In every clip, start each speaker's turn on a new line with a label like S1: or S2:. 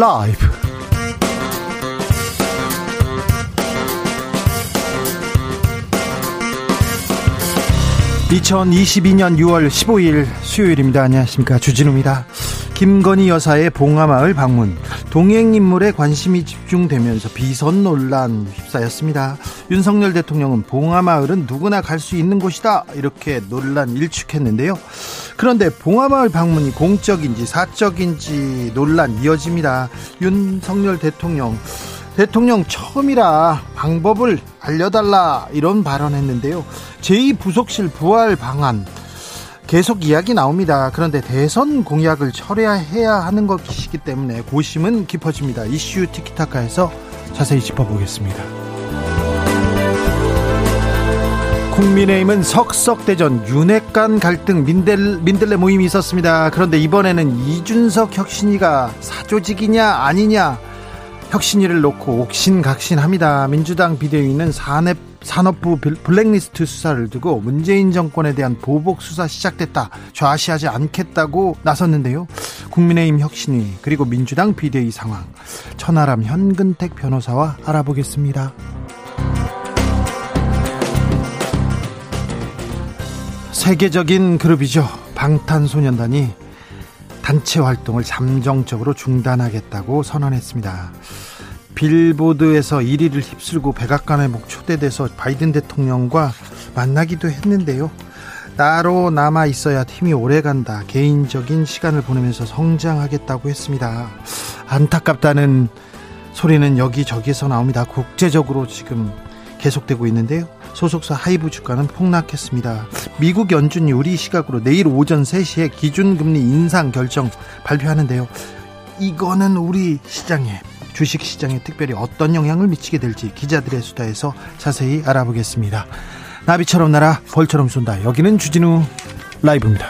S1: 라이브. 2022년 6월 15일 수요일입니다. 안녕하십니까. 주진우입니다. 김건희 여사의 봉하마을 방문. 동행인물에 관심이 집중되면서 비선 논란 휩싸였습니다. 윤석열 대통령은 봉하마을은 누구나 갈 수 있는 곳이다. 이렇게 논란 일축했는데요. 그런데 봉하마을 방문이 공적인지 사적인지 논란 이어집니다. 윤석열 대통령 대통령 처음이라 방법을 알려달라 이런 발언했는데요. 제2부속실 부활 방안 계속 이야기 나옵니다. 그런데 대선 공약을 철회해야 하는 것이기 때문에 고심은 깊어집니다. 이슈 티키타카에서 자세히 짚어보겠습니다. 국민의힘은 석석대전 윤핵관 갈등 민들, 민들레 모임이 있었습니다. 그런데 이번에는 이준석 혁신이가 사조직이냐 아니냐 혁신위를 놓고 옥신각신합니다. 민주당 비대위는 산업, 산업부 블랙리스트 수사를 두고 문재인 정권에 대한 보복 수사 시작됐다. 좌시하지 않겠다고 나섰는데요. 국민의힘 혁신위 그리고 민주당 비대위 상황 천하람 현근택 변호사와 알아보겠습니다. 세계적인 그룹이죠. 방탄소년단이 단체 활동을 잠정적으로 중단하겠다고 선언했습니다. 빌보드에서 1위를 휩쓸고 백악관에 목 초대돼서 바이든 대통령과 만나기도 했는데요. 나로 남아 있어야 팀이 오래 간다. 개인적인 시간을 보내면서 성장하겠다고 했습니다. 안타깝다는 소리는 여기저기서 나옵니다. 국제적으로 지금 계속되고 있는데요. 소속사 하이브 주가는 폭락했습니다. 미국 연준이 우리 시각으로 내일 오전 3시에 기준금리 인상 결정 발표하는데요. 이거는 우리 시장에 주식 시장에 특별히 어떤 영향을 미치게 될지 기자들의 수다에서 자세히 알아보겠습니다. 나비처럼 날아 벌처럼 쏜다. 여기는 주진우 라이브입니다.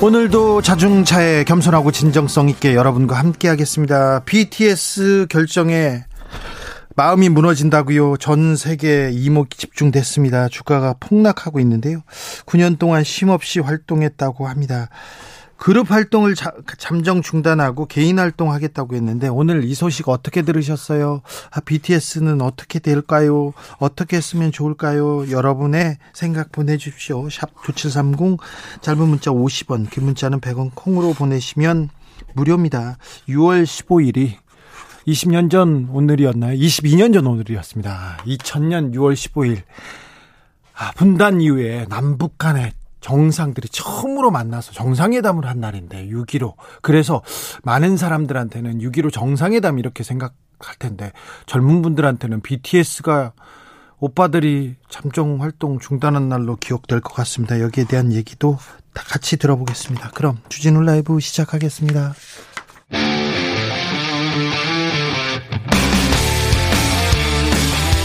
S1: 오늘도 자중차에 겸손하고 진정성 있게 여러분과 함께 하겠습니다. BTS 결정에 마음이 무너진다고요. 전 세계 이목이 집중됐습니다. 주가가 폭락하고 있는데요. 9년 동안 쉼없이 활동했다고 합니다. 그룹 활동을 자, 잠정 중단하고 개인 활동하겠다고 했는데 오늘 이 소식 어떻게 들으셨어요? 아, BTS는 어떻게 될까요? 어떻게 했으면 좋을까요? 여러분의 생각 보내주십시오. 샵 9730 짧은 문자 50원 긴 문자는 100원 콩으로 보내시면 무료입니다. 6월 15일이 20년 전 오늘이었나요? 22년 전 오늘이었습니다. 2000년 6월 15일. 아, 분단 이후에 남북 간의 정상들이 처음으로 만나서 정상회담을 한 날인데 6.15. 그래서 많은 사람들한테는 6.15 정상회담 이렇게 생각할 텐데 젊은 분들한테는 BTS가 오빠들이 잠정 활동 중단한 날로 기억될 것 같습니다. 여기에 대한 얘기도 다 같이 들어보겠습니다. 그럼 주진우 라이브 시작하겠습니다.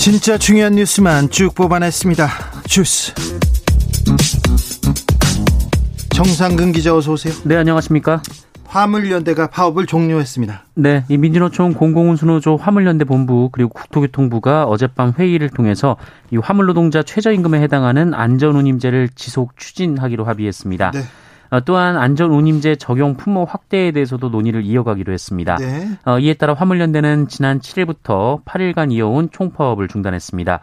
S1: 진짜 중요한 뉴스만 쭉 뽑아냈습니다. 주스. 정상근 기자 어서 오세요.
S2: 네, 안녕하십니까?
S1: 화물연대가 파업을 종료했습니다.
S2: 네, 이 민주노총 공공운수노조 화물연대 본부 그리고 국토교통부가 어젯밤 회의를 통해서 이 화물노동자 최저임금에 해당하는 안전운임제를 지속 추진하기로 합의했습니다. 네. 어, 또한 안전운임제 적용 품목 확대에 대해서도 논의를 이어가기로 했습니다. 네. 어, 이에 따라 화물연대는 지난 7일부터 8일간 이어온 총파업을 중단했습니다.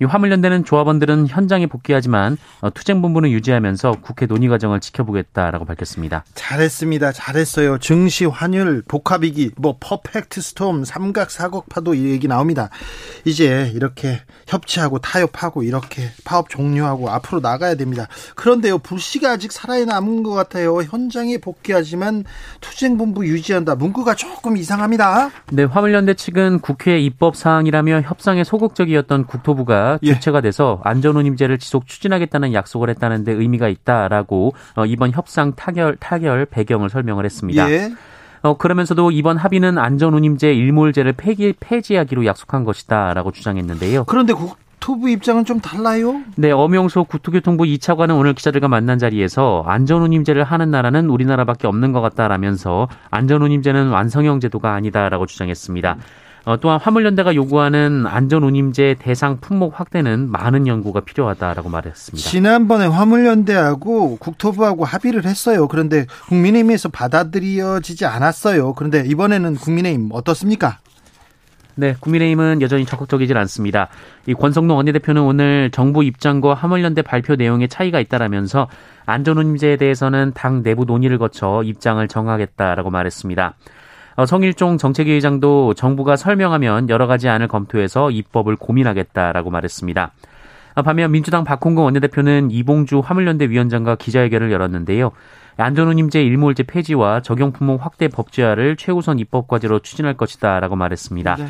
S2: 이 화물연대는 조합원들은 현장에 복귀하지만 어, 투쟁본부는 유지하면서 국회 논의 과정을 지켜보겠다라고 밝혔습니다.
S1: 잘했습니다. 잘했어요. 증시, 환율, 복합이기, 뭐 퍼펙트 스톰, 삼각 사곡파도 이 얘기 나옵니다. 이제 이렇게 협치하고 타협하고 이렇게 파업 종료하고 앞으로 나가야 됩니다. 그런데요, 불씨가 아직 살아남은 것 같아요. 현장에 복귀하지만 투쟁본부 유지한다. 문구가 조금 이상합니다.
S2: 네, 화물연대 측은 국회 입법 사항이라며 협상에 소극적이었던 국토부가 예. 주체가 돼서 안전운임제를 지속 추진하겠다는 약속을 했다는 데 의미가 있다라고 어, 이번 협상 타결 타결 배경을 설명을 했습니다. 예. 어, 그러면서도 이번 합의는 안전운임제 일몰제를 폐기, 폐지하기로 약속한 것이다라고 주장했는데요.
S1: 그런데 국토부 입장은 좀 달라요?
S2: 네, 엄영소 국토교통부 2차관은 오늘 기자들과 만난 자리에서 안전운임제를 하는 나라는 우리나라밖에 없는 것 같다라면서 안전운임제는 완성형 제도가 아니다라고 주장했습니다. 어, 또한 화물연대가 요구하는 안전운임제 대상 품목 확대는 많은 연구가 필요하다라고 말했습니다.
S1: 지난번에 화물연대하고 국토부하고 합의를 했어요. 그런데 국민의힘에서 받아들여지지 않았어요. 그런데 이번에는 국민의힘 어떻습니까?
S2: 네, 국민의힘은 여전히 적극적이질 않습니다. 이 권성동 원내대표는 오늘 정부 입장과 화물연대 발표 내용에 차이가 있다라면서 안전운임제에 대해서는 당 내부 논의를 거쳐 입장을 정하겠다라고 말했습니다. 어, 성일종 정책위 의장도 정부가 설명하면 여러 가지 안을 검토해서 입법을 고민하겠다라고 말했습니다. 어, 반면 민주당 박홍근 원내대표는 이봉주 화물연대 위원장과 기자회견을 열었는데요. 안전운임제 일몰제 폐지와 적용품목 확대 법제화를 최우선 입법 과제로 추진할 것이다라고 말했습니다. 네.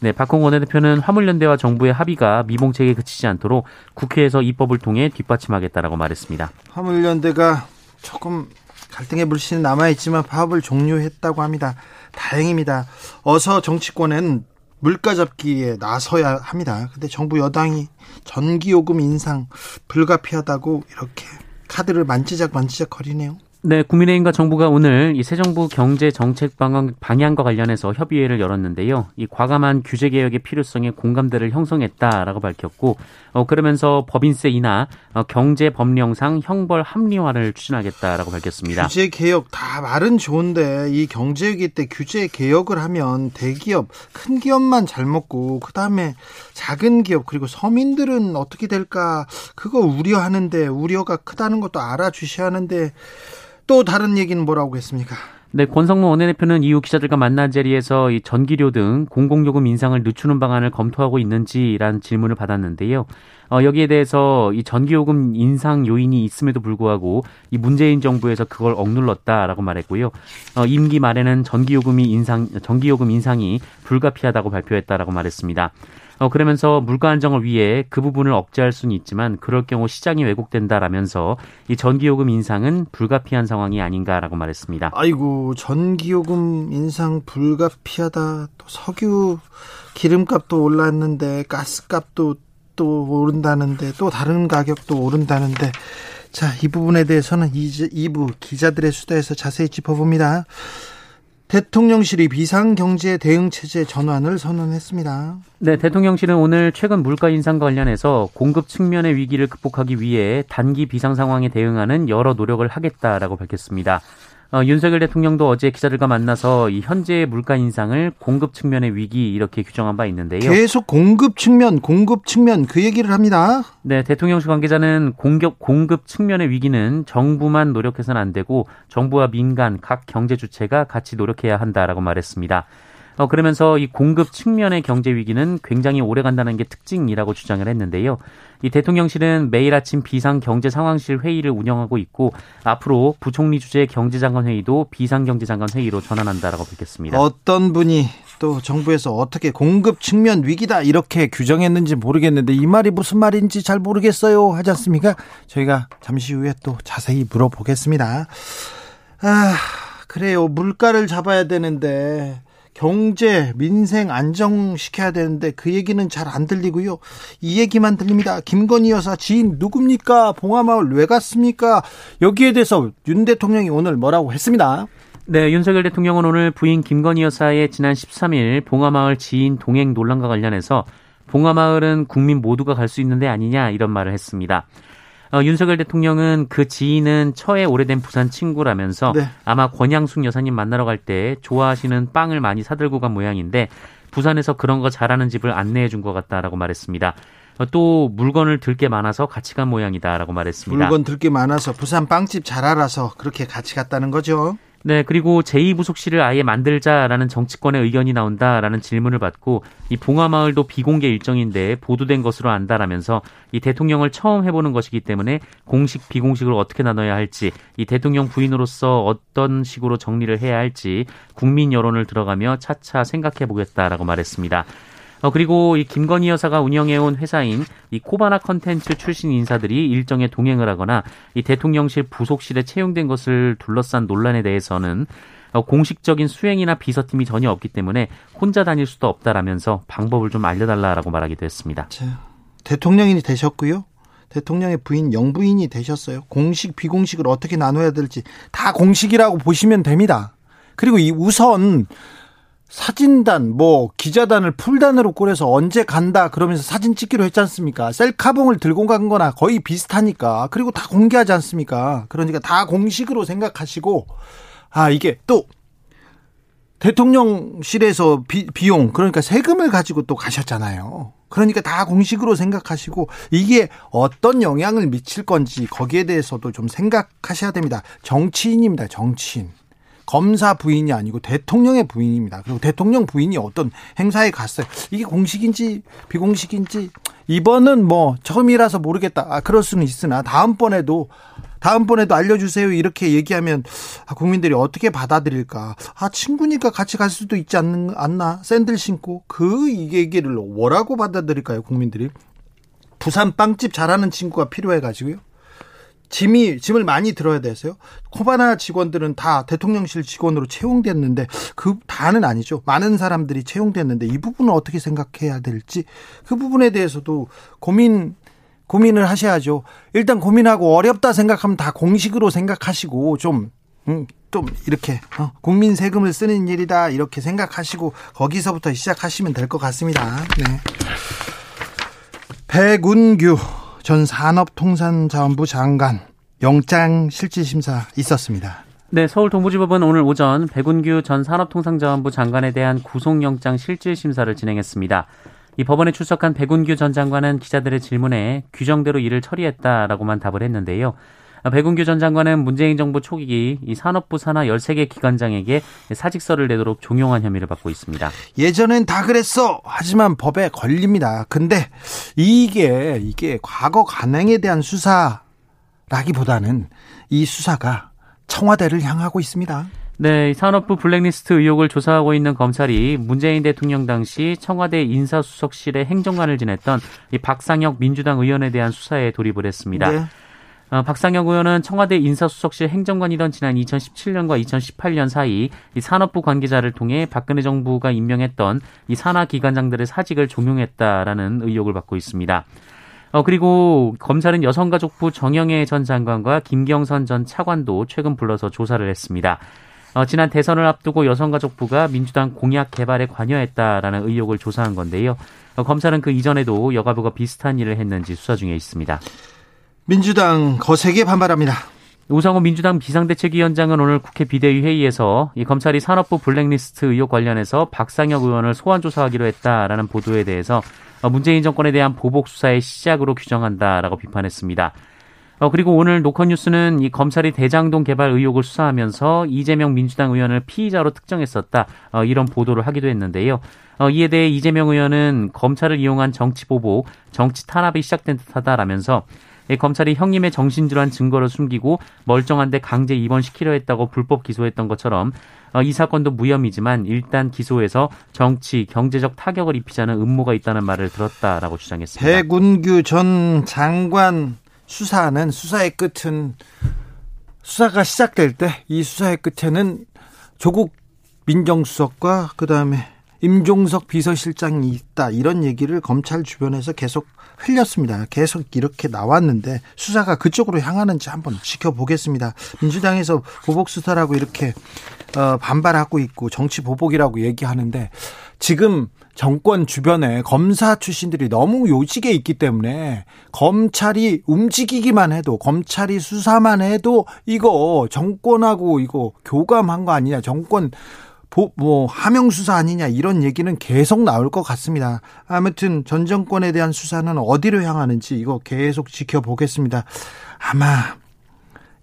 S2: 네, 박홍 원내대표는 화물연대와 정부의 합의가 미봉책에 그치지 않도록 국회에서 입법을 통해 뒷받침하겠다라고 말했습니다.
S1: 화물연대가 조금 갈등의 불씨는 남아있지만 파업을 종료했다고 합니다. 다행입니다. 어서 정치권은 물가 잡기에 나서야 합니다. 근데 정부 여당이 전기요금 인상 불가피하다고 이렇게 카드를 만지작 만지작 거리네요.
S2: 네, 국민의힘과 정부가 오늘 이 새 정부 경제 정책 방향, 방향과 관련해서 협의회를 열었는데요. 이 과감한 규제 개혁의 필요성에 공감대를 형성했다라고 밝혔고, 어, 그러면서 법인세 인하, 어, 경제 법령상 형벌 합리화를 추진하겠다라고 밝혔습니다.
S1: 규제 개혁 다 말은 좋은데 이 경제 위기 때 규제 개혁을 하면 대기업, 큰 기업만 잘 먹고 그 다음에 작은 기업 그리고 서민들은 어떻게 될까 그거 우려하는데 우려가 크다는 것도 알아주셔야 하는데. 또 다른 얘기는 뭐라고 했습니까?
S2: 네, 권성모 원내대표는 이후 기자들과 만난 자리에서 이 전기료 등 공공요금 인상을 늦추는 방안을 검토하고 있는지라는 질문을 받았는데요. 어, 여기에 대해서 이 전기요금 인상 요인이 있음에도 불구하고 이 문재인 정부에서 그걸 억눌렀다라고 말했고요. 어, 임기 말에는 전기요금이 인상, 전기요금 인상이 불가피하다고 발표했다라고 말했습니다. 어, 그러면서 물가 안정을 위해 그 부분을 억제할 수는 있지만 그럴 경우 시장이 왜곡된다라면서 이 전기요금 인상은 불가피한 상황이 아닌가라고 말했습니다.
S1: 아이고 전기요금 인상 불가피하다. 또 석유 기름값도 올랐는데 가스값도 또 오른다는데 또 다른 가격도 오른다는데 자, 이 부분에 대해서는 2부 기자들의 수다에서 자세히 짚어봅니다. 대통령실이 비상경제 대응체제 전환을 선언했습니다.
S2: 네, 대통령실은 오늘 최근 물가 인상 관련해서 공급 측면의 위기를 극복하기 위해 단기 비상 상황에 대응하는 여러 노력을 하겠다라고 밝혔습니다. 어, 윤석열 대통령도 어제 기자들과 만나서 이 현재의 물가 인상을 공급 측면의 위기 이렇게 규정한 바 있는데요.
S1: 계속 공급 측면, 공급 측면 그 얘기를 합니다.
S2: 네, 대통령실 관계자는 공격 공급 측면의 위기는 정부만 노력해서는 안 되고 정부와 민간 각 경제 주체가 같이 노력해야 한다라고 말했습니다. 어, 그러면서 이 공급 측면의 경제 위기는 굉장히 오래 간다는 게 특징이라고 주장을 했는데요. 이 대통령실은 매일 아침 비상 경제 상황실 회의를 운영하고 있고 앞으로 부총리 주재 경제장관 회의도 비상 경제장관 회의로 전환한다라고 밝혔습니다.
S1: 어떤 분이 또 정부에서 어떻게 공급 측면 위기다 이렇게 규정했는지 모르겠는데 이 말이 무슨 말인지 잘 모르겠어요 하지 않습니까? 저희가 잠시 후에 또 자세히 물어보겠습니다. 아, 그래요. 물가를 잡아야 되는데 경제, 민생 안정시켜야 되는데 그 얘기는 잘 안 들리고요. 이 얘기만 들립니다. 김건희 여사 지인 누굽니까? 봉화마을 왜 갔습니까? 여기에 대해서 윤 대통령이 오늘 뭐라고 했습니다.
S2: 네, 윤석열 대통령은 오늘 부인 김건희 여사의 지난 13일 봉화마을 지인 동행 논란과 관련해서 봉화마을은 국민 모두가 갈 수 있는 데 아니냐 이런 말을 했습니다. 어, 윤석열 대통령은 그 지인은 처에 오래된 부산 친구라면서 네. 아마 권양숙 여사님 만나러 갈 때 좋아하시는 빵을 많이 사들고 간 모양인데 부산에서 그런 거 잘하는 집을 안내해 준 것 같다라고 말했습니다. 어, 또 물건을 들 게 많아서 같이 간 모양이다라고 말했습니다.
S1: 물건 들 게 많아서 부산 빵집 잘 알아서 그렇게 같이 갔다는 거죠.
S2: 네, 그리고 제2부속실을 아예 만들자라는 정치권의 의견이 나온다라는 질문을 받고 이 봉화마을도 비공개 일정인데 보도된 것으로 안다라면서 이 대통령을 처음 해보는 것이기 때문에 공식 비공식으로 어떻게 나눠야 할지 이 대통령 부인으로서 어떤 식으로 정리를 해야 할지 국민 여론을 들어가며 차차 생각해 보겠다라고 말했습니다. 어, 그리고 이 김건희 여사가 운영해온 회사인 이 코바나 컨텐츠 출신 인사들이 일정에 동행을 하거나 이 대통령실 부속실에 채용된 것을 둘러싼 논란에 대해서는 어, 공식적인 수행이나 비서팀이 전혀 없기 때문에 혼자 다닐 수도 없다라면서 방법을 좀 알려달라라고 말하기도 했습니다.
S1: 자, 대통령이 되셨고요. 대통령의 부인 영부인이 되셨어요. 공식 비공식을 어떻게 나눠야 될지 다 공식이라고 보시면 됩니다. 그리고 이 우선 사진단 뭐 기자단을 풀단으로 꾸려서 언제 간다 그러면서 사진 찍기로 했지 않습니까? 셀카봉을 들고 간 거나 거의 비슷하니까. 그리고 다 공개하지 않습니까? 그러니까 다 공식으로 생각하시고 아 이게 또 대통령실에서 비, 비용 그러니까 세금을 가지고 또 가셨잖아요. 그러니까 다 공식으로 생각하시고 이게 어떤 영향을 미칠 건지 거기에 대해서도 좀 생각하셔야 됩니다. 정치인입니다. 정치인. 검사 부인이 아니고 대통령의 부인입니다. 그리고 대통령 부인이 어떤 행사에 갔어요. 이게 공식인지 비공식인지 이번은 뭐 처음이라서 모르겠다. 아, 그럴 수는 있으나 다음번에도 다음번에도 알려주세요. 이렇게 얘기하면 아, 국민들이 어떻게 받아들일까? 아, 친구니까 같이 갈 수도 있지 않는, 않나? 샌들 신고. 그 얘기를 뭐라고 받아들일까요, 국민들이? 부산 빵집 잘하는 친구가 필요해가지고요. 짐이 짐을 많이 들어야 돼서요. 코바나 직원들은 다 대통령실 직원으로 채용됐는데 그 다는 아니죠. 많은 사람들이 채용됐는데 이 부분은 어떻게 생각해야 될지 그 부분에 대해서도 고민 고민을 하셔야죠. 일단 고민하고 어렵다 생각하면 다 공식으로 생각하시고 좀 음, 좀 이렇게 어, 국민 세금을 쓰는 일이다 이렇게 생각하시고 거기서부터 시작하시면 될 것 같습니다. 네. 백운규 전 산업통상자원부 장관 영장 실질심사 있었습니다.
S2: 네, 서울 동부지법은 오늘 오전 백운규 전 산업통상자원부 장관에 대한 구속영장 실질심사를 진행했습니다. 이 법원에 출석한 백운규 전 장관은 기자들의 질문에 규정대로 일을 처리했다라고만 답을 했는데요. 백운규 전 장관은 문재인 정부 초기 이 산업부 산하 13개 기관장에게 사직서를 내도록 종용한 혐의를 받고 있습니다.
S1: 예전엔 다 그랬어. 하지만 법에 걸립니다. 근데 이게 이게 과거 관행에 대한 수사라기보다는 이 수사가 청와대를 향하고 있습니다.
S2: 네, 산업부 블랙리스트 의혹을 조사하고 있는 검찰이 문재인 대통령 당시 청와대 인사수석실의 행정관을 지냈던 이 박상혁 민주당 의원에 대한 수사에 돌입을 했습니다. 네. 어, 박상혁 의원은 청와대 인사수석실 행정관이던 지난 2017년과 2018년 사이 이 산업부 관계자를 통해 박근혜 정부가 임명했던 이 산하 기관장들의 사직을 종용했다라는 의혹을 받고 있습니다. 어, 그리고 검찰은 여성가족부 정영애 전 장관과 김경선 전 차관도 최근 불러서 조사를 했습니다. 어, 지난 대선을 앞두고 여성가족부가 민주당 공약 개발에 관여했다라는 의혹을 조사한 건데요. 어, 검찰은 그 이전에도 여가부가 비슷한 일을 했는지 수사 중에 있습니다.
S1: 민주당 거세게 반발합니다.
S2: 우상호 민주당 비상대책위원장은 오늘 국회 비대위 회의에서 이 검찰이 산업부 블랙리스트 의혹 관련해서 박상혁 의원을 소환 조사하기로 했다라는 보도에 대해서 문재인 정권에 대한 보복 수사의 시작으로 규정한다라고 비판했습니다. 어, 그리고 오늘 노컷뉴스는 이 검찰이 대장동 개발 의혹을 수사하면서 이재명 민주당 의원을 피의자로 특정했었다 어, 이런 보도를 하기도 했는데요. 어, 이에 대해 이재명 의원은 검찰을 이용한 정치 보복, 정치 탄압이 시작된 듯하다라면서 검찰이 형님의 정신질환 증거를 숨기고 멀쩡한데 강제 입원시키려 했다고 불법 기소했던 것처럼 어, 이 사건도 무혐의지만 일단 기소해서 정치, 경제적 타격을 입히자는 음모가 있다는 말을 들었다라고 주장했습니다.
S1: 백운규 전 장관 수사는 수사의 끝은 수사가 시작될 때 이 수사의 끝에는 조국 민정수석과 그다음에 임종석 비서실장이 있다 이런 얘기를 검찰 주변에서 계속 흘렸습니다. 계속 이렇게 나왔는데 수사가 그쪽으로 향하는지 한번 지켜보겠습니다. 민주당에서 보복 수사라고 이렇게 어, 반발하고 있고 정치 보복이라고 얘기하는데 지금 정권 주변에 검사 출신들이 너무 요직에 있기 때문에 검찰이 움직이기만 해도 검찰이 수사만 해도 이거 정권하고 이거 교감한 거 아니냐 정권 뭐 하명 수사 아니냐 이런 얘기는 계속 나올 것 같습니다. 아무튼 전 정권에 대한 수사는 어디로 향하는지 이거 계속 지켜보겠습니다. 아마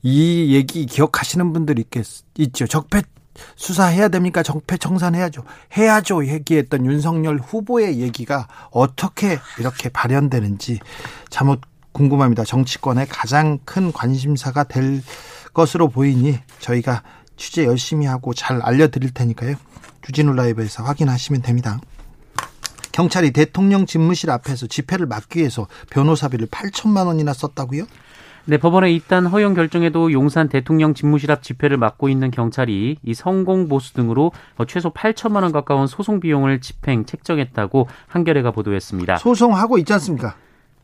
S1: 이 얘기 기억하시는 분들 있겠 있죠. 적폐 수사해야 됩니까? 적폐 청산해야죠. 해야죠. 얘기했던 윤석열 후보의 얘기가 어떻게 이렇게 발현되는지 잘못 궁금합니다. 정치권의 가장 큰 관심사가 될 것으로 보이니 저희가 취재 열심히 하고 잘 알려드릴 테니까요. 주진우 라이브에서 확인하시면 됩니다. 경찰이 대통령 집무실 앞에서 집회를 막기 위해서 변호사비를 8천만 원이나 썼다고요?
S2: 네, 법원의 이딴 허용 결정에도 용산 대통령 집무실 앞 집회를 맡고 있는 경찰이 이 성공 보수 등으로 최소 8천만 원 가까운 소송 비용을 집행 책정했다고 한겨레가 보도했습니다.
S1: 소송하고 있지 않습니까?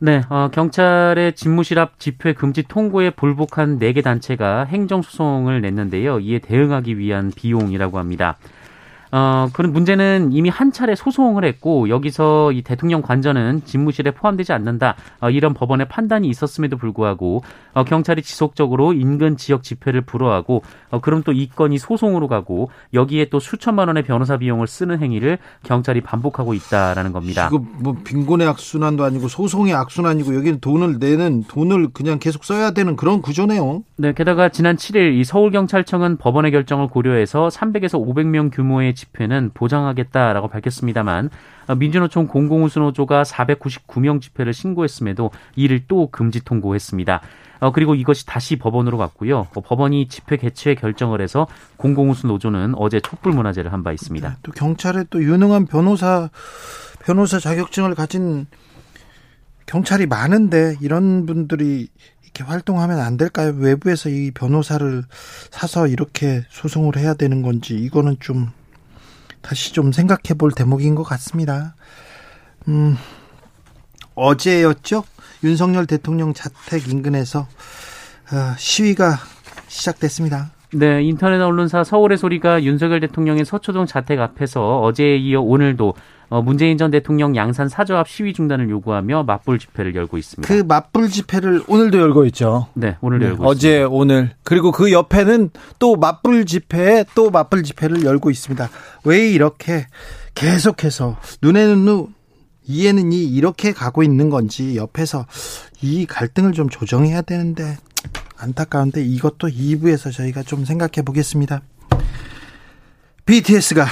S2: 네, 어, 경찰의 집무실 앞 집회 금지 통고에 불복한 4개 단체가 행정소송을 냈는데요. 이에 대응하기 위한 비용이라고 합니다. 어, 그런 문제는 이미 한 차례 소송을 했고 여기서 이 대통령 관저는 집무실에 포함되지 않는다. 어, 이런 법원의 판단이 있었음에도 불구하고 어, 경찰이 지속적으로 인근 지역 집회를 불허하고 어, 그럼 또 이 건이 소송으로 가고 여기에 또 수천만 원의 변호사 비용을 쓰는 행위를 경찰이 반복하고 있다라는 겁니다.
S1: 이거 뭐 빈곤의 악순환도 아니고 소송의 악순환이고 여기는 돈을 내는 돈을 그냥 계속 써야 되는 그런 구조네요.
S2: 네, 게다가 지난 7일 이 서울경찰청은 법원의 결정을 고려해서 300에서 500명 규모의 집회는 보장하겠다라고 밝혔습니다만 어, 민주노총 공공운수노조가 499명 집회를 신고했음에도 이를 또 금지 통고했습니다. 어, 그리고 이것이 다시 법원으로 갔고요. 어, 법원이 집회 개최 결정을 해서 공공운수노조는 어제 촛불 문화제를 한 바 있습니다. 네,
S1: 또 경찰에 또 유능한 변호사 변호사 자격증을 가진 경찰이 많은데 이런 분들이 이렇게 활동하면 안 될까요? 외부에서 이 변호사를 사서 이렇게 소송을 해야 되는 건지 이거는 좀 다시 좀 생각해 볼 대목인 것 같습니다. 음, 어제였죠? 윤석열 대통령 자택 인근에서 어, 시위가 시작됐습니다.
S2: 네, 인터넷 언론사 서울의 소리가 윤석열 대통령의 서초동 자택 앞에서 어제에 이어 오늘도 어, 문재인 전 대통령 양산 사저 앞 시위 중단을 요구하며 맞불 집회를 열고 있습니다.
S1: 그 맞불 집회를 오늘도 열고 있죠.
S2: 네, 오늘도 네,
S1: 열고 어제, 있습니다. 오늘 그리고 그 옆에는 또 맞불 집회에 또 맞불 집회를 열고 있습니다. 왜 이렇게 계속해서 눈에는 눈, 이해는 이 이렇게 가고 있는 건지 옆에서 이 갈등을 좀 조정해야 되는데 안타까운데 이것도 2부에서 저희가 좀 생각해 보겠습니다. BTS가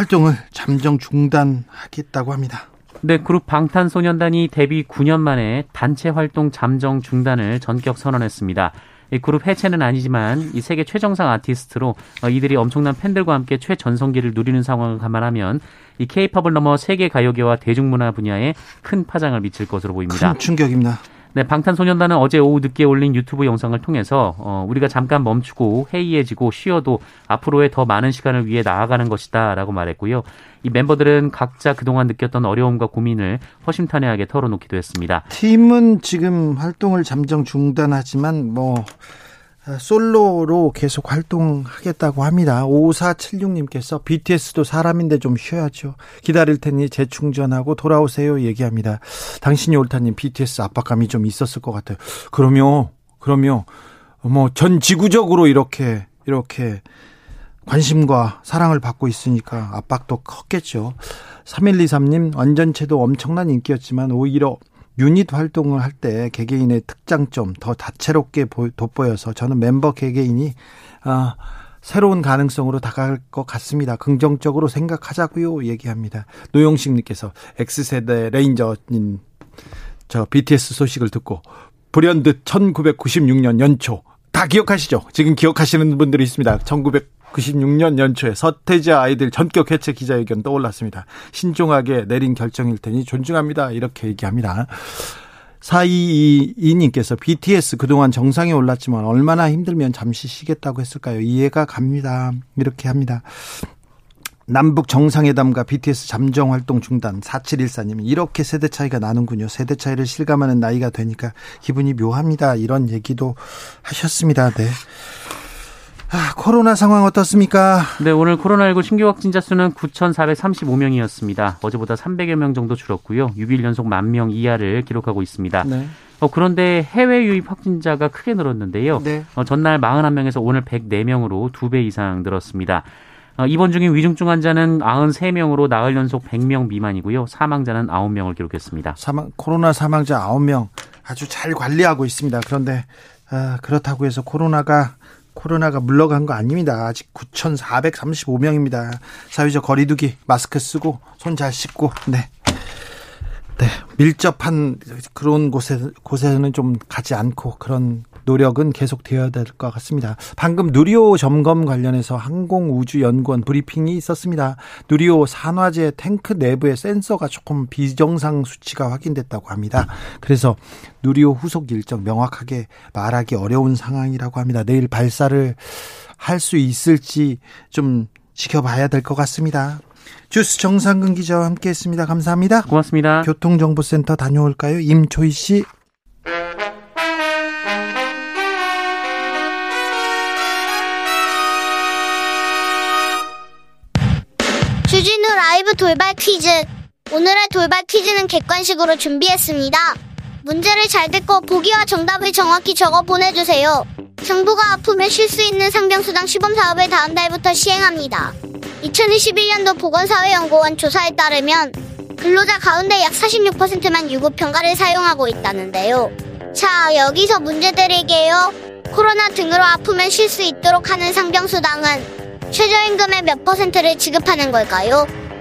S1: 활동을 잠정 중단하겠다고 합니다.
S2: 네, 그룹 방탄소년단이 데뷔 9년 만에 단체 활동 잠정 중단을 전격 선언했습니다. 이 그룹 해체는 아니지만 이 세계 최정상 아티스트로 어, 이들이 엄청난 팬들과 함께 최전성기를 누리는 상황을 감안하면 이 케이팝을 넘어 세계 가요계와 대중문화 분야에 큰 파장을 미칠 것으로 보입니다.
S1: 큰 충격입니다.
S2: 네, 방탄소년단은 어제 오후 늦게 올린 유튜브 영상을 통해서 어, 우리가 잠깐 멈추고 해이해지고 쉬어도 앞으로의 더 많은 시간을 위해 나아가는 것이다라고 말했고요. 이 멤버들은 각자 그동안 느꼈던 어려움과 고민을 허심탄회하게 털어놓기도 했습니다.
S1: 팀은 지금 활동을 잠정 중단하지만 뭐 아, 솔로로 계속 활동하겠다고 합니다. 5476님께서 BTS도 사람인데 좀 쉬어야죠. 기다릴 테니 재충전하고 돌아오세요 얘기합니다. 당신이 옳다님 BTS 압박감이 좀 있었을 것 같아요. 그러면 그러면 뭐전 지구적으로 이렇게 이렇게 관심과 사랑을 받고 있으니까 압박도 컸겠죠. 3123님 완전체도 엄청난 인기였지만 오히려 유닛 활동을 할 때 개개인의 특장점 더 다채롭게 돋보여서 저는 member 개개인이 아, 새로운 가능성으로 다가갈 것 같습니다. 긍정적으로 생각하자고요. 얘기합니다. 노영식님께서 X세대 레인저님 저 BTS 소식을 듣고 불현듯 1996년 연초 다 기억하시죠? 지금 기억하시는 분들이 있습니다. 1900 96년 연초에 서태지 아이들 전격 해체 기자회견 떠올랐습니다. 신중하게 내린 결정일 테니 존중합니다. 이렇게 얘기합니다. 422님께서 BTS 그동안 정상에 올랐지만 얼마나 힘들면 잠시 쉬겠다고 했을까요? 이해가 갑니다. 이렇게 합니다. 남북 정상회담과 BTS 잠정 활동 중단 4714님 이렇게 세대 차이가 나는군요. 세대 차이를 실감하는 나이가 되니까 기분이 묘합니다. 이런 얘기도 하셨습니다. 네. 아, 코로나 상황 어떻습니까?
S2: 네, 오늘 코로나19 신규 확진자 수는 9,435명이었습니다. 어제보다 300여 명 정도 줄었고요. 6일 연속 만명 이하를 기록하고 있습니다. 네. 어, 그런데 해외 유입 확진자가 크게 늘었는데요. 네. 어, 전날 41명에서 오늘 104명으로 2배 이상 늘었습니다. 어, 입원 중인 위중증 환자는 93명으로 나흘 연속 100명 미만이고요. 사망자는 9명을 기록했습니다.
S1: 사망, 코로나 사망자 9명 아주 잘 관리하고 있습니다. 그런데 아, 그렇다고 해서 코로나가 코로나가 물러간 거 아닙니다. 아직 9,435명입니다. 사회적 거리두기, 마스크 쓰고, 손 잘 씻고, 네. 네. 밀접한 그런 곳에, 곳에는 좀 가지 않고 그런 노력은 계속되어야 될 것 같습니다. 방금 누리호 점검 관련해서 항공우주연구원 브리핑이 있었습니다. 누리호 산화제 탱크 내부의 센서가 조금 비정상 수치가 확인됐다고 합니다. 그래서 누리호 후속 일정 명확하게 말하기 어려운 상황이라고 합니다. 내일 발사를 할 수 있을지 좀 지켜봐야 될 것 같습니다. 주스 정상근 기자와 함께했습니다. 감사합니다.
S2: 고맙습니다.
S1: 교통정보센터 다녀올까요? 임초희 씨.
S3: 라이브 돌발 퀴즈. 오늘의 돌발 퀴즈는 객관식으로 준비했습니다. 문제를 잘 듣고 보기와 정답을 정확히 적어 보내주세요. 정부가 아프면 쉴수 있는 상병수당 시범 사업을 다음 달부터 시행합니다. 2021년도 보건사회연구원 조사에 따르면 근로자 가운데 약 46%만 유급평가를 사용하고 있다는데요. 자, 여기서 문제 드릴게요. 코로나 등으로 아프면 쉴 수 있도록 하는 상병수당은 최저임금의 몇 퍼센트를 지급하는 걸까요?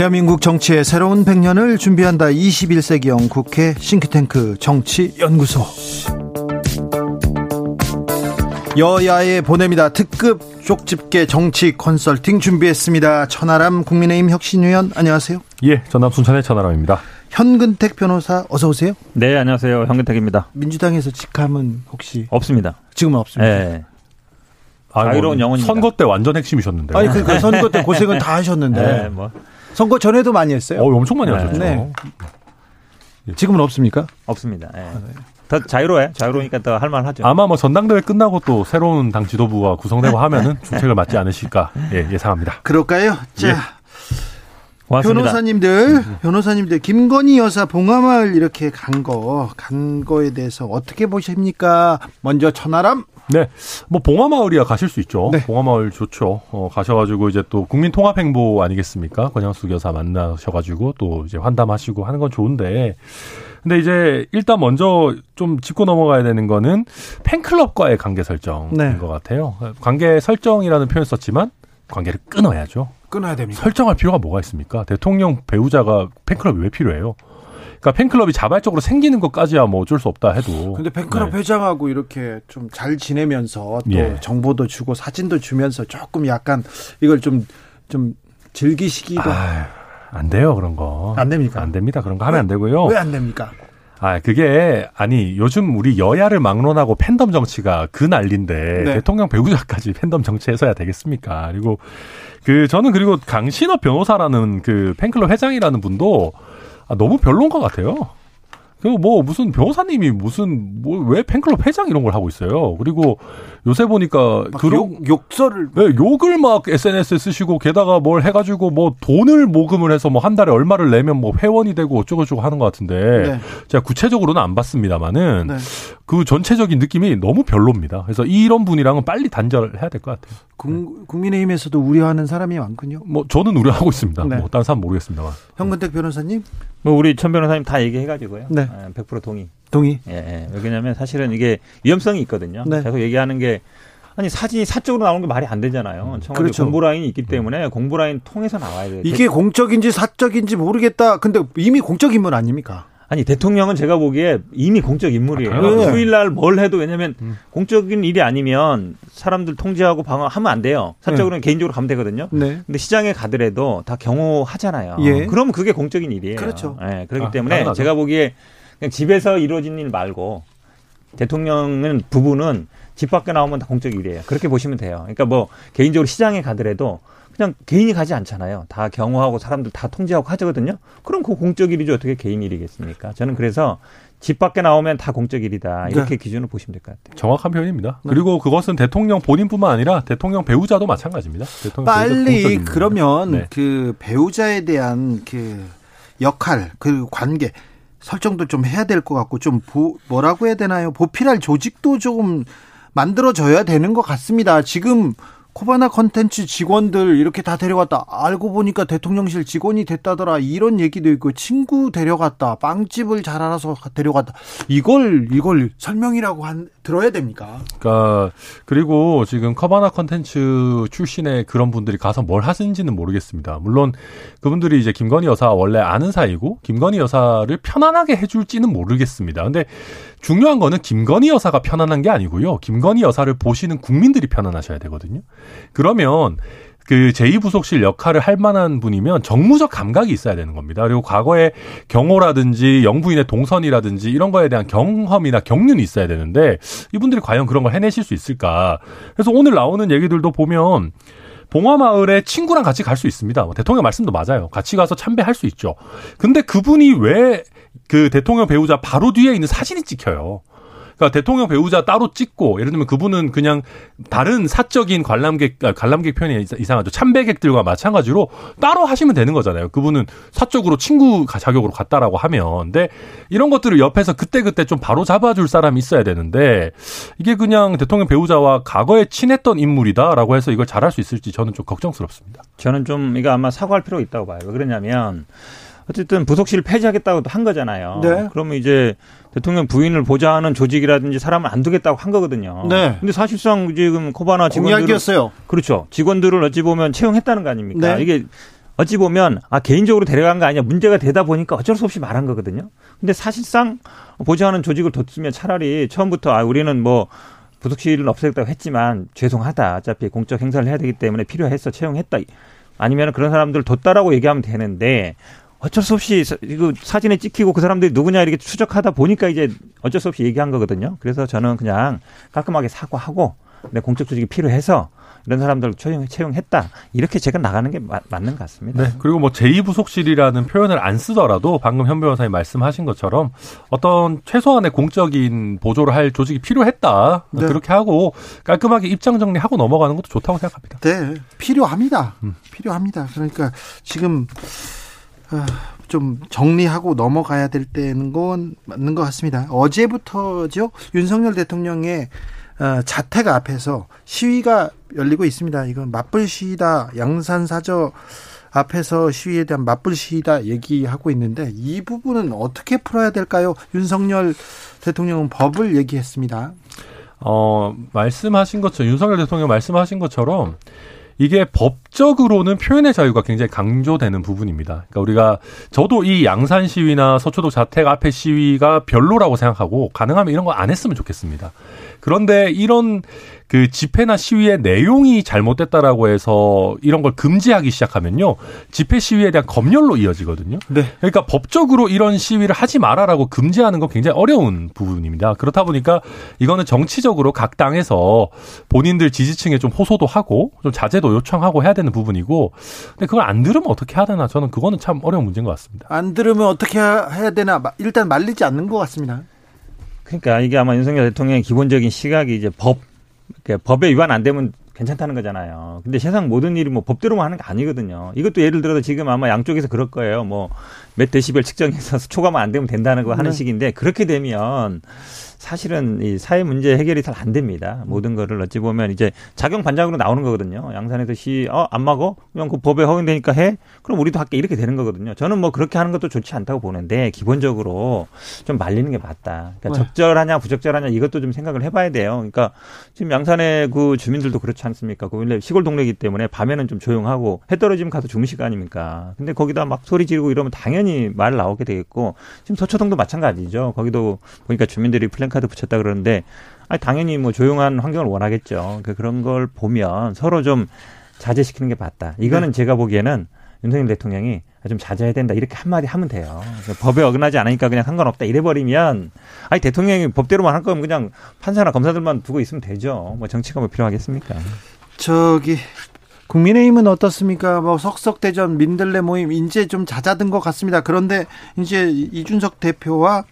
S1: 대한민국 정치의 새로운 100년을 준비한다. 21세기형 국회 싱크탱크 정치연구소. 여야에 보냅니다. 특급 쪽집게 정치 컨설팅 준비했습니다. 천하람 국민의힘 혁신위원 안녕하세요.
S4: 예, 전남 순천의 천하람입니다.
S1: 현근택 변호사 어서 오세요.
S5: 네, 안녕하세요. 현근택입니다.
S1: 민주당에서 직함은 혹시
S5: 없습니다.
S1: 지금은 없습니다.
S5: 네.
S4: 자유로운 뭐 영혼입니다. 선거 때 완전 핵심이셨는데.
S1: 아니 그러니까 선거 때 고생은 다 하셨는데. 네, 뭐. 선거 전에도 많이 했어요.
S4: 어, 엄청 많이 하셨죠. 네.
S1: 지금은 없습니까?
S5: 없습니다. 네. 더 자유로워요. 자유로우니까 더 할만하죠.
S4: 아마 뭐 전당대회 끝나고 또 새로운 당 지도부가 구성되고 하면은 중책을 맡지 않으실까 예, 예상합니다.
S1: 그럴까요? 자. 예. 변호사님들, 변호사님들, 김건희 여사 봉화마을 이렇게 간 거, 간 거에 대해서 어떻게 보십니까? 먼저 천하람?
S4: 네. 뭐 봉화마을이야 가실 수 있죠. 네. 봉화마을 좋죠. 어, 가셔가지고 이제 또 국민통합행보 아니겠습니까? 권양숙 여사 만나셔가지고 또 이제 환담하시고 하는 건 좋은데. 근데 이제 일단 먼저 좀 짚고 넘어가야 되는 거는 팬클럽과의 관계 설정인 네. 것 같아요. 관계 설정이라는 표현 썼지만 관계를 끊어야죠.
S1: 끊어야 됩니다.
S4: 설정할 필요가 뭐가 있습니까? 대통령 배우자가 팬클럽이 왜 필요해요? 그러니까 팬클럽이 자발적으로 생기는 것까지야 뭐 어쩔 수 없다 해도.
S1: 근데 팬클럽 네. 회장하고 이렇게 좀 잘 지내면서 또 예. 정보도 주고 사진도 주면서 조금 약간 이걸 좀좀 좀 즐기시기도.
S4: 아, 안 돼요 그런 거.
S1: 안 됩니까?
S4: 안 됩니다. 그런 거 하면 안 되고요.
S1: 왜 안 됩니까?
S4: 아, 그게, 아니, 요즘 우리 여야를 막론하고 팬덤 정치가 그 난리인데, 네. 대통령 배우자까지 팬덤 정치해서야 되겠습니까? 그리고, 그, 저는 그리고 강신업 변호사라는 그 팬클럽 회장이라는 분도 아, 너무 별론 것 같아요. 그뭐 무슨 변호사님이 무슨 뭐 왜 팬클럽 회장 이런 걸 하고 있어요. 그리고 요새 보니까
S1: 그런 욕설을
S4: 네, 욕을 막 SNS에 쓰시고 게다가 뭘 해가지고 뭐 돈을 모금을 해서 뭐 한 달에 얼마를 내면 뭐 회원이 되고 어쩌고저쩌고 하는 것 같은데 네. 제가 구체적으로는 안 봤습니다만은 네. 그 전체적인 느낌이 너무 별로입니다. 그래서 이런 분이랑은 빨리 단절해야 될 것 같아요.
S1: 국, 국민의힘에서도 우려하는 사람이 많군요.
S4: 뭐 저는 우려하고 있습니다. 네. 뭐 다른 사람 모르겠습니다만.
S1: 현근택 변호사님?
S5: 뭐 우리 천 변호사님 다 얘기해가지고요. 네. 100% 동의.
S1: 동의.
S5: 예, 예. 왜냐하면 사실은 이게 위험성이 있거든요. 네. 계속 얘기하는 게 아니 사진이 사적으로 나오는 게 말이 안 되잖아요. 음, 청와대 그렇죠. 공보 라인이 있기 때문에 공보 라인 통해서 나와야 돼요.
S1: 이게 공적인지 사적인지 모르겠다. 근데 이미 공적 인물 아닙니까?
S5: 아니 대통령은 제가 보기에 이미 공적 인물이에요. 아, 네. 휴일 날 뭘 해도 왜냐하면 음. 공적인 일이 아니면 사람들 통제하고 방어하면 안 돼요. 사적으로는 네. 개인적으로 가면 되거든요. 네. 근데 시장에 가더라도 다 경호하잖아요. 예. 그러면 그게 공적인 일이에요.
S1: 그렇죠.
S5: 네, 그렇기 아, 때문에 당연하죠. 제가 보기에 그냥 집에서 이루어진 일 말고 대통령은 부부는 집 밖에 나오면 다 공적 일이에요. 그렇게 보시면 돼요. 그러니까 뭐 개인적으로 시장에 가더라도 그냥 개인이 가지 않잖아요. 다 경호하고 사람들 다 통제하고 하거든요. 그럼 그 공적 일이죠. 어떻게 개인 일이겠습니까? 저는 그래서 집 밖에 나오면 다 공적 일이다. 이렇게 네. 기준을 보시면 될 것 같아요.
S4: 정확한 표현입니다. 네. 그리고 그것은 대통령 본인뿐만 아니라 대통령 배우자도 마찬가지입니다. 대통령
S1: 빨리 그러면 네. 그 배우자에 대한 그 역할, 그 관계 설정도 좀 해야 될 것 같고 좀 보, 뭐라고 해야 되나요? 보필할 조직도 조금 만들어져야 되는 것 같습니다. 지금 코바나 컨텐츠 직원들 이렇게 다 데려갔다. 알고 보니까 대통령실 직원이 됐다더라. 이런 얘기도 있고 친구 데려갔다. 빵집을 잘 알아서 데려갔다. 이걸 이걸 설명이라고 한 들어야 됩니까?
S4: 그러니까 그리고 지금 커바나 컨텐츠 출신의 그런 분들이 가서 뭘 하시는지는 모르겠습니다. 물론 그분들이 이제 김건희 여사 원래 아는 사이고 김건희 여사를 편안하게 해줄지는 모르겠습니다. 근데 중요한 거는 김건희 여사가 편안한 게 아니고요. 김건희 여사를 보시는 국민들이 편안하셔야 되거든요. 그러면 그 제2부속실 역할을 할 만한 분이면 정무적 감각이 있어야 되는 겁니다. 그리고 과거에 경호라든지 영부인의 동선이라든지 이런 거에 대한 경험이나 경륜이 있어야 되는데 이분들이 과연 그런 걸 해내실 수 있을까. 그래서 오늘 나오는 얘기들도 보면 봉화마을에 친구랑 같이 갈 수 있습니다. 뭐 대통령 말씀도 맞아요. 같이 가서 참배할 수 있죠. 근데 그분이 왜 그 대통령 배우자 바로 뒤에 있는 사진이 찍혀요. 그러니까 대통령 배우자 따로 찍고 예를 들면 그분은 그냥 다른 사적인 관람객 아, 관람객 표현이 이상하죠. 참배객들과 마찬가지로 따로 하시면 되는 거잖아요. 그분은 사적으로 친구 자격으로 갔다라고 하면 근데 이런 것들을 옆에서 그때그때 좀 바로 잡아줄 사람이 있어야 되는데 이게 그냥 대통령 배우자와 과거에 친했던 인물이다라고 해서 이걸 잘할 수 있을지 저는 좀 걱정스럽습니다.
S5: 저는 좀 이거 아마 사과할 필요가 있다고 봐요. 왜 그러냐면 어쨌든 부속실을 폐지하겠다고 한 거잖아요. 네. 그러면 이제 대통령 부인을 보좌하는 조직이라든지 사람을 안 두겠다고 한 거거든요. 네. 근데 사실상 지금 코바나 직원들
S1: 었어요
S5: 그렇죠. 직원들을 어찌 보면 채용했다는 거 아닙니까? 네. 이게 어찌 보면 아 개인적으로 데려간 거 아니야 문제가 되다 보니까 어쩔 수 없이 말한 거거든요. 근데 사실상 보좌하는 조직을 뒀으면 차라리 처음부터 아 우리는 뭐 부속실은 없애겠다고 했지만 죄송하다. 어차피 공적 행사를 해야 되기 때문에 필요해서 채용했다. 아니면 그런 사람들 뒀다라고 얘기하면 되는데 어쩔 수 없이 이거 사진에 찍히고 그 사람들이 누구냐 이렇게 추적하다 보니까 이제 어쩔 수 없이 얘기한 거거든요. 그래서 저는 그냥 깔끔하게 사과하고 내 공적 조직이 필요해서 이런 사람들 채용, 채용했다. 이렇게 제가 나가는 게 마, 맞는 것 같습니다.
S4: 네. 그리고 뭐 제2부속실이라는 표현을 안 쓰더라도 방금 현 변호사님 말씀하신 것처럼 어떤 최소한의 공적인 보조를 할 조직이 필요했다. 네. 그렇게 하고 깔끔하게 입장 정리하고 넘어가는 것도 좋다고 생각합니다.
S1: 네. 필요합니다. 음. 필요합니다. 그러니까 지금 아, 좀 정리하고 넘어가야 될 때는 건 맞는 것 같습니다. 어제부터죠. 윤석열 대통령의 어, 자택 앞에서 시위가 열리고 있습니다. 이건 맞불 시위다. 양산 사저 앞에서 시위에 대한 맞불 시위다 얘기하고 있는데 이 부분은 어떻게 풀어야 될까요? 윤석열 대통령은 법을 얘기했습니다.
S4: 어, 말씀하신 것처럼 윤석열 대통령 말씀하신 것처럼 이게 법 적으로는 표현의 자유가 굉장히 강조되는 부분입니다. 그러니까 우리가 저도 이 양산 시위나 서초도 자택 앞에 시위가 별로라고 생각하고 가능하면 이런 거 안 했으면 좋겠습니다. 그런데 이런 그 집회나 시위의 내용이 잘못됐다라고 해서 이런 걸 금지하기 시작하면요. 집회 시위에 대한 검열로 이어지거든요. 네. 그러니까 법적으로 이런 시위를 하지 마라라고 금지하는 건 굉장히 어려운 부분입니다. 그렇다 보니까 이거는 정치적으로 각 당에서 본인들 지지층에 좀 호소도 하고 좀 자제도 요청하고 해야 되는 부분이고 근데 그걸 안 들으면 어떻게 해야 되나 저는 그거는 참 어려운 문제인 것 같습니다.
S1: 안 들으면 어떻게 해야 되나 일단 말리지 않는 것 같습니다.
S5: 그러니까 이게 아마 윤석열 대통령의 기본적인 시각이 이제 법 그러니까 법에 위반 안 되면 괜찮다는 거잖아요. 근데 세상 모든 일이 뭐 법대로만 하는 게 아니거든요. 이것도 예를 들어서 지금 아마 양쪽에서 그럴 거예요. 뭐 몇 데시벨 측정해서 초과만 안 되면 된다는 거 하는 네. 식인데 그렇게 되면 사실은 이 사회 문제 해결이 잘 안 됩니다. 모든 거를 어찌 보면 이제 작용 반작으로 나오는 거거든요. 양산에서 시, 어, 안 막어? 그냥 그 법에 허용되니까 해? 그럼 우리도 할게. 이렇게 되는 거거든요. 저는 뭐 그렇게 하는 것도 좋지 않다고 보는데 기본적으로 좀 말리는 게 맞다. 그러니까 네. 적절하냐, 부적절하냐 이것도 좀 생각을 해봐야 돼요. 그러니까 지금 양산의 그 주민들도 그렇지 않습니까? 그 원래 시골 동네이기 때문에 밤에는 좀 조용하고 해 떨어지면 가서 주무실 거 아닙니까? 근데 거기다 막 소리 지르고 이러면 당연히 말 나오게 되겠고 지금 서초동도 마찬가지죠. 거기도 보니까 주민들이 플랜 플랜카드 붙였다 그러는데 아니 당연히 뭐 조용한 환경을 원하겠죠. 그러니까 그런 걸 보면 서로 좀 자제시키는 게 맞다. 이거는 네. 제가 보기에는 윤석열 대통령이 좀 자제해야 된다 이렇게 한마디 하면 돼요. 법에 어긋나지 않으니까 그냥 상관없다 이래버리면 아니 대통령이 법대로만 할 거면 그냥 판사나 검사들만 두고 있으면 되죠. 뭐 정치가 뭐 필요하겠습니까?
S1: 저기 국민의힘은 어떻습니까? 뭐 석석대전 민들레 모임 이제 좀 잦아든 것 같습니다. 그런데 이제 이준석 대표와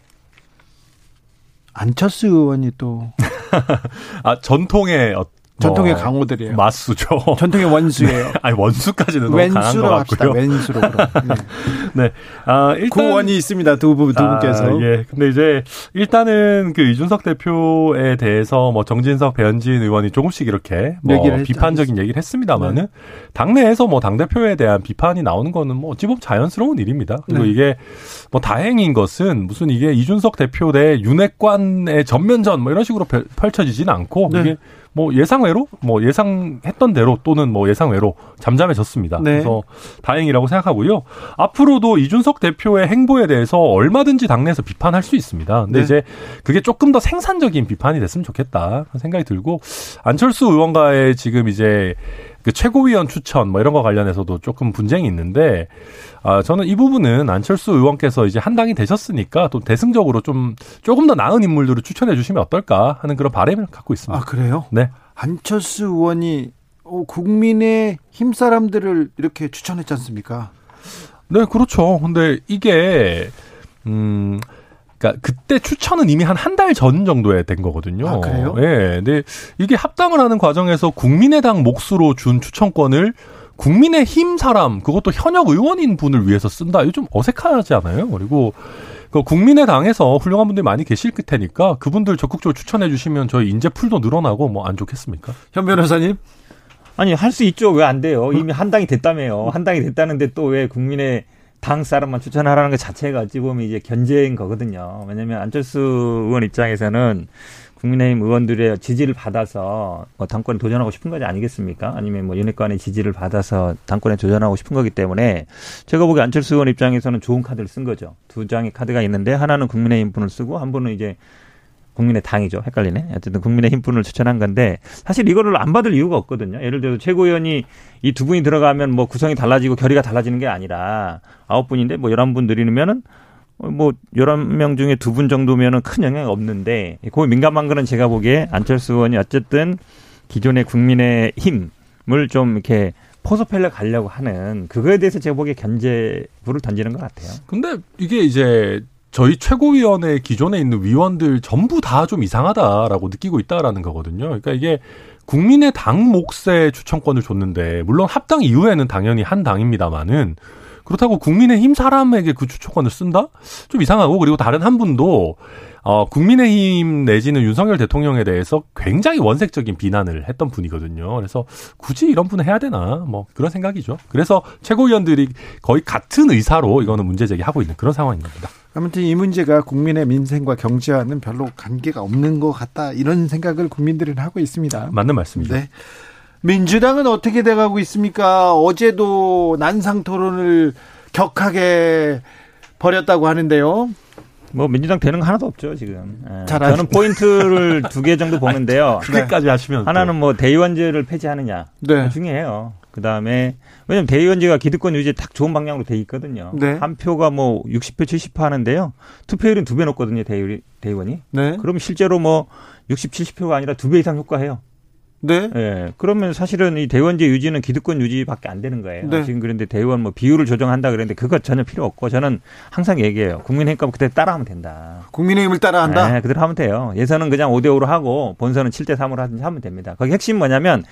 S1: 안철수 의원이 또.
S4: 아, 전통의
S1: 전통의 뭐, 강호들이에요.
S4: 맞수죠.
S1: 전통의 원수예요.
S4: 네. 아니 원수까지는 너무 강한 것 같고요.
S1: 왼수로 네.
S4: 네. 아, 일단
S1: 구원이 있습니다. 두, 분, 두 아, 분께서.
S4: 예. 근데 이제 일단은 그 이준석 대표에 대해서 뭐 정진석, 배현진 의원이 조금씩 이렇게 뭐 얘기를 비판적인 했, 얘기를 했습니다만은 네. 당내에서 뭐 당 대표에 대한 비판이 나오는 거는 뭐 어찌 보면 자연스러운 일입니다. 그리고 네. 이게 뭐 다행인 것은 무슨 이게 이준석 대표 대 윤핵관의 전면전 뭐 이런 식으로 펼쳐지지는 않고 네. 이게 뭐 예상외로 뭐 예상했던 대로 또는 뭐 예상외로 잠잠해졌습니다. 네. 그래서 다행이라고 생각하고요. 앞으로도 이준석 대표의 행보에 대해서 얼마든지 당내에서 비판할 수 있습니다. 근데 네. 이제 그게 조금 더 생산적인 비판이 됐으면 좋겠다 생각이 들고 안철수 의원과의 지금 이제 그 최고위원 추천 뭐 이런 거 관련해서도 조금 분쟁이 있는데 아 저는 이 부분은 안철수 의원께서 이제 한 당이 되셨으니까 또 대승적으로 좀 조금 더 나은 인물들을 추천해 주시면 어떨까 하는 그런 바람을 갖고 있습니다.
S1: 아 그래요?
S4: 네.
S1: 안철수 의원이 어, 국민의 힘 사람들을 이렇게 추천했지 않습니까?
S4: 네, 그렇죠. 근데 이게 음 그러니까 그때 추천은 이미 한 한 달 전 정도에 된 거거든요.
S1: 아, 그래요?
S4: 예. 근데 이게 합당을 하는 과정에서 국민의당 몫으로 준 추천권을 국민의힘 사람 그것도 현역 의원인 분을 위해서 쓴다. 이거 좀 어색하지 않아요? 그리고 그 국민의당에서 훌륭한 분들이 많이 계실 테니까 그분들 적극적으로 추천해 주시면 저희 인재 풀도 늘어나고 뭐 안 좋겠습니까?
S1: 현 변호사님?
S5: 아니 할 수 있죠. 왜 안 돼요? 이미 한 당이 됐다며요. 한 당이 됐다는데 또 왜 국민의 당 사람만 추천하라는 것 자체가 어찌 보면 이제 견제인 거거든요. 왜냐하면 안철수 의원 입장에서는 국민의힘 의원들의 지지를 받아서 뭐 당권에 도전하고 싶은 거지 아니겠습니까? 아니면 뭐 윤핵관의 지지를 받아서 당권에 도전하고 싶은 거기 때문에 제가 보기에 안철수 의원 입장에서는 좋은 카드를 쓴 거죠. 두 장의 카드가 있는데 하나는 국민의힘 분을 쓰고 한 분은 이제 국민의 당이죠. 헷갈리네. 어쨌든 국민의 힘 분을 추천한 건데 사실 이거를 안 받을 이유가 없거든요. 예를 들어서 최고위원이 이 두 분이 들어가면 뭐 구성이 달라지고 결의가 달라지는 게 아니라 아홉 분인데 뭐 열한 분 들이면은 뭐 열한 명 중에 두 분 정도면은 큰 영향이 없는데 그 민감한 거는 제가 보기에 안철수 의원이 어쨌든 기존의 국민의 힘을 좀 이렇게 포섭헬려 가려고 하는 그거에 대해서 제가 보기에 견제부를 던지는 것 같아요.
S4: 근데 이게 이제 저희 최고위원회 기존에 있는 위원들 전부 다 좀 이상하다라고 느끼고 있다라는 거거든요. 그러니까 이게 국민의 당 몫의 추천권을 줬는데 물론 합당 이후에는 당연히 한 당입니다만은 그렇다고 국민의힘 사람에게 그 추천권을 쓴다? 좀 이상하고 그리고 다른 한 분도 어, 국민의힘 내지는 윤석열 대통령에 대해서 굉장히 원색적인 비난을 했던 분이거든요. 그래서 굳이 이런 분을 해야 되나 뭐 그런 생각이죠. 그래서 최고위원들이 거의 같은 의사로 이거는 문제 제기하고 있는 그런 상황입니다.
S1: 아무튼 이 문제가 국민의 민생과 경제와는 별로 관계가 없는 것 같다 이런 생각을 국민들은 하고 있습니다.
S4: 맞는 말씀이죠. 네.
S1: 민주당은 어떻게 돼가고 있습니까? 어제도 난상 토론을 격하게 벌였다고 하는데요.
S5: 뭐 민주당 되는 거 하나도 없죠 지금. 예. 저는 포인트를 두 개 정도 보는데요.
S4: 그게까지 네. 하시면
S5: 하나는 뭐 대의원제를 폐지하느냐 네. 중요해요. 그 다음에 왜냐면 대의원제가 기득권 유지에 딱 좋은 방향으로 돼 있거든요. 네. 한 표가 뭐 60표 70표 하는데요. 투표율은 두 배 높거든요 대의, 대의원이. 네. 그러면 실제로 뭐 60, 70표가 아니라 두 배 이상 효과해요.
S1: 네.
S5: 예. 그러면 사실은 이 대의원제 유지는 기득권 유지밖에 안 되는 거예요. 네. 지금 그런데 대의원 뭐 비율을 조정한다 그랬는데 그것 전혀 필요 없고 저는 항상 얘기해요. 국민의힘 그때 따라하면 된다.
S1: 국민의힘을 따라한다?
S5: 네, 그대로 하면 돼요. 예선은 그냥 5대 5로 하고 본선은 7대 3으로 하든지 하면 됩니다. 거기 핵심 뭐냐면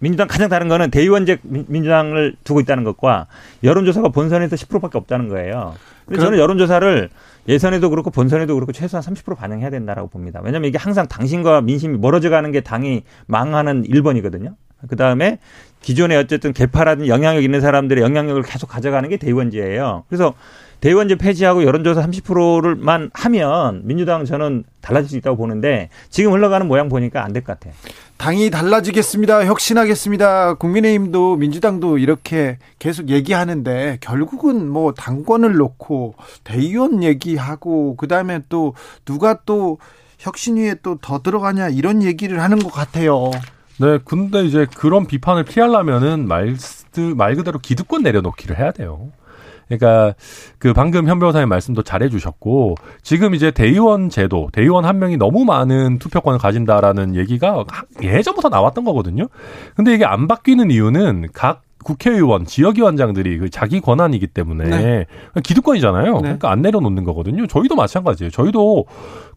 S5: 민주당 가장 다른 거는 대의원제 민주당을 두고 있다는 것과 여론조사가 본선에서 10%밖에 없다는 거예요. 그래서 저는 여론조사를 예선에도 그렇고 본선에도 그렇고 최소한 30% 반영해야 된다라고 봅니다. 왜냐하면 이게 항상 당신과 민심이 멀어져 가는 게 당이 망하는 1번이거든요. 그 다음에 기존에 어쨌든 개파라든 영향력 있는 사람들의 영향력을 계속 가져가는 게 대의원제예요. 그래서 대의원제 폐지하고 여론조사 30%를만 하면 민주당 저는 달라질 수 있다고 보는데 지금 흘러가는 모양 보니까 안 될 것 같아요.
S1: 당이 달라지겠습니다. 혁신하겠습니다. 국민의힘도 민주당도 이렇게 계속 얘기하는데 결국은 뭐 당권을 놓고 대의원 얘기하고 그다음에 또 누가 또 혁신위에 또 더 들어가냐 이런 얘기를 하는 것 같아요.
S4: 네, 근데 이제 그런 비판을 피하려면은 말, 말 그대로 기득권 내려놓기를 해야 돼요. 그러니까 그 방금 현 변호사님 말씀도 잘해 주셨고 지금 이제 대의원 제도, 대의원 한 명이 너무 많은 투표권을 가진다라는 얘기가 예전부터 나왔던 거거든요. 근데 이게 안 바뀌는 이유는 각 국회의원, 지역위원장들이 그 자기 권한이기 때문에 네. 기득권이잖아요. 네. 그러니까 안 내려놓는 거거든요. 저희도 마찬가지예요. 저희도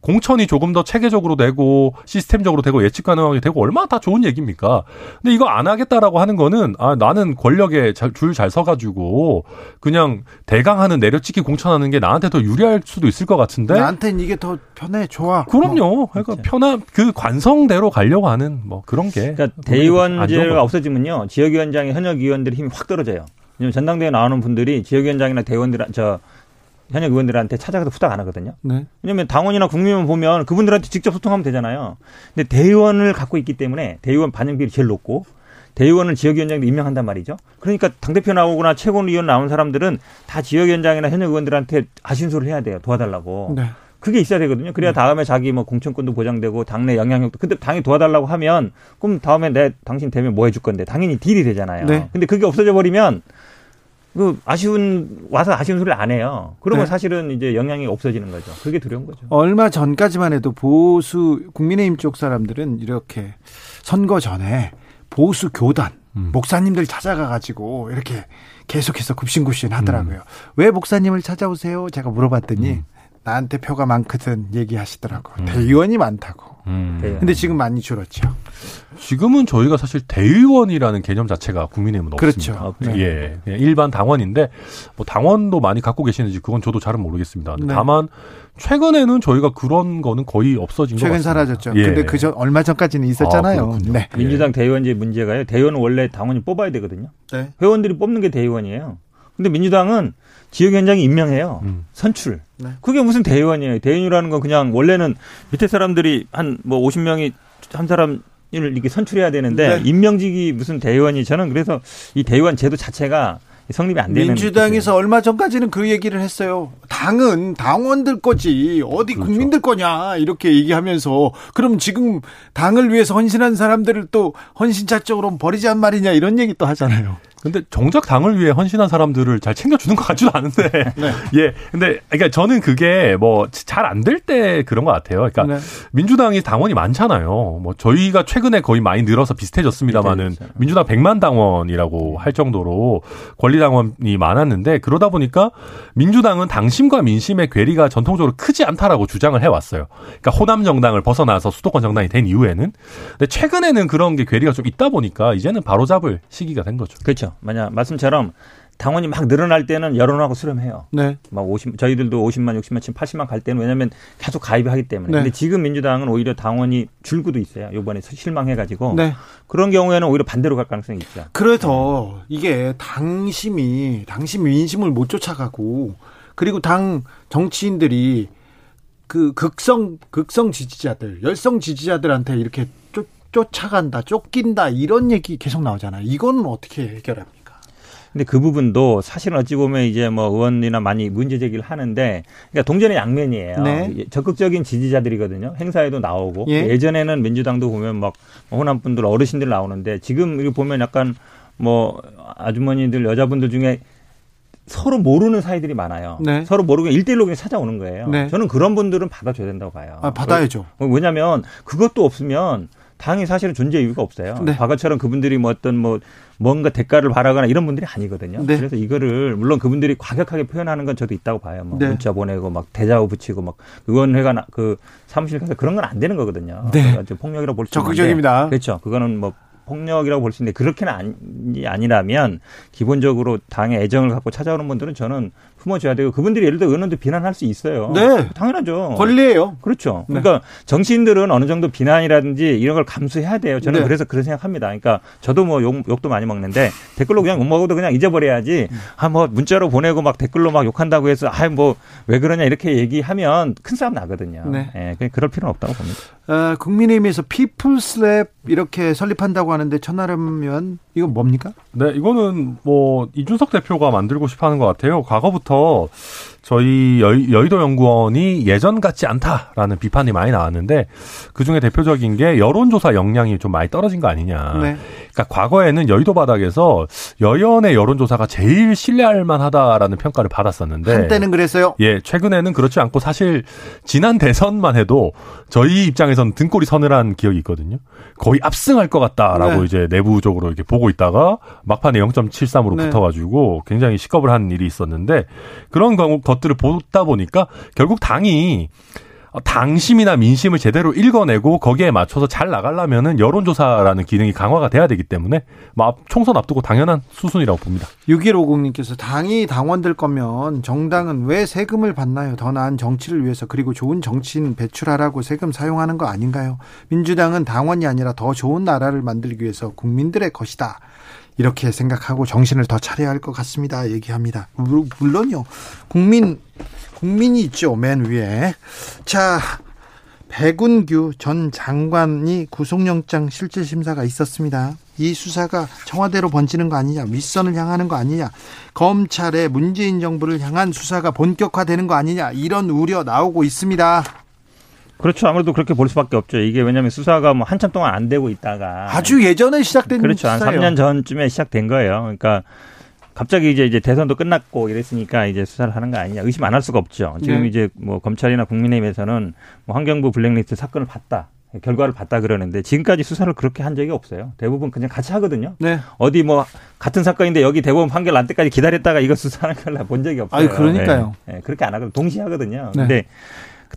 S4: 공천이 조금 더 체계적으로 되고 시스템적으로 되고 예측 가능하게 되고 얼마나 다 좋은 얘기입니까? 근데 이거 안 하겠다라고 하는 거는 아 나는 권력에 줄 잘 서가지고 그냥 대강하는 내려찍기 공천하는 게 나한테 더 유리할 수도 있을 것 같은데
S1: 나한테는 이게 더 편해 좋아.
S4: 그럼요. 뭐. 그러니까 편한 그 관성대로 가려고 하는 뭐 그런 게
S5: 그러니까 대의원제가 없어지면요 지역위원장의 현역 의원들의 힘이 확 떨어져요. 왜냐면 전당대회 나오는 분들이 지역위원장이나 대의원들 저 현역 의원들한테 찾아가서 부탁 안 하거든요. 네. 왜냐하면 당원이나 국민만 보면 그분들한테 직접 소통하면 되잖아요. 근데 대의원을 갖고 있기 때문에 대의원 반영비율이 제일 높고 대의원을 지역위원장도 임명한단 말이죠. 그러니까 당대표 나오거나 최고위원 나온 사람들은 다 지역위원장이나 현역 의원들한테 아신소를 해야 돼요. 도와달라고. 네. 그게 있어야 되거든요. 그래야 네. 다음에 자기 뭐 공천권도 보장되고 당내 영향력도. 근데 당이 도와달라고 하면 그럼 다음에 내 당신 되면 뭐 해줄 건데 당연히 딜이 되잖아요. 네. 근데 그게 없어져 버리면 그 아쉬운 와서 아쉬운 소리를 안 해요. 그러면 네. 사실은 이제 영향이 없어지는 거죠. 그게 두려운 거죠.
S1: 얼마 전까지만 해도 보수 국민의힘 쪽 사람들은 이렇게 선거 전에 보수 교단 음. 목사님들 찾아가 가지고 이렇게 계속해서 굽신굽신 하더라고요. 음. 왜 목사님을 찾아오세요? 제가 물어봤더니 음. 나한테 표가 많거든 얘기하시더라고. 음. 대의원이 많다고. 음. 근데 지금 많이 줄었죠.
S4: 지금은 저희가 사실 대의원이라는 개념 자체가 국민의힘은
S1: 그렇죠.
S4: 없습니다. 네. 예, 일반 당원인데 뭐 당원도 많이 갖고 계시는지 그건 저도 잘은 모르겠습니다. 네. 다만 최근에는 저희가 그런 거는 거의 없어진 것
S1: 같습니다. 최근 사라졌죠. 예. 근데 그전 얼마 전까지는 있었잖아요.
S5: 아, 네. 민주당 대의원제 문제가요. 대의원은 원래 당원이 뽑아야 되거든요. 네. 회원들이 뽑는 게 대의원이에요. 근데 민주당은 지역위원장이 임명해요. 음. 선출. 네. 그게 무슨 대의원이에요. 대의원이라는 건 그냥 원래는 밑에 사람들이 한 뭐 50명이 한 사람 을 이렇게 선출해야 되는데 네. 임명직이 무슨 대의원이 저는 그래서 이 대의원 제도 자체가 성립이 안 되는
S1: 민주당에서 뜻이에요. 얼마 전까지는 그 얘기를 했어요. 당은 당원들 거지 어디 그렇죠. 국민들 거냐 이렇게 얘기하면서 그럼 지금 당을 위해서 헌신한 사람들을 또 헌신자적으로 버리지 한 말이냐 이런 얘기 또 하잖아요.
S4: 근데 정작 당을 위해 헌신한 사람들을 잘 챙겨주는 것 같지도 않은데. 네. 예. 근데, 그러니까 저는 그게 뭐 잘 안 될 때 그런 것 같아요. 그러니까 네. 민주당이 당원이 많잖아요. 뭐 저희가 최근에 거의 많이 늘어서 비슷해졌습니다만은 네, 민주당 100만 당원이라고 할 정도로 권리당원이 많았는데 그러다 보니까 민주당은 당심과 민심의 괴리가 전통적으로 크지 않다라고 주장을 해왔어요. 그러니까 호남 정당을 벗어나서 수도권 정당이 된 이후에는. 근데 최근에는 그런 게 괴리가 좀 있다 보니까 이제는 바로잡을 시기가 된 거죠.
S5: 그렇죠. 만약 말씀처럼 당원이 막 늘어날 때는 여론하고 수렴해요. 네. 막 50, 저희들도 50만, 60만, 지금 80만 갈 때는 왜냐하면 계속 가입을 하기 때문에. 네. 근데 지금 민주당은 오히려 당원이 줄고도 있어요. 요번에 실망해가지고. 네. 그런 경우에는 오히려 반대로 갈 가능성이 있죠.
S1: 그래서 이게 당심이, 당심 민심을 못 쫓아가고 그리고 당 정치인들이 그 극성, 극성 지지자들, 열성 지지자들한테 이렇게 쫓아간다, 쫓긴다 이런 얘기 계속 나오잖아요. 이거는 어떻게 해결합니까?
S5: 근데 그 부분도 사실은 어찌 보면 이제 뭐 의원이나 많이 문제 제기를 하는데 그러니까 동전의 양면이에요. 네. 적극적인 지지자들이거든요. 행사에도 나오고 예. 전에는 민주당도 보면 막 호남 분들 어르신들 나오는데 지금 이거 보면 약간 뭐 아주머니들 여자분들 중에 서로 모르는 사이들이 많아요. 네. 서로 모르고 일대일로 그냥 찾아오는 거예요. 네. 저는 그런 분들은 받아줘야 된다고 봐요.
S1: 아, 받아야죠.
S5: 왜냐하면 그것도 없으면 당이 사실은 존재 이유가 없어요. 네. 과거처럼 그분들이 뭐 어떤 뭐 뭔가 대가를 바라거나 이런 분들이 아니거든요. 네. 그래서 이거를 물론 그분들이 과격하게 표현하는 건 저도 있다고 봐요. 뭐 네. 문자 보내고 막 대자우 붙이고 막 의원회관 그 사무실 가서 그런 건 안 되는 거거든요. 네. 폭력이라고 볼 수 있는데
S1: 적극적입니다.
S5: 그렇죠. 그거는 뭐 폭력이라고 볼 수 있는데 그렇게는 아니, 아니라면 기본적으로 당의 애정을 갖고 찾아오는 분들은 저는 품어줘야 되고 그분들이 예를 들어 의원도 비난할 수 있어요. 네. 당연하죠.
S1: 권리예요.
S5: 그렇죠. 네. 그러니까 정치인들은 어느 정도 비난이라든지 이런 걸 감수해야 돼요. 저는 네. 그래서 그런 생각합니다. 그러니까 저도 뭐 욕, 욕도 많이 먹는데 댓글로 그냥 욕 먹어도 그냥 잊어버려야지. 아 뭐 문자로 보내고 막 댓글로 막 욕한다고 해서 아 뭐 왜 그러냐 이렇게 얘기하면 큰 싸움 나거든요. 네. 예, 그냥 그럴 필요는 없다고 봅니다.
S1: 어, 국민의힘에서 피플스랩 이렇게 설립한다고 하는데 천하람면 이건 뭡니까?
S4: 네, 이거는 뭐 이준석 대표가 만들고 싶어 하는 것 같아요. 과거부터 그래서 저희 여, 의도 연구원이 예전 같지 않다라는 비판이 많이 나왔는데 그 중에 대표적인 게 여론조사 역량이 좀 많이 떨어진 거 아니냐. 네. 그러니까 과거에는 여의도 바닥에서 여연의 여론조사가 제일 신뢰할 만하다라는 평가를 받았었는데
S1: 한때는 그랬어요.
S4: 예, 최근에는 그렇지 않고 사실 지난 대선만 해도 저희 입장에서는 등골이 서늘한 기억이 있거든요. 거의 압승할 것 같다라고 네. 이제 내부적으로 이렇게 보고 있다가 막판에 0.73으로 네. 붙어가지고 굉장히 시겁을 한 일이 있었는데 그런 것들을 보다 보니까 결국 당이 당심이나 민심을 제대로 읽어내고 거기에 맞춰서 잘 나가려면은 여론조사라는 기능이 강화가 돼야 되기 때문에 총선 앞두고 당연한 수순이라고 봅니다.
S1: 6150님께서 당이 당원될 거면 정당은 왜 세금을 받나요? 더 나은 정치를 위해서 그리고 좋은 정치인 배출하라고 세금 사용하는 거 아닌가요? 민주당은 당원이 아니라 더 좋은 나라를 만들기 위해서 국민들의 것이다. 이렇게 생각하고 정신을 더 차려야 할 것 같습니다. 얘기합니다. 물론요. 국민 국민이 있죠. 맨 위에. 자, 백운규 전 장관이 구속영장 실질 심사가 있었습니다. 이 수사가 청와대로 번지는 거 아니냐, 윗선을 향하는 거 아니냐, 검찰의 문재인 정부를 향한 수사가 본격화되는 거 아니냐, 이런 우려 나오고 있습니다.
S5: 그렇죠. 아무래도 그렇게 볼 수밖에 없죠. 이게 왜냐하면 수사가 뭐 한참 동안 안 되고 있다가
S1: 아주 예전에 시작된
S5: 그렇죠. 한 3년 전쯤에 시작된 거예요. 그러니까 갑자기 이제 이제 대선도 끝났고 이랬으니까 이제 수사를 하는 거 아니냐 의심 안 할 수가 없죠. 지금 네. 이제 뭐 검찰이나 국민의힘에서는 뭐 환경부 블랙리스트 사건을 봤다. 결과를 봤다 그러는데 지금까지 수사를 그렇게 한 적이 없어요. 대부분 그냥 같이 하거든요. 네. 어디 뭐 같은 사건인데 여기 대법원 판결 날 때까지 기다렸다가 이거 수사하는 걸 본 적이 없어요.
S1: 아 그러니까요.
S5: 네. 네. 그렇게 안 하거든요. 동시에 하거든요. 네. 근데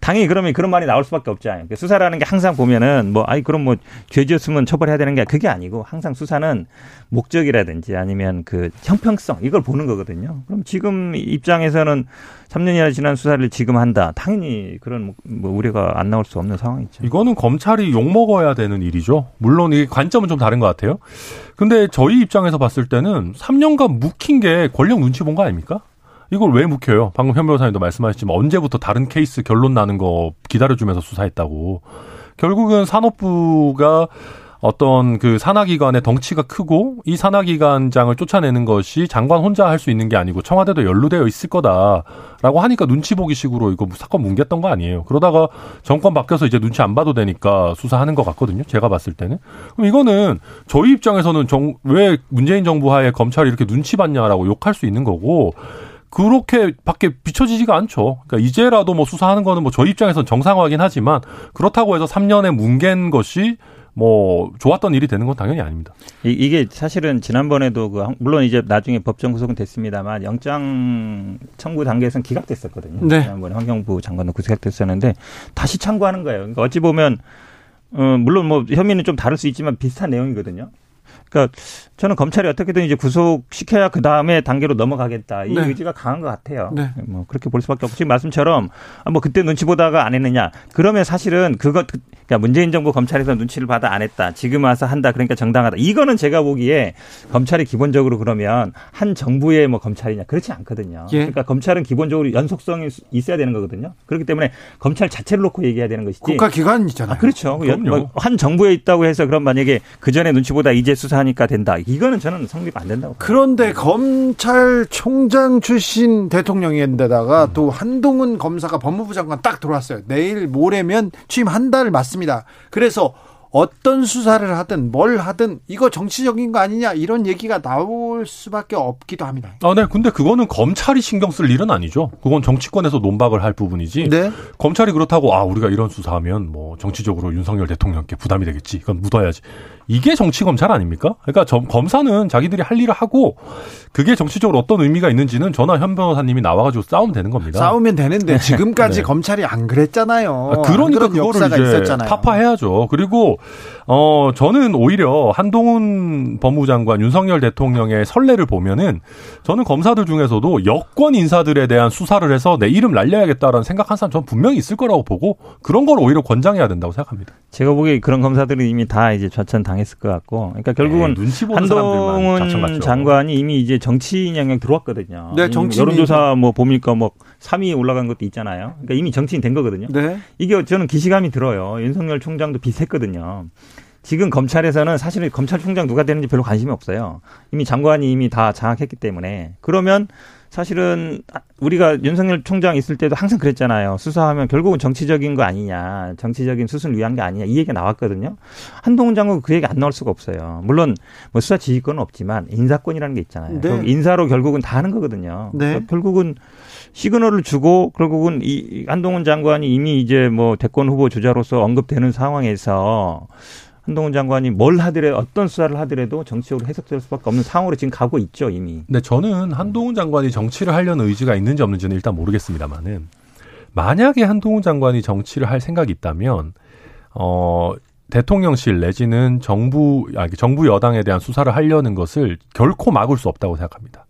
S5: 당연히 그러면 그런 말이 나올 수밖에 없잖아요. 그러니까 수사라는 게 항상 보면은 뭐 아이 그럼 뭐 죄지었으면 처벌해야 되는 게 그게 아니고 항상 수사는 목적이라든지 아니면 그 형평성 이걸 보는 거거든요. 그럼 지금 입장에서는 3년이나 지난 수사를 지금 한다. 당연히 그런 뭐 우려가 안 나올 수 없는 상황이죠.
S4: 이거는 검찰이 욕 먹어야 되는 일이죠. 물론 이 관점은 좀 다른 것 같아요. 근데 저희 입장에서 봤을 때는 3년간 묵힌 게 권력 눈치 본 거 아닙니까? 이걸 왜 묵혀요? 방금 현 변호사님도 말씀하셨지만 언제부터 다른 케이스 결론 나는 거 기다려주면서 수사했다고. 결국은 산업부가 어떤 그 산하기관의 덩치가 크고 이 산하기관장을 쫓아내는 것이 장관 혼자 할 수 있는 게 아니고 청와대도 연루되어 있을 거다라고 하니까 눈치 보기 식으로 이거 사건 뭉갰던 거 아니에요. 그러다가 정권 바뀌어서 이제 눈치 안 봐도 되니까 수사하는 것 같거든요. 제가 봤을 때는. 그럼 이거는 저희 입장에서는 정, 왜 문재인 정부 하에 검찰이 이렇게 눈치 봤냐라고 욕할 수 있는 거고 그렇게 밖에 비춰지지가 않죠. 그러니까 이제라도 뭐 수사하는 거는 뭐 저희 입장에서는 정상화긴 하지만 그렇다고 해서 3년에 뭉갠 것이 뭐 좋았던 일이 되는 건 당연히 아닙니다.
S5: 이, 게 사실은 지난번에도 그 물론 이제 나중에 법정 구속은 됐습니다만 영장 청구 단계에서는 기각됐었거든요. 네. 지난번에 환경부 장관도 구속됐었는데 다시 청구하는 거예요. 그러니까 어찌 보면 어 물론 뭐 혐의는 좀 다를 수 있지만 비슷한 내용이거든요. 그러니까 저는 검찰이 어떻게든 이제 구속시켜야 그 다음에 단계로 넘어가겠다 이 네. 의지가 강한 것 같아요. 네. 뭐 그렇게 볼 수밖에 없고 지금 말씀처럼 아, 뭐 그때 눈치 보다가 안 했느냐 그러면 사실은 그것 그러니까 문재인 정부 검찰에서 눈치를 받아 안 했다 지금 와서 한다 그러니까 정당하다 이거는 제가 보기에 검찰이 기본적으로 그러면 한 정부의 뭐 검찰이냐 그렇지 않거든요. 예. 그러니까 검찰은 기본적으로 연속성이 있어야 되는 거거든요. 그렇기 때문에 검찰 자체를 놓고 얘기해야 되는 것이지
S1: 국가기관이잖아요.
S5: 아, 그렇죠. 뭐한 정부에 있다고 해서 그럼 만약에 그 전에 눈치보다 이제 수사 하니까 된다. 이거는 저는 성립 안 된다고.
S1: 그런데 검찰총장 출신 대통령인데다가 또 한동훈 검사가 법무부 장관 딱 들어왔어요. 내일 모레면 취임 한 달 맞습니다. 그래서 어떤 수사를 하든 뭘 하든 이거 정치적인 거 아니냐 이런 얘기가 나올 수밖에 없기도 합니다.
S4: 아, 네. 근데 그거는 검찰이 신경 쓸 일은 아니죠. 그건 정치권에서 논박을 할 부분이지. 네. 검찰이 그렇다고 아 우리가 이런 수사하면 뭐 정치적으로 윤석열 대통령께 부담이 되겠지. 이건 묻어야지. 이게 정치 검찰 아닙니까? 그러니까 검사는 자기들이 할 일을 하고 그게 정치적으로 어떤 의미가 있는지는 저나 현 변호사님이 나와가지고 싸우면 되는 겁니다.
S1: 싸우면 되는데 네. 지금까지 네. 검찰이 안 그랬잖아요.
S4: 아, 그러니까 그거를 이제 있었잖아요. 타파해야죠. 그리고 어 저는 오히려 한동훈 법무부 장관 윤석열 대통령의 선례를 보면은 저는 검사들 중에서도 여권 인사들에 대한 수사를 해서 내 이름 날려야겠다라는 생각한 사람 저는 분명히 있을 거라고 보고 그런 걸 오히려 권장해야 된다고 생각합니다.
S5: 제가 보기에 그런 검사들은 이미 다 이제 좌천 당 당했을 것 같고, 그러니까 결국은 에이, 한동훈 장관이 이미 이제 정치인 영역 들어왔거든요. 네, 정치 여론조사 뭐 보니까 뭐 3위 올라간 것도 있잖아요. 그러니까 이미 정치인 된 거거든요. 네. 이게 저는 기시감이 들어요. 윤석열 총장도 비슷했거든요. 지금 검찰에서는 사실은 검찰총장 누가 되는지 별로 관심이 없어요. 이미 장관이 이미 다 장악했기 때문에 그러면 사실은 우리가 윤석열 총장 있을 때도 항상 그랬잖아요. 수사하면 결국은 정치적인 거 아니냐, 정치적인 수순을 위한 게 아니냐 이 얘기가 나왔거든요. 한동훈 장관 그 얘기 안 나올 수가 없어요. 물론 뭐 수사 지휘권은 없지만 인사권이라는 게 있잖아요. 네. 인사로 결국은 다 하는 거거든요. 네. 그러니까 결국은 시그널을 주고 결국은 이 한동훈 장관이 이미 이제 뭐 대권 후보 주자로서 언급되는 상황에서 한동훈 장관이 뭘 하더라도 어떤 수사를 하더라도 정치적으로 해석될 수밖에 없는 상황으로 지금 가고 있죠 이미.
S4: 네, 저는 한동훈 장관이 정치를 하려는 의지가 있는지 없는지는 일단 모르겠습니다만은 만약에 한동훈 장관이 정치를 할 생각이 있다면 어 대통령실 내지는 정부 아 정부 여당에 대한 수사를 하려는 것을 결코 막을 수 없다고 생각합니다.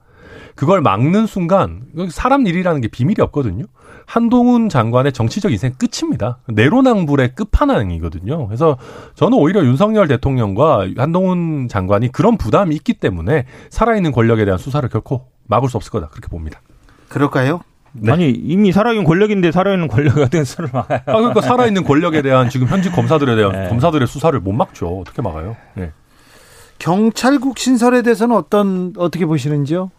S4: 그걸 막는 순간 사람 일이라는 게 비밀이 없거든요. 한동훈 장관의 정치적 인생 끝입니다. 내로남불의 끝판왕이거든요. 그래서 저는 오히려 윤석열 대통령과 한동훈 장관이 그런 부담이 있기 때문에 살아있는 권력에 대한 수사를 결코 막을 수 없을 거다 그렇게 봅니다.
S1: 그럴까요?
S5: 네. 아니 이미 살아있는 권력인데 살아있는 권력에 대한 수사를 막아요. 아,
S4: 그러니까 살아있는 권력에 대한 지금 현직 검사들에 대한 네. 검사들의 수사를 못 막죠. 어떻게 막아요? 네.
S1: 경찰국 신설에 대해서는 어떤 어떻게 보시는지요?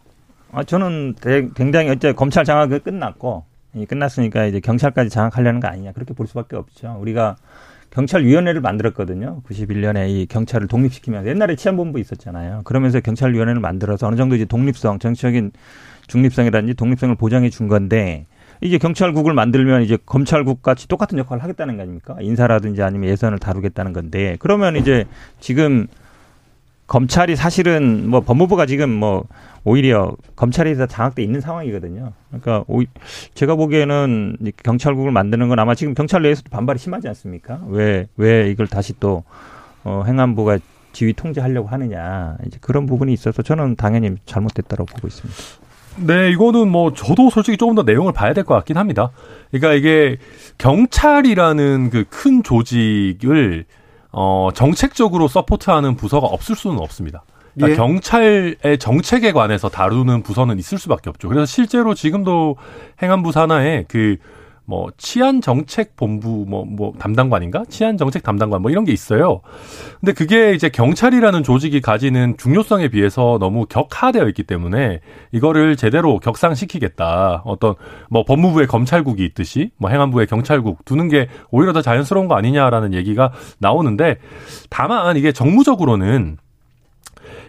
S5: 아 저는 굉장히 어째 검찰 장악이 끝났고 끝났으니까 이제 경찰까지 장악하려는 거 아니냐 그렇게 볼 수밖에 없죠. 우리가 경찰위원회를 만들었거든요. 91년에 이 경찰을 독립시키면서 옛날에 치안본부 있었잖아요. 그러면서 경찰위원회를 만들어서 어느 정도 이제 독립성, 정치적인 중립성이라든지 독립성을 보장해 준 건데 이제 경찰국을 만들면 이제 검찰국 같이 똑같은 역할을 하겠다는 거 아닙니까? 인사라든지 아니면 예산을 다루겠다는 건데 그러면 이제 지금 검찰이 사실은 뭐 법무부가 지금 뭐 오히려 검찰에서 장악돼 있는 상황이거든요. 그러니까 오, 제가 보기에는 경찰국을 만드는 건 아마 지금 경찰 내에서도 반발이 심하지 않습니까? 왜 왜 이걸 다시 또 어, 행안부가 지휘 통제하려고 하느냐 이제 그런 부분이 있어서 저는 당연히 잘못됐다고 보고 있습니다.
S4: 네, 이거는 뭐 저도 솔직히 조금 더 내용을 봐야 될 것 같긴 합니다. 그러니까 이게 경찰이라는 그 큰 조직을 어, 정책적으로 서포트하는 부서가 없을 수는 없습니다. 그러니까 예. 경찰의 정책에 관해서 다루는 부서는 있을 수밖에 없죠. 그래서 실제로 지금도 행안부 산하에 그 뭐 치안 정책 본부 뭐뭐 뭐 담당관인가 치안 정책 담당관 뭐 이런 게 있어요. 근데 그게 이제 경찰이라는 조직이 가지는 중요성에 비해서 너무 격하되어 있기 때문에 이거를 제대로 격상시키겠다. 어떤 뭐 법무부의 검찰국이 있듯이 뭐 행안부의 경찰국 두는 게 오히려 더 자연스러운 거 아니냐라는 얘기가 나오는데 다만 이게 정무적으로는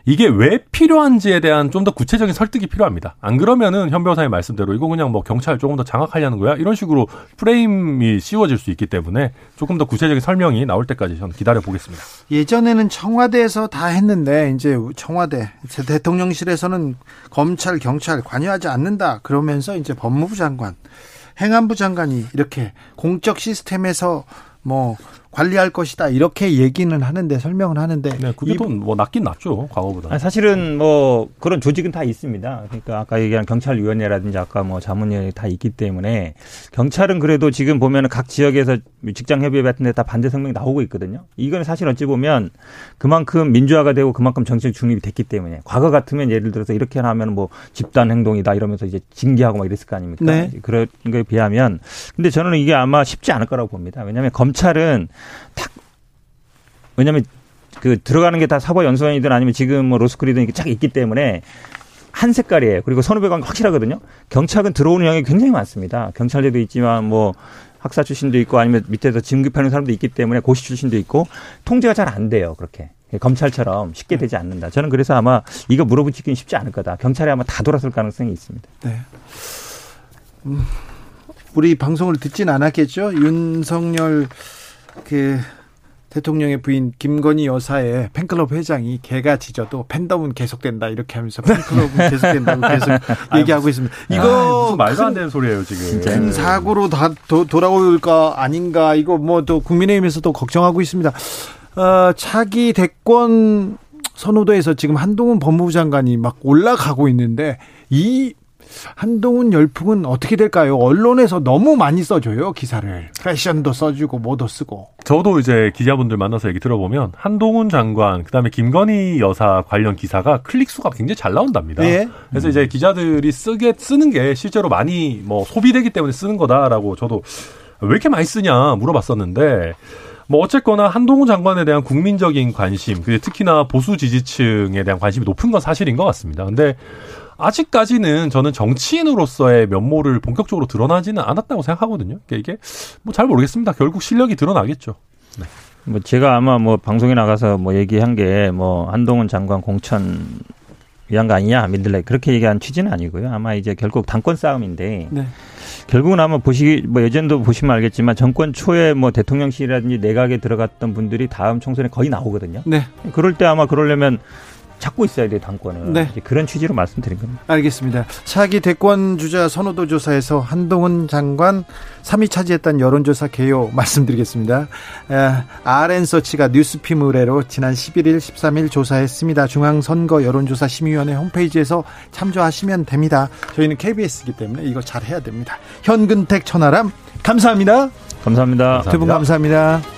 S4: 이게 왜 필요한지에 대한 좀 더 구체적인 설득이 필요합니다. 안 그러면은 현 변호사의 말씀대로 이거 그냥 뭐 경찰 조금 더 장악하려는 거야 이런 식으로 프레임이 씌워질 수 있기 때문에 조금 더 구체적인 설명이 나올 때까지 저는 기다려 보겠습니다.
S1: 예전에는 청와대에서 다 했는데 이제 청와대 대통령실에서는 검찰 경찰 관여하지 않는다 그러면서 이제 법무부 장관 행안부 장관이 이렇게 공적 시스템에서 뭐 관리할 것이다 이렇게 얘기는 하는데 설명을 하는데
S4: 네, 그게 뭐 낫긴 낫죠 과거보다.
S5: 아니, 사실은 뭐 그런 조직은 다 있습니다. 그러니까 아까 얘기한 경찰위원회라든지 아까 뭐 자문위원회 다 있기 때문에 경찰은 그래도 지금 보면은 각 지역에서 직장협의회 같은 데 다 반대 성명이 나오고 있거든요. 이건 사실 어찌 보면 그만큼 민주화가 되고 그만큼 정치적 중립이 됐기 때문에 과거 같으면 예를 들어서 이렇게 하면 뭐 집단 행동이다 이러면서 이제 징계하고 막 이랬을 거 아닙니까? 네. 그런 거에 비하면 근데 저는 이게 아마 쉽지 않을 거라고 봅니다. 왜냐하면 검찰은 탁 왜냐하면 그 들어가는 게 다 사법연수원이든 아니면 지금 뭐 로스쿨이든 이렇게 쫙 있기 때문에 한 색깔이에요. 그리고 선후배 관계 확실하거든요. 경찰은 들어오는 영역이 굉장히 많습니다. 경찰대도 있지만 뭐 학사 출신도 있고 아니면 밑에서 진급하는 사람도 있기 때문에 고시 출신도 있고 통제가 잘 안 돼요. 그렇게. 검찰처럼 쉽게 되지 않는다. 저는 그래서 아마 이거 물어붙이기는 쉽지 않을 거다. 경찰이 아마 다 돌았을 가능성이 있습니다. 네.
S1: 음, 우리 방송을 듣진 않았겠죠? 윤석열 그 대통령의 부인 김건희 여사의 팬클럽 회장이 개가 짖어도 팬덤은 계속된다 이렇게 하면서 팬클럽은 계속된다고 계속 얘기하고 있습니다.
S4: 이거 아, 말도 안 되는 소리예요 지금.
S1: 큰 사고로 다 도, 돌아올까 아닌가 이거 뭐 또 국민의힘에서도 걱정하고 있습니다. 어, 차기 대권 선호도에서 지금 한동훈 법무부 장관이 막 올라가고 있는데 이 한동훈 열풍은 어떻게 될까요? 언론에서 너무 많이 써줘요 기사를 패션도 써주고 뭐도 쓰고.
S4: 저도 이제 기자분들 만나서 얘기 들어보면 한동훈 장관 그다음에 김건희 여사 관련 기사가 클릭 수가 굉장히 잘 나온답니다. 예. 그래서 음. 이제 기자들이 쓰게 쓰는 게 실제로 많이 뭐 소비되기 때문에 쓰는 거다라고 저도 왜 이렇게 많이 쓰냐 물어봤었는데. 뭐 어쨌거나 한동훈 장관에 대한 국민적인 관심, 특히나 보수 지지층에 대한 관심이 높은 건 사실인 것 같습니다. 근데 아직까지는 저는 정치인으로서의 면모를 본격적으로 드러나지는 않았다고 생각하거든요. 그러니까 이게 뭐 잘 모르겠습니다. 결국 실력이 드러나겠죠. 네.
S5: 뭐 제가 아마 뭐 방송에 나가서 뭐 얘기한 게 뭐 한동훈 장관 공천 위한 거 아니냐 민들레 그렇게 얘기한 취지는 아니고요. 아마 이제 결국 당권 싸움인데 네. 결국은 아마 보시기 뭐 예전도 보시면 알겠지만 정권 초에 뭐 대통령실이라든지 내각에 들어갔던 분들이 다음 총선에 거의 나오거든요. 네. 그럴 때 아마 그러려면 찾고 있어야 돼 당권을. 네. 그런 취지로 말씀드린 겁니다.
S1: 알겠습니다. 차기 대권 주자 선호도 조사에서 한동훈 장관 3위 차지했던 여론조사 개요 말씀드리겠습니다. RN서치가 뉴스피무 의뢰로 지난 11일, 13일 조사했습니다. 중앙선거 여론조사 심의위원회 홈페이지에서 참조하시면 됩니다. 저희는 KBS이기 때문에 이거 잘 해야 됩니다. 현근택 천하람 감사합니다.
S5: 감사합니다.
S1: 두 분 감사합니다.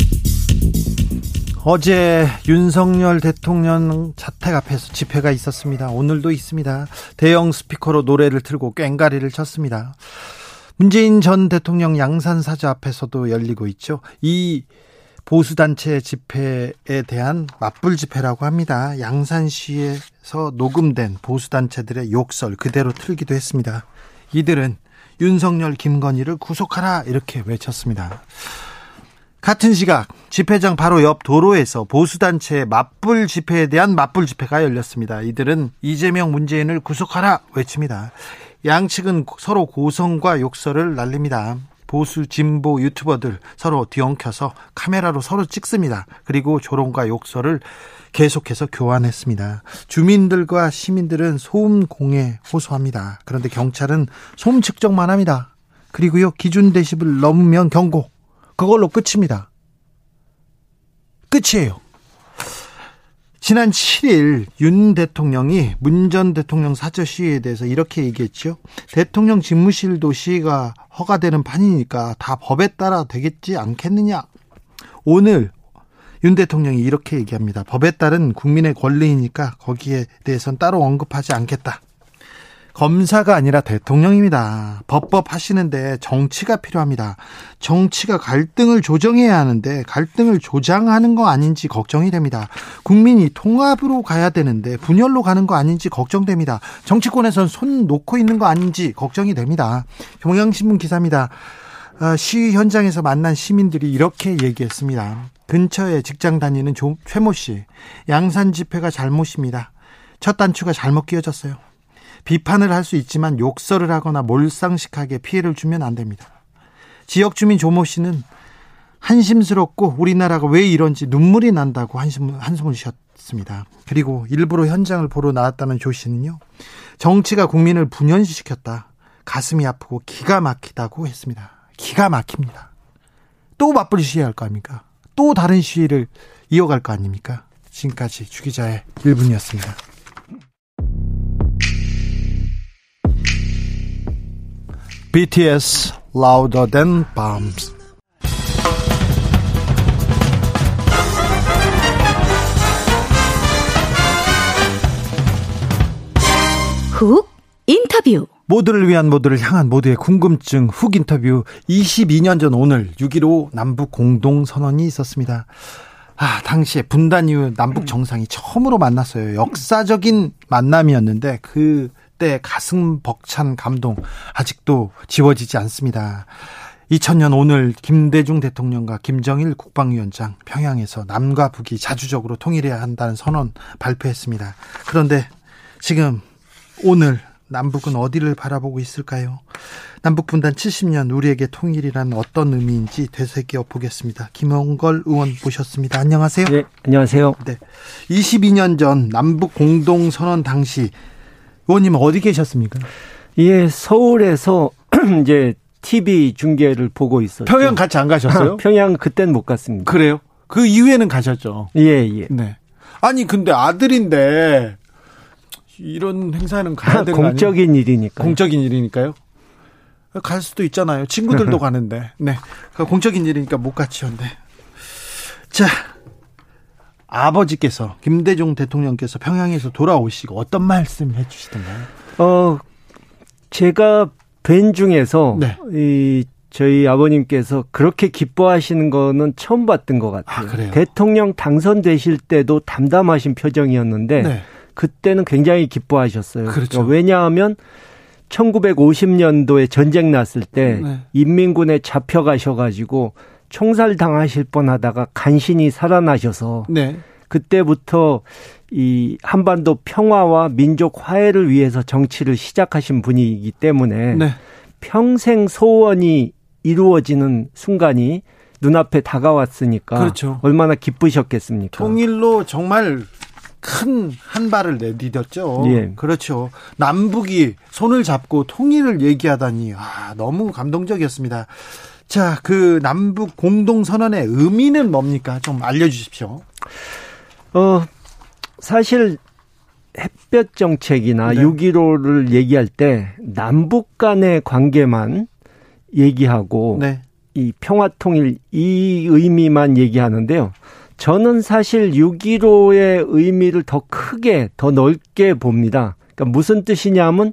S1: 어제 윤석열 대통령 자택 앞에서 집회가 있었습니다. 오늘도 있습니다. 대형 스피커로 노래를 틀고 꽹가리를 쳤습니다. 문재인 전 대통령 양산 사저 앞에서도 열리고 있죠. 이 보수단체 집회에 대한 맞불 집회라고 합니다. 양산시에서 녹음된 보수단체들의 욕설 그대로 틀기도 했습니다. 이들은 윤석열, 김건희를 구속하라 이렇게 외쳤습니다. 같은 시각 집회장 바로 옆 도로에서 보수단체의 맞불 집회에 대한 맞불 집회가 열렸습니다. 이들은 이재명 문재인을 구속하라 외칩니다. 양측은 서로 고성과 욕설을 날립니다. 보수 진보 유튜버들 서로 뒤엉켜서 카메라로 서로 찍습니다. 그리고 조롱과 욕설을 계속해서 교환했습니다. 주민들과 시민들은 소음 공해 호소합니다. 그런데 경찰은 소음 측정만 합니다. 그리고요 기준 데시벨 넘으면 경고. 그걸로 끝입니다. 끝이에요. 지난 7일 윤 대통령이 문 전 대통령 사저 시위에 대해서 이렇게 얘기했죠. 대통령 집무실도 시위가 허가되는 판이니까 다 법에 따라 되겠지 않겠느냐. 오늘 윤 대통령이 이렇게 얘기합니다. 법에 따른 국민의 권리이니까 거기에 대해서는 따로 언급하지 않겠다. 검사가 아니라 대통령입니다. 법법 하시는데 정치가 필요합니다. 정치가 갈등을 조정해야 하는데 갈등을 조장하는 거 아닌지 걱정이 됩니다. 국민이 통합으로 가야 되는데 분열로 가는 거 아닌지 걱정됩니다. 정치권에선 손 놓고 있는 거 아닌지 걱정이 됩니다. 경향신문 기사입니다. 어, 시위 현장에서 만난 시민들이 이렇게 얘기했습니다. 근처에 직장 다니는 최모 씨, 양산 집회가 잘못입니다. 첫 단추가 잘못 끼어졌어요. 비판을 할 수 있지만 욕설을 하거나 몰상식하게 피해를 주면 안 됩니다. 지역 주민 조모 씨는 한심스럽고 우리나라가 왜 이런지 눈물이 난다고 한숨, 한숨을 쉬었습니다. 그리고 일부러 현장을 보러 나왔다는 조 씨는요, 정치가 국민을 분연시켰다. 가슴이 아프고 기가 막히다고 했습니다. 기가 막힙니다. 또 맞불 시위할 거 아닙니까? 또 다른 시위를 이어갈 거 아닙니까? 지금까지 주기자의 1분이었습니다. BTS Louder Than Bombs
S6: 훅 인터뷰
S1: 모두를 위한 모두를 향한 모두의 궁금증 훅 인터뷰 22년 전 오늘 6.15 남북 공동선언이 있었습니다. 아, 당시에 분단 이후 남북 정상이 처음으로 만났어요. 역사적인 만남이었는데 그 그때 가슴 벅찬 감동 아직도 지워지지 않습니다. 2000년 오늘 김대중 대통령과 김정일 국방위원장 평양에서 남과 북이 자주적으로 통일해야 한다는 선언 발표했습니다. 그런데 지금 오늘 남북은 어디를 바라보고 있을까요? 남북 분단 70년 우리에게 통일이란 어떤 의미인지 되새겨 보겠습니다. 김홍걸 의원 모셨습니다. 안녕하세요.
S7: 네, 안녕하세요.
S1: 네. 22년 전 남북 공동 선언 당시 의원님 어디 계셨습니까?
S7: 예, 서울에서 이제 TV 중계를 보고 있었죠.
S1: 평양 같이 안 가셨어요?
S7: 평양 그땐 못 갔습니다.
S1: 그래요? 그 이후에는 가셨죠.
S7: 예, 예.
S1: 네. 아니 근데 아들인데 이런 행사는 가야 되는
S7: 공적인 일이니까.
S1: 공적인 일이니까요. 갈 수도 있잖아요. 친구들도 가는데. 네. 공적인 일이니까 못 갔죠. 네. 자. 아버지께서 김대중 대통령께서 평양에서 돌아오시고 어떤 말씀 해 주시던가요?
S7: 어 제가 뵌 중에서 네. 이 저희 아버님께서 그렇게 기뻐하시는 거는 처음 봤던 것 같아요. 아, 대통령 당선되실 때도 담담하신 표정이었는데 네. 그때는 굉장히 기뻐하셨어요. 그렇죠. 그러니까 왜냐하면 1950년도에 전쟁 났을 때 네. 인민군에 잡혀가셔가지고 총살 당하실 뻔하다가 간신히 살아나셔서 네. 그때부터 이 한반도 평화와 민족 화해를 위해서 정치를 시작하신 분이기 때문에 네. 평생 소원이 이루어지는 순간이 눈앞에 다가왔으니까 그렇죠. 얼마나 기쁘셨겠습니까?
S1: 통일로 정말 큰 한 발을 내디뎠죠. 예. 그렇죠. 남북이 손을 잡고 통일을 얘기하다니 아, 너무 감동적이었습니다. 자, 그 남북 공동 선언의 의미는 뭡니까? 좀 알려 주십시오.
S7: 어, 사실 햇볕 정책이나 네. 6.15를 얘기할 때 남북 간의 관계만 얘기하고 네. 이 평화 통일 이 의미만 얘기하는데요. 저는 사실 6.15의 의미를 더 크게, 더 넓게 봅니다. 그러니까 무슨 뜻이냐면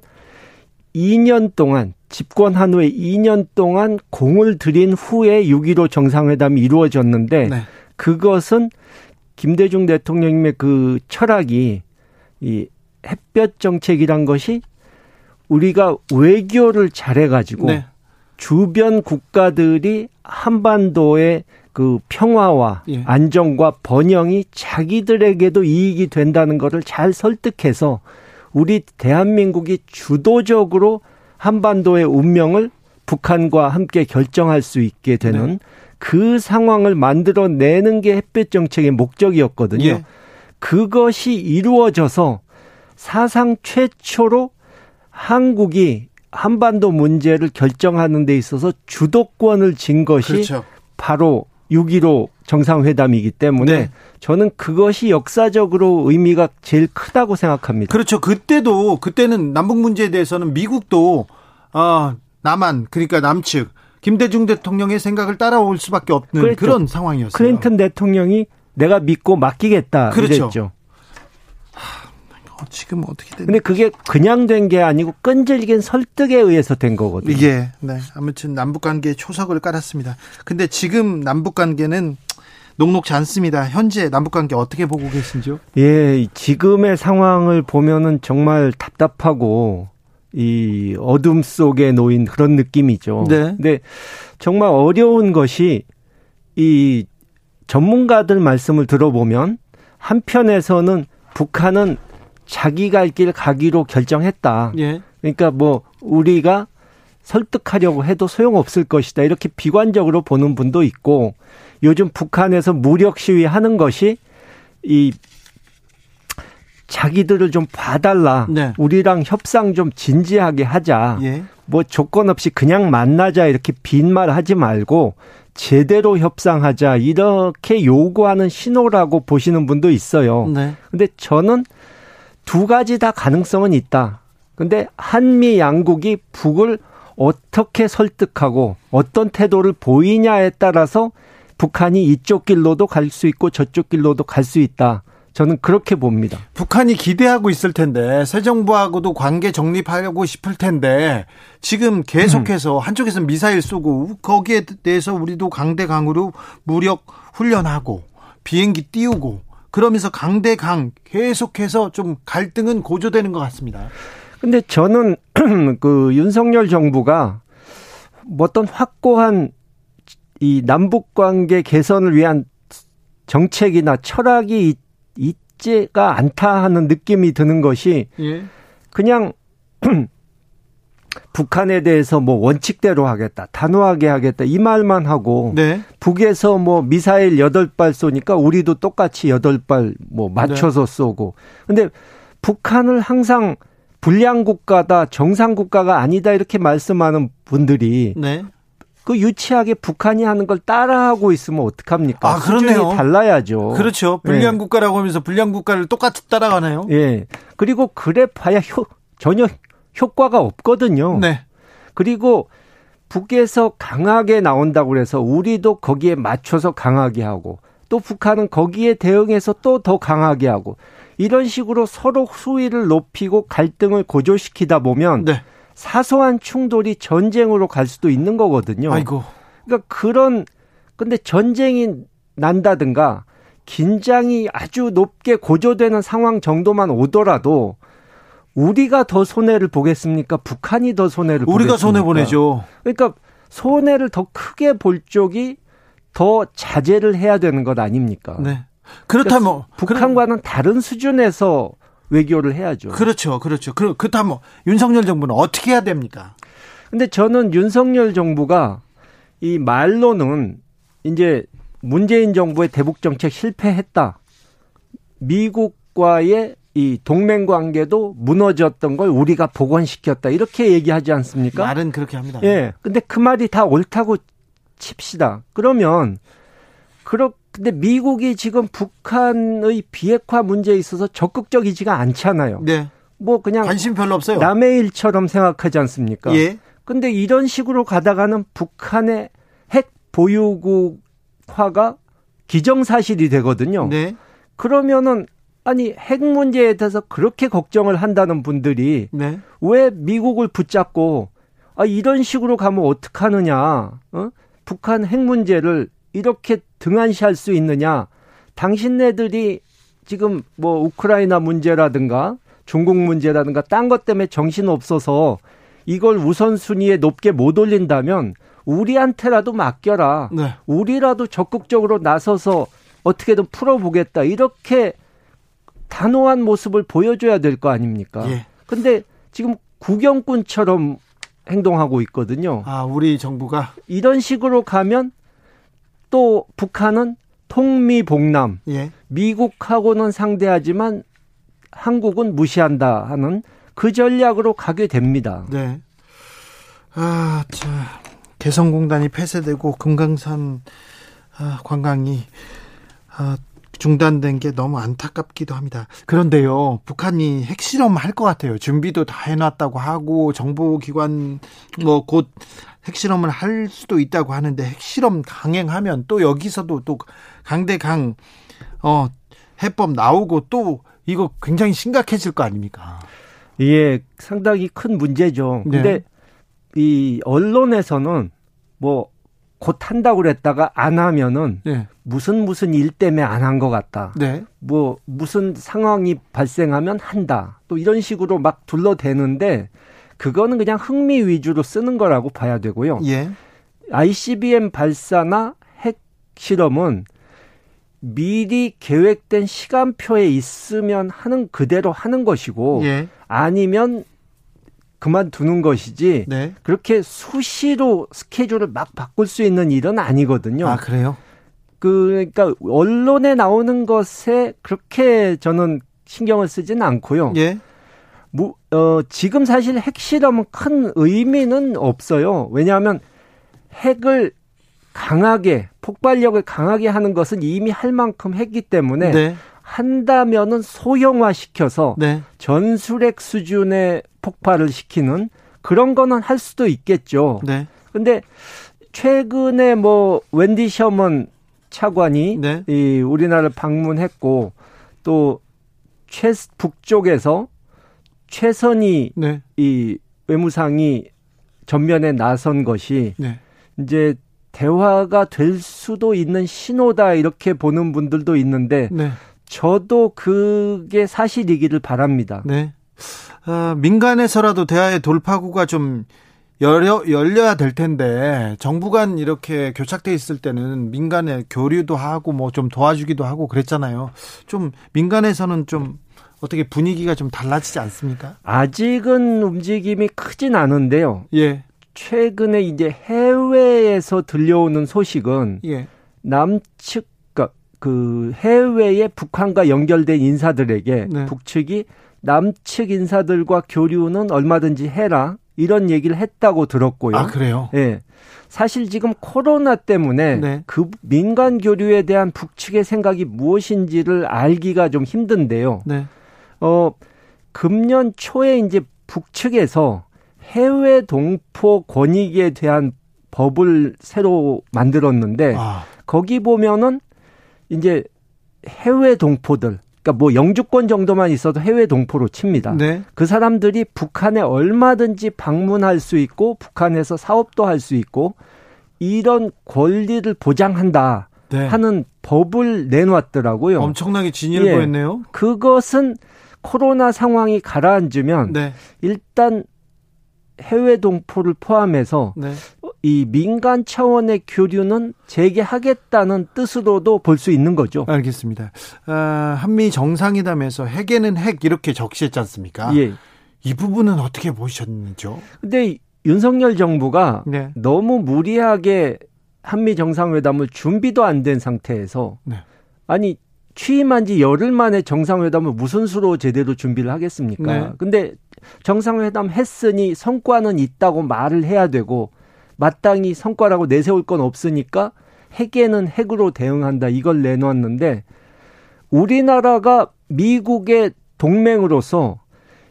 S7: 2년 동안, 집권한 후에 2년 동안 공을 들인 후에 6.15 정상회담이 이루어졌는데 네. 그것은 김대중 대통령님의 그 철학이 이 햇볕 정책이란 것이 우리가 외교를 잘해가지고 네. 주변 국가들이 한반도의 그 평화와 예. 안정과 번영이 자기들에게도 이익이 된다는 것을 잘 설득해서 우리 대한민국이 주도적으로 한반도의 운명을 북한과 함께 결정할 수 있게 되는 네. 그 상황을 만들어내는 게 햇볕 정책의 목적이었거든요. 예. 그것이 이루어져서 사상 최초로 한국이 한반도 문제를 결정하는 데 있어서 주도권을 진 것이 그렇죠. 바로 6.15 정상회담이기 때문에 네. 저는 그것이 역사적으로 의미가 제일 크다고 생각합니다.
S1: 그렇죠. 그때도 그때는 남북 문제에 대해서는 미국도 아 남한 그러니까 남측 김대중 대통령의 생각을 따라올 수밖에 없는 그랬죠. 그런 상황이었어요.
S7: 클린턴 대통령이 내가 믿고 맡기겠다 그렇죠. 그랬죠.
S1: 어, 지금 어떻게 된?
S7: 근데 그게 그냥 된 게 아니고 끈질긴 설득에 의해서 된 거거든요.
S1: 이게 네 아무튼 남북 관계에 초석을 깔았습니다. 근데 지금 남북 관계는 녹록지 않습니다. 현재 남북 관계 어떻게 보고 계신지요?
S7: 예, 지금의 상황을 보면은 정말 답답하고 이 어둠 속에 놓인 그런 느낌이죠. 네. 근데 정말 어려운 것이 이 전문가들 말씀을 들어보면 한편에서는 북한은 자기 갈 길 가기로 결정했다. 예. 그러니까 뭐 우리가 설득하려고 해도 소용없을 것이다. 이렇게 비관적으로 보는 분도 있고 요즘 북한에서 무력 시위하는 것이 이 자기들을 좀 봐달라. 네. 우리랑 협상 좀 진지하게 하자. 예. 뭐 조건 없이 그냥 만나자 이렇게 빈말 하지 말고 제대로 협상하자 이렇게 요구하는 신호라고 보시는 분도 있어요. 네. 근데 저는 두 가지 다 가능성은 있다. 근데 한미 양국이 북을 어떻게 설득하고 어떤 태도를 보이냐에 따라서 북한이 이쪽 길로도 갈 수 있고 저쪽 길로도 갈 수 있다. 저는 그렇게 봅니다.
S1: 북한이 기대하고 있을 텐데 새 정부하고도 관계 정립하고 싶을 텐데 지금 계속해서 음. 한쪽에서 미사일 쏘고 거기에 대해서 우리도 강대강으로 무력 훈련하고 비행기 띄우고 그러면서 강대강 계속해서 좀 갈등은 고조되는 것 같습니다.
S7: 근데 저는 그 윤석열 정부가 뭐 어떤 확고한 이 남북 관계 개선을 위한 정책이나 철학이 있지가 않다 하는 느낌이 드는 것이 예. 그냥 북한에 대해서 뭐 원칙대로 하겠다, 단호하게 하겠다 이 말만 하고 네. 북에서 뭐 미사일 여덟 발 쏘니까 우리도 똑같이 여덟 발 뭐 맞춰서 네. 쏘고. 근데 북한을 항상 불량 국가다, 정상 국가가 아니다 이렇게 말씀하는 분들이 네. 그 유치하게 북한이 하는 걸 따라하고 있으면 어떡합니까? 아, 그렇네요. 달라야죠.
S1: 그렇죠. 불량 네. 국가라고 하면서 불량 국가를 똑같이 따라가나요?
S7: 예. 그리고 그래 봐야 효, 전혀 효과가 없거든요. 네. 그리고 북에서 강하게 나온다고 그래서 우리도 거기에 맞춰서 강하게 하고 또 북한은 거기에 대응해서 또 더 강하게 하고 이런 식으로 서로 수위를 높이고 갈등을 고조시키다 보면 네. 사소한 충돌이 전쟁으로 갈 수도 있는 거거든요. 아이고. 그러니까 그런 근데 전쟁이 난다든가 긴장이 아주 높게 고조되는 상황 정도만 오더라도 우리가 더 손해를 보겠습니까? 북한이 더 손해를
S1: 우리가 손해 보내죠.
S7: 그러니까 손해를 더 크게 볼 쪽이 더 자제를 해야 되는 것 아닙니까? 네. 그렇다면 그러니까 북한과는 다른 수준에서 외교를 해야죠.
S1: 그렇죠. 그렇죠. 그, 그렇다면 윤석열 정부는 어떻게 해야 됩니까?
S7: 근데 저는 윤석열 정부가 이 말로는 이제 문재인 정부의 대북 정책 실패했다. 미국과의 이 동맹 관계도 무너졌던 걸 우리가 복원시켰다. 이렇게 얘기하지 않습니까?
S1: 말은 그렇게 합니다.
S7: 예. 근데 그 말이 다 옳다고 칩시다. 그러면 그렇 근데 미국이 지금 북한의 비핵화 문제에 있어서 적극적이지가 않잖아요. 네. 뭐 그냥
S1: 관심 별로 없어요.
S7: 남의 일처럼 생각하지 않습니까? 예. 근데 이런 식으로 가다가는 북한의 핵 보유국화가 기정사실이 되거든요. 네. 그러면은 아니 핵 문제에 대해서 그렇게 걱정을 한다는 분들이 네. 왜 미국을 붙잡고 아 이런 식으로 가면 어떡하느냐? 어? 북한 핵 문제를 이렇게 등한시할 수 있느냐? 당신네들이 지금 뭐 우크라이나 문제라든가 중국 문제라든가 딴 것 때문에 정신 없어서 이걸 우선순위에 높게 못 올린다면 우리한테라도 맡겨라. 네. 우리라도 적극적으로 나서서 어떻게든 풀어보겠다. 이렇게 단호한 모습을 보여줘야 될 거 아닙니까? 예. 근데 지금 구경꾼처럼 행동하고 있거든요.
S1: 아, 우리 정부가
S7: 이런 식으로 가면 또 북한은 통미봉남, 예. 미국하고는 상대하지만 한국은 무시한다 하는 그 전략으로 가게 됩니다. 네.
S1: 아, 자, 개성공단이 폐쇄되고 금강산 아, 관광이 아, 중단된 게 너무 안타깝기도 합니다. 그런데요, 북한이 핵실험 할 것 같아요. 준비도 다 해놨다고 하고 정보기관 뭐 곧 핵실험을 할 수도 있다고 하는데 핵실험 강행하면 또 여기서도 또 강대강 어 해법 나오고 또 이거 굉장히 심각해질 거 아닙니까?
S7: 예, 상당히 큰 문제죠. 근데 네. 이 언론에서는 뭐 곧 한다고 그랬다가 안 하면은 네. 무슨 무슨 일 때문에 안 한 것 같다. 네. 뭐 무슨 상황이 발생하면 한다. 또 이런 식으로 막 둘러대는데 그거는 그냥 흥미 위주로 쓰는 거라고 봐야 되고요. 예. ICBM 발사나 핵 실험은 미리 계획된 시간표에 있으면 하는 그대로 하는 것이고 예. 아니면 그만두는 것이지 네. 그렇게 수시로 스케줄을 막 바꿀 수 있는 일은 아니거든요.
S1: 아 그래요?
S7: 그러니까 언론에 나오는 것에 그렇게 저는 신경을 쓰지는 않고요. 예. 무, 어, 지금 사실 핵실험은 큰 의미는 없어요. 왜냐하면 핵을 강하게 폭발력을 강하게 하는 것은 이미 할 만큼 했기 때문에 네. 한다면은 소형화 시켜서 네. 전술핵 수준의 폭발을 시키는 그런 거는 할 수도 있겠죠. 네. 근데 최근에 뭐 웬디 셔먼 차관이 네. 이 우리나라를 방문했고 또 최 북쪽에서 최선희 네. 이 외무상이 전면에 나선 것이 네. 이제 대화가 될 수도 있는 신호다 이렇게 보는 분들도 있는데 네. 저도 그게 사실이기를 바랍니다. 네.
S1: 어, 민간에서라도 대화의 돌파구가 좀 열려, 열려야 될 텐데 정부 간 이렇게 교착돼 있을 때는 민간에 교류도 하고 뭐 좀 도와주기도 하고 그랬잖아요. 좀 민간에서는 좀 어떻게 분위기가 좀 달라지지 않습니까?
S7: 아직은 움직임이 크진 않은데요. 예. 최근에 이제 해외에서 들려오는 소식은 예. 남측 그 해외에 북한과 연결된 인사들에게 네. 북측이 남측 인사들과 교류는 얼마든지 해라 이런 얘기를 했다고 들었고요.
S1: 아, 그래요?
S7: 예. 사실 지금 코로나 때문에 네. 그 민간 교류에 대한 북측의 생각이 무엇인지를 알기가 좀 힘든데요. 네. 어, 금년 초에 이제 북측에서 해외 동포 권익에 대한 법을 새로 만들었는데 아. 거기 보면은 이제 해외 동포들 그러니까 뭐 영주권 정도만 있어도 해외 동포로 칩니다. 네. 그 사람들이 북한에 얼마든지 방문할 수 있고 북한에서 사업도 할 수 있고 이런 권리를 보장한다 네. 하는 법을 내놓았더라고요.
S1: 엄청나게 진위를 예. 보였네요.
S7: 그것은 코로나 상황이 가라앉으면 네. 일단 해외 동포를 포함해서 네. 이 민간 차원의 교류는 재개하겠다는 뜻으로도 볼 수 있는 거죠.
S1: 알겠습니다. 아, 한미 정상회담에서 핵에는 핵 이렇게 적시했지 않습니까? 예. 이 부분은 어떻게 보셨는지요?
S7: 근데 윤석열 정부가 네. 너무 무리하게 한미 정상회담을 준비도 안 된 상태에서 네. 아니 취임한 지 열흘 만에 정상회담을 무슨 수로 제대로 준비를 하겠습니까? 네. 근데 정상회담 했으니 성과는 있다고 말을 해야 되고 마땅히 성과라고 내세울 건 없으니까 핵에는 핵으로 대응한다 이걸 내놓았는데 우리나라가 미국의 동맹으로서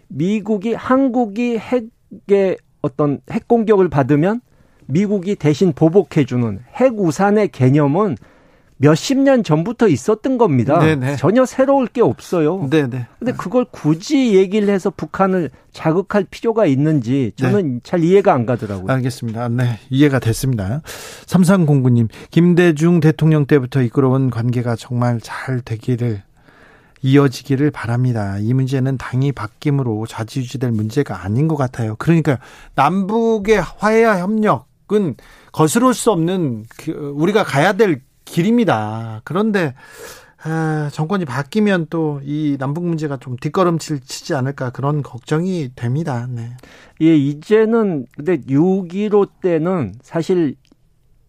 S7: 미국이 한국이 핵의 어떤 핵 공격을 받으면 미국이 대신 보복해주는 핵 우산의 개념은 몇십 년 전부터 있었던 겁니다. 네네. 전혀 새로울 게 없어요. 네네. 근데 그걸 굳이 얘기를 해서 북한을 자극할 필요가 있는지 저는 네. 잘 이해가 안 가더라고요.
S1: 알겠습니다. 네. 이해가 됐습니다. 삼상공구님, 김대중 대통령 때부터 이끌어온 관계가 정말 잘 되기를 이어지기를 바랍니다. 이 문제는 당이 바뀜으로 좌지우지될 문제가 아닌 것 같아요. 그러니까 남북의 화해와 협력은 거스를 수 없는 그 우리가 가야 될 길입니다. 그런데 아, 정권이 바뀌면 또 이 남북 문제가 좀 뒷걸음질 치지 않을까 그런 걱정이 됩니다. 네.
S7: 예, 이제는 근데 6.15 때는 사실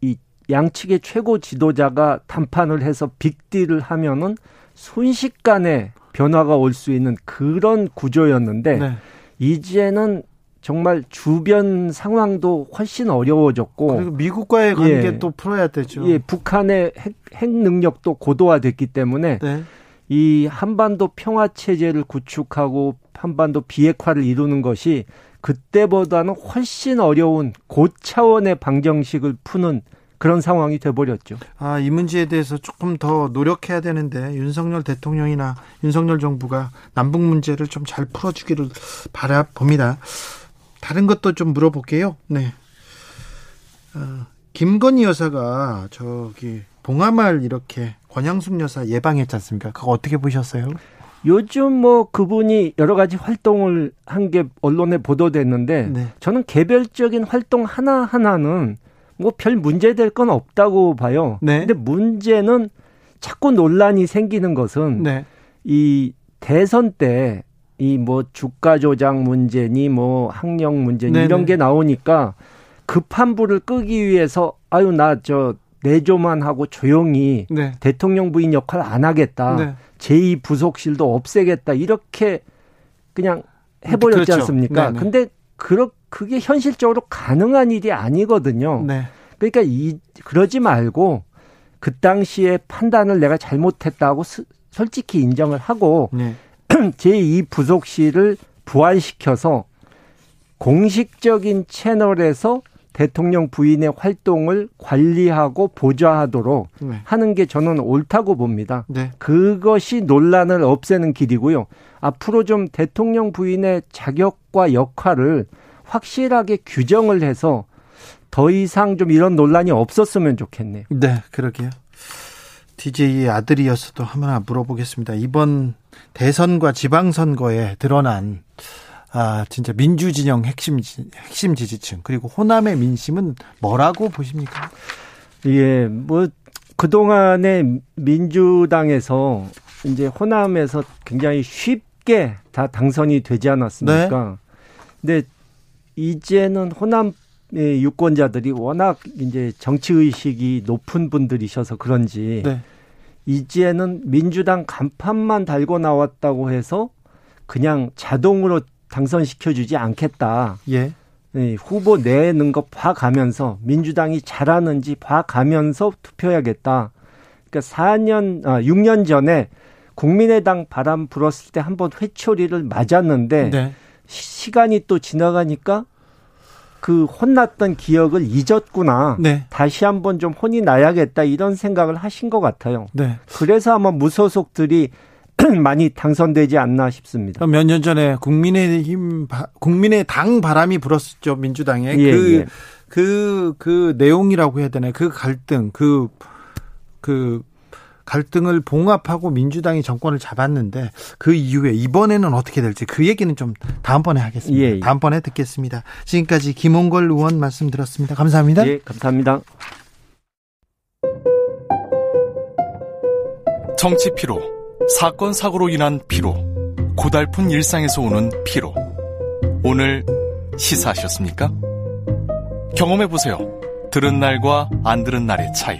S7: 이 양측의 최고 지도자가 담판을 해서 빅딜을 하면은 순식간에 변화가 올 수 있는 그런 구조였는데 네. 이제는 정말 주변 상황도 훨씬 어려워졌고
S1: 그리고 미국과의 관계도 예, 풀어야 되죠.
S7: 예, 북한의 핵, 핵 능력도 고도화됐기 때문에 네. 이 한반도 평화 체제를 구축하고 한반도 비핵화를 이루는 것이 그때보다는 훨씬 어려운 고차원의 방정식을 푸는 그런 상황이 돼버렸죠.
S1: 아, 이 문제에 대해서 조금 더 노력해야 되는데 윤석열 대통령이나 윤석열 정부가 남북 문제를 좀 잘 풀어주기를 바라봅니다. 다른 것도 좀 물어볼게요. 네. 어, 김건희 여사가 저기 봉하말 이렇게 권양숙 여사 예방했지 않습니까? 그거 어떻게 보셨어요?
S7: 요즘 뭐 그분이 여러 가지 활동을 한 게 언론에 보도됐는데 네. 저는 개별적인 활동 하나 하나는 뭐 별 문제될 건 없다고 봐요. 네. 근데 문제는 자꾸 논란이 생기는 것은 네. 이 대선 때 이 뭐 주가 조작 문제니 뭐 학령 문제니 네네. 이런 게 나오니까 급한 불을 끄기 위해서 아유 나 저 내조만 하고 조용히 네. 대통령 부인 역할 안 하겠다. 네. 제2 부속실도 없애겠다. 이렇게 그냥 해버렸지 그렇죠. 않습니까? 네네. 근데 그러, 그게 현실적으로 가능한 일이 아니거든요. 네. 그러니까 이 그러지 말고 그 당시에 판단을 내가 잘못했다고 스, 솔직히 인정을 하고 네. 제2 부속실을 부활시켜서 공식적인 채널에서 대통령 부인의 활동을 관리하고 보좌하도록 네. 하는 게 저는 옳다고 봅니다. 네. 그것이 논란을 없애는 길이고요. 앞으로 좀 대통령 부인의 자격과 역할을 확실하게 규정을 해서 더 이상 좀 이런 논란이 없었으면 좋겠네요.
S1: 네, 그러게요. DJ의 아들이었어도 하나 물어보겠습니다. 이번 대선과 지방선거에 드러난 아 진짜 민주진영 핵심 핵심 지지층 그리고 호남의 민심은 뭐라고 보십니까?
S7: 예, 뭐 그동안에 민주당에서 이제 호남에서 굉장히 쉽게 다 당선이 되지 않았습니까? 네. 근데 이제는 호남 의 유권자들이 워낙 이제 정치 의식이 높은 분들이셔서 그런지 네. 이제는 민주당 간판만 달고 나왔다고 해서 그냥 자동으로 당선시켜 주지 않겠다. 예. 후보 내는 거 봐가면서 민주당이 잘하는지 봐가면서 투표해야겠다. 그러니까 4년, 아, 6년 전에 국민의당 바람 불었을 때 한번 회초리를 맞았는데 네. 시간이 또 지나가니까 그 혼났던 기억을 잊었구나. 네. 다시 한번 좀 혼이 나야겠다 이런 생각을 하신 것 같아요. 네. 그래서 아마 무소속들이 많이 당선되지 않나 싶습니다.
S1: 몇 년 전에 국민의힘 국민의당 바람이 불었었죠 민주당에 예, 그, 예. 그, 그 내용이라고 해야 되나 그 갈등 그, 그 갈등을 봉합하고 민주당이 정권을 잡았는데 그 이후에 이번에는 어떻게 될지 그 얘기는 좀 다음번에 하겠습니다. 예, 예. 다음번에 듣겠습니다. 지금까지 김홍걸 의원 말씀 들었습니다. 감사합니다.
S7: 예, 감사합니다.
S8: 정치 피로, 사건 사고로 인한 피로, 고달픈 일상에서 오는 피로. 오늘 시사하셨습니까? 경험해 보세요. 들은 날과 안 들은 날의 차이.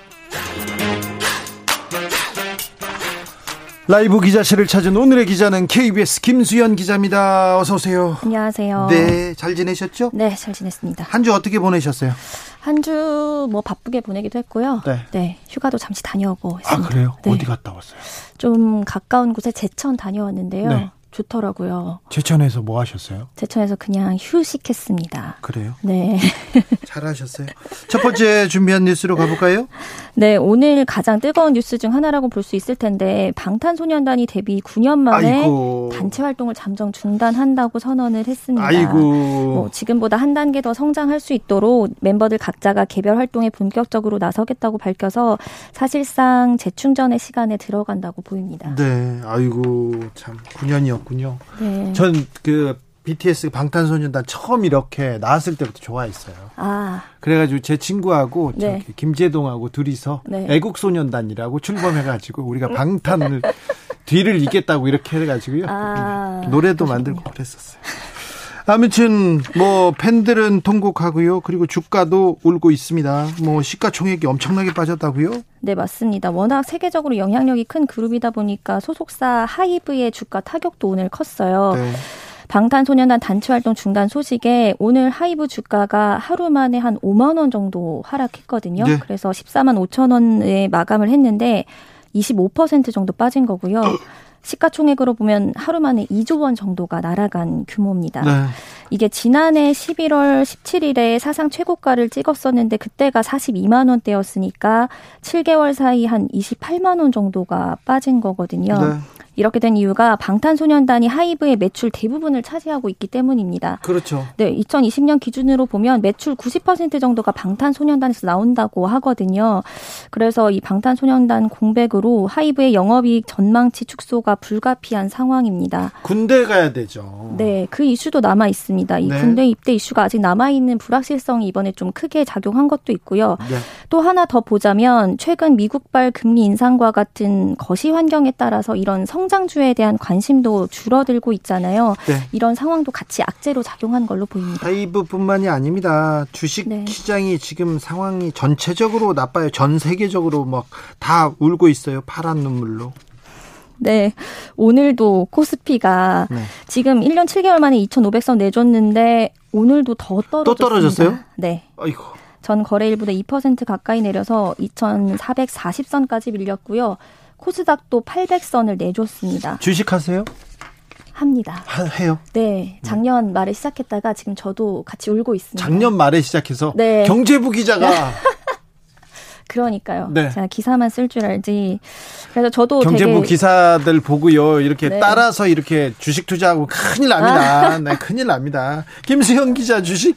S1: 라이브 기자실을 찾은 오늘의 기자는 KBS 김수연 기자입니다. 어서 오세요.
S9: 안녕하세요.
S1: 네, 잘 지내셨죠?
S9: 네, 잘 지냈습니다.
S1: 한 주 어떻게 보내셨어요?
S9: 한 주 뭐 바쁘게 보내기도 했고요. 네. 네. 휴가도 잠시 다녀오고
S1: 아, 했습니다. 아, 그래요? 네. 어디 갔다 왔어요?
S9: 좀 가까운 곳에 제천 다녀왔는데요. 네. 좋더라고요.
S1: 제천에서 뭐 하셨어요?
S9: 제천에서 그냥 휴식했습니다.
S1: 그래요?
S9: 네.
S1: 잘하셨어요. 첫 번째 준비한 뉴스로 가볼까요?
S9: 네, 오늘 가장 뜨거운 뉴스 중 하나라고 볼 수 있을 텐데 방탄소년단이 데뷔 9년 만에 아이고. 단체 활동을 잠정 중단한다고 선언을 했습니다.
S1: 아이고.
S9: 뭐 지금보다 한 단계 더 성장할 수 있도록 멤버들 각자가 개별 활동에 본격적으로 나서겠다고 밝혀서 사실상 재충전의 시간에 들어간다고 보입니다.
S1: 네, 아이고 참 9년이 었군요. 네. 전그 BTS 방탄소년단 처음 이렇게 나왔을 때부터 좋아했어요. 아. 그래가지고 제 친구하고 네. 김재동하고 둘이서 네. 애국소년단이라고 출범해가지고 우리가 방탄을 뒤를 잇겠다고 이렇게 해가지고요. 아. 노래도 만들고 그랬었어요. 아무튼 뭐 팬들은 통곡하고요. 그리고 주가도 울고 있습니다. 뭐 시가총액이 엄청나게 빠졌다고요?
S9: 네, 맞습니다. 워낙 세계적으로 영향력이 큰 그룹이다 보니까 소속사 하이브의 주가 타격도 오늘 컸어요. 네. 방탄소년단 단체 활동 중단 소식에 오늘 하이브 주가가 하루 만에 한 5만 원 정도 하락했거든요. 네. 그래서 14만 5천 원에 마감을 했는데 25% 정도 빠진 거고요. 시가총액으로 보면 하루 만에 2조 원 정도가 날아간 규모입니다. 네. 이게 지난해 11월 17일에 사상 최고가를 찍었었는데 그때가 42만 원대였으니까 7개월 사이 한 28만 원 정도가 빠진 거거든요. 네. 이렇게 된 이유가 방탄소년단이 하이브의 매출 대부분을 차지하고 있기 때문입니다.
S1: 그렇죠.
S9: 네, 2020년 기준으로 보면 매출 90% 정도가 방탄소년단에서 나온다고 하거든요. 그래서 이 방탄소년단 공백으로 하이브의 영업이익 전망치 축소가 불가피한 상황입니다.
S1: 군대 가야 되죠.
S9: 네, 그 이슈도 남아 있습니다. 이 네. 군대 입대 이슈가 아직 남아 있는 불확실성이 이번에 좀 크게 작용한 것도 있고요. 네. 또 하나 더 보자면 최근 미국발 금리 인상과 같은 거시 환경에 따라서 이런 성 성장주에 대한 관심도 줄어들고 있잖아요. 네. 이런 상황도 같이 악재로 작용한 걸로 보입니다.
S1: 하이브뿐만이 아닙니다. 주식 네. 시장이 지금 상황이 전체적으로 나빠요. 전 세계적으로 막 다 울고 있어요. 파란 눈물로.
S9: 네. 오늘도 코스피가 네. 지금 1년 7개월 만에 2,500선 내줬는데 오늘도 더 떨어졌습니다. 또
S1: 떨어졌어요?
S9: 네. 아이고. 전 거래일보다 2% 가까이 내려서 2,440선까지 밀렸고요. 코스닥도 800선을 내줬습니다.
S1: 주식하세요?
S9: 합니다.
S1: 하, 해요?
S9: 네. 작년 말에 시작했다가 지금 저도 같이 울고 있습니다.
S1: 작년 말에 시작해서 네. 경제부 기자가
S9: 그러니까요. 네. 제가 기사만 쓸 줄 알지. 그래서 저도
S1: 경제부. 기사들 보고요. 이렇게 네. 따라서 이렇게 주식 투자하고 큰일 납니다. 아. 네, 큰일 납니다. 김수현 기자 주식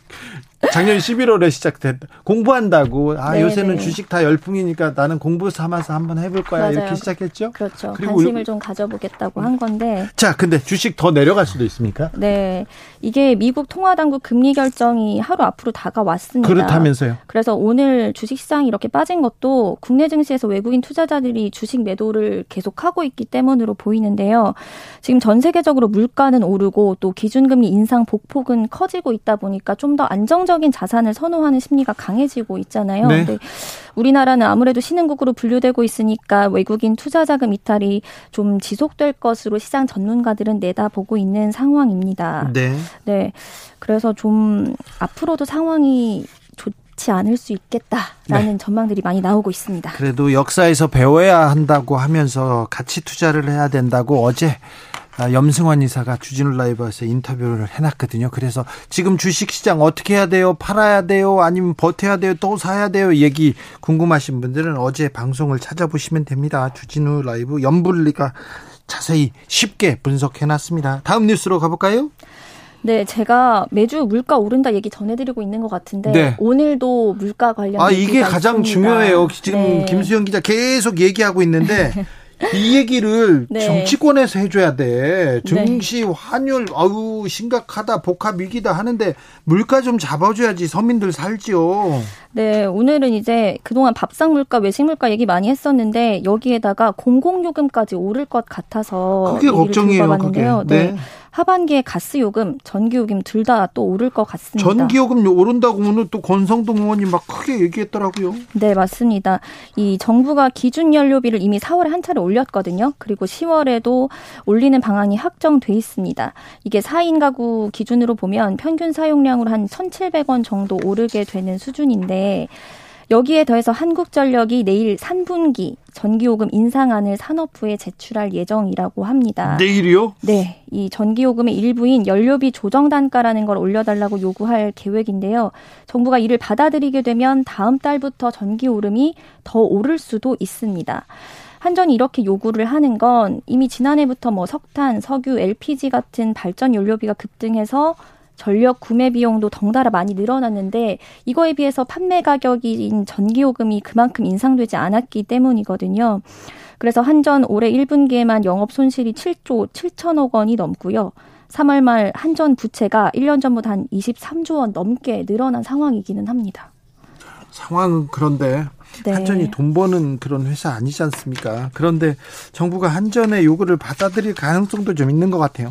S1: 작년 11월에 시작됐 공부한다고 아 네네. 요새는 주식 다 열풍이니까 나는 공부 삼아서 한번 해볼 거야 맞아요. 이렇게 시작했죠.
S9: 그렇죠. 그리고 관심을 좀 가져보겠다고 한 건데.
S1: 자, 근데 주식 더 내려갈 수도 있습니까?
S9: 네, 이게 미국 통화당국 금리 결정이 하루 앞으로 다가왔습니다.
S1: 그렇다면서요?
S9: 그래서 오늘 주식 시장이 이렇게 빠진 것도 국내 증시에서 외국인 투자자들이 주식 매도를 계속하고 있기 때문으로 보이는데요. 지금 전 세계적으로 물가는 오르고 또 기준금리 인상 복폭은 커지고 있다 보니까 좀 더 안정적 인 자산을 선호하는 심리가 강해지고 있잖아요. 네. 근데 우리나라는 아무래도 신흥국으로 분류되고 있으니까 외국인 투자 자금 이탈이 좀 지속될 것으로 시장 전문가들은 내다보고 있는 상황입니다.
S1: 네.
S9: 네. 그래서 좀 앞으로도 상황이 좋지 않을 수 있겠다라는 네. 전망들이 많이 나오고 있습니다.
S1: 그래도 역사에서 배워야 한다고 하면서 같이 투자를 해야 된다고 어제 아, 염승환 이사가 주진우 라이브에서 인터뷰를 해놨거든요. 그래서 지금 주식시장 어떻게 해야 돼요? 팔아야 돼요? 아니면 버텨야 돼요? 또 사야 돼요? 얘기 궁금하신 분들은 어제 방송을 찾아보시면 됩니다. 주진우 라이브 연불리가 자세히 쉽게 분석해놨습니다. 다음 뉴스로 가볼까요?
S9: 네, 제가 매주 물가 오른다 얘기 전해드리고 있는 것 같은데 네. 오늘도 물가 관련
S1: 아 이게 가장 있습니다. 중요해요. 지금 네. 김수영 기자 계속 얘기하고 있는데 이 얘기를 네. 정치권에서 해줘야 돼. 증시, 네. 환율, 아유, 심각하다, 복합 위기다 하는데 물가 좀 잡아줘야지 서민들 살지요.
S9: 네, 오늘은 이제 그동안 밥상 물가, 외식 물가 얘기 많이 했었는데 여기에다가 공공요금까지 오를 것 같아서
S1: 그게 걱정이에요. 그게. 네.
S9: 네. 하반기에 가스 요금, 전기 요금 둘 다 또 오를 것 같습니다.
S1: 전기 요금 오른다고 오늘 또 권성동 의원이 막 크게 얘기했더라고요.
S9: 네, 맞습니다. 이 정부가 기준 연료비를 이미 4월에 한 차례 올렸거든요. 그리고 10월에도 올리는 방안이 확정돼 있습니다. 이게 4인 가구 기준으로 보면 평균 사용량으로 한 1,700원 정도 오르게 되는 수준인데 여기에 더해서 한국전력이 내일 3분기 전기요금 인상안을 산업부에 제출할 예정이라고 합니다.
S1: 내일이요?
S9: 네. 이 전기요금의 일부인 연료비 조정 단가라는 걸 올려달라고 요구할 계획인데요. 정부가 이를 받아들이게 되면 다음 달부터 전기 오름이 더 오를 수도 있습니다. 한전이 이렇게 요구를 하는 건 이미 지난해부터 뭐 석탄, 석유, LPG 같은 발전 연료비가 급등해서 전력 구매 비용도 덩달아 많이 늘어났는데 이거에 비해서 판매 가격인 전기요금이 그만큼 인상되지 않았기 때문이거든요. 그래서 한전 올해 1분기에만 영업 손실이 7조 7천억 원이 넘고요. 3월 말 한전 부채가 1년 전보다 한 23조 원 넘게 늘어난 상황이기는 합니다.
S1: 상황은 그런데 네. 한전이 돈 버는 그런 회사 아니지 않습니까? 그런데 정부가 한전의 요구를 받아들일 가능성도 좀 있는 것 같아요.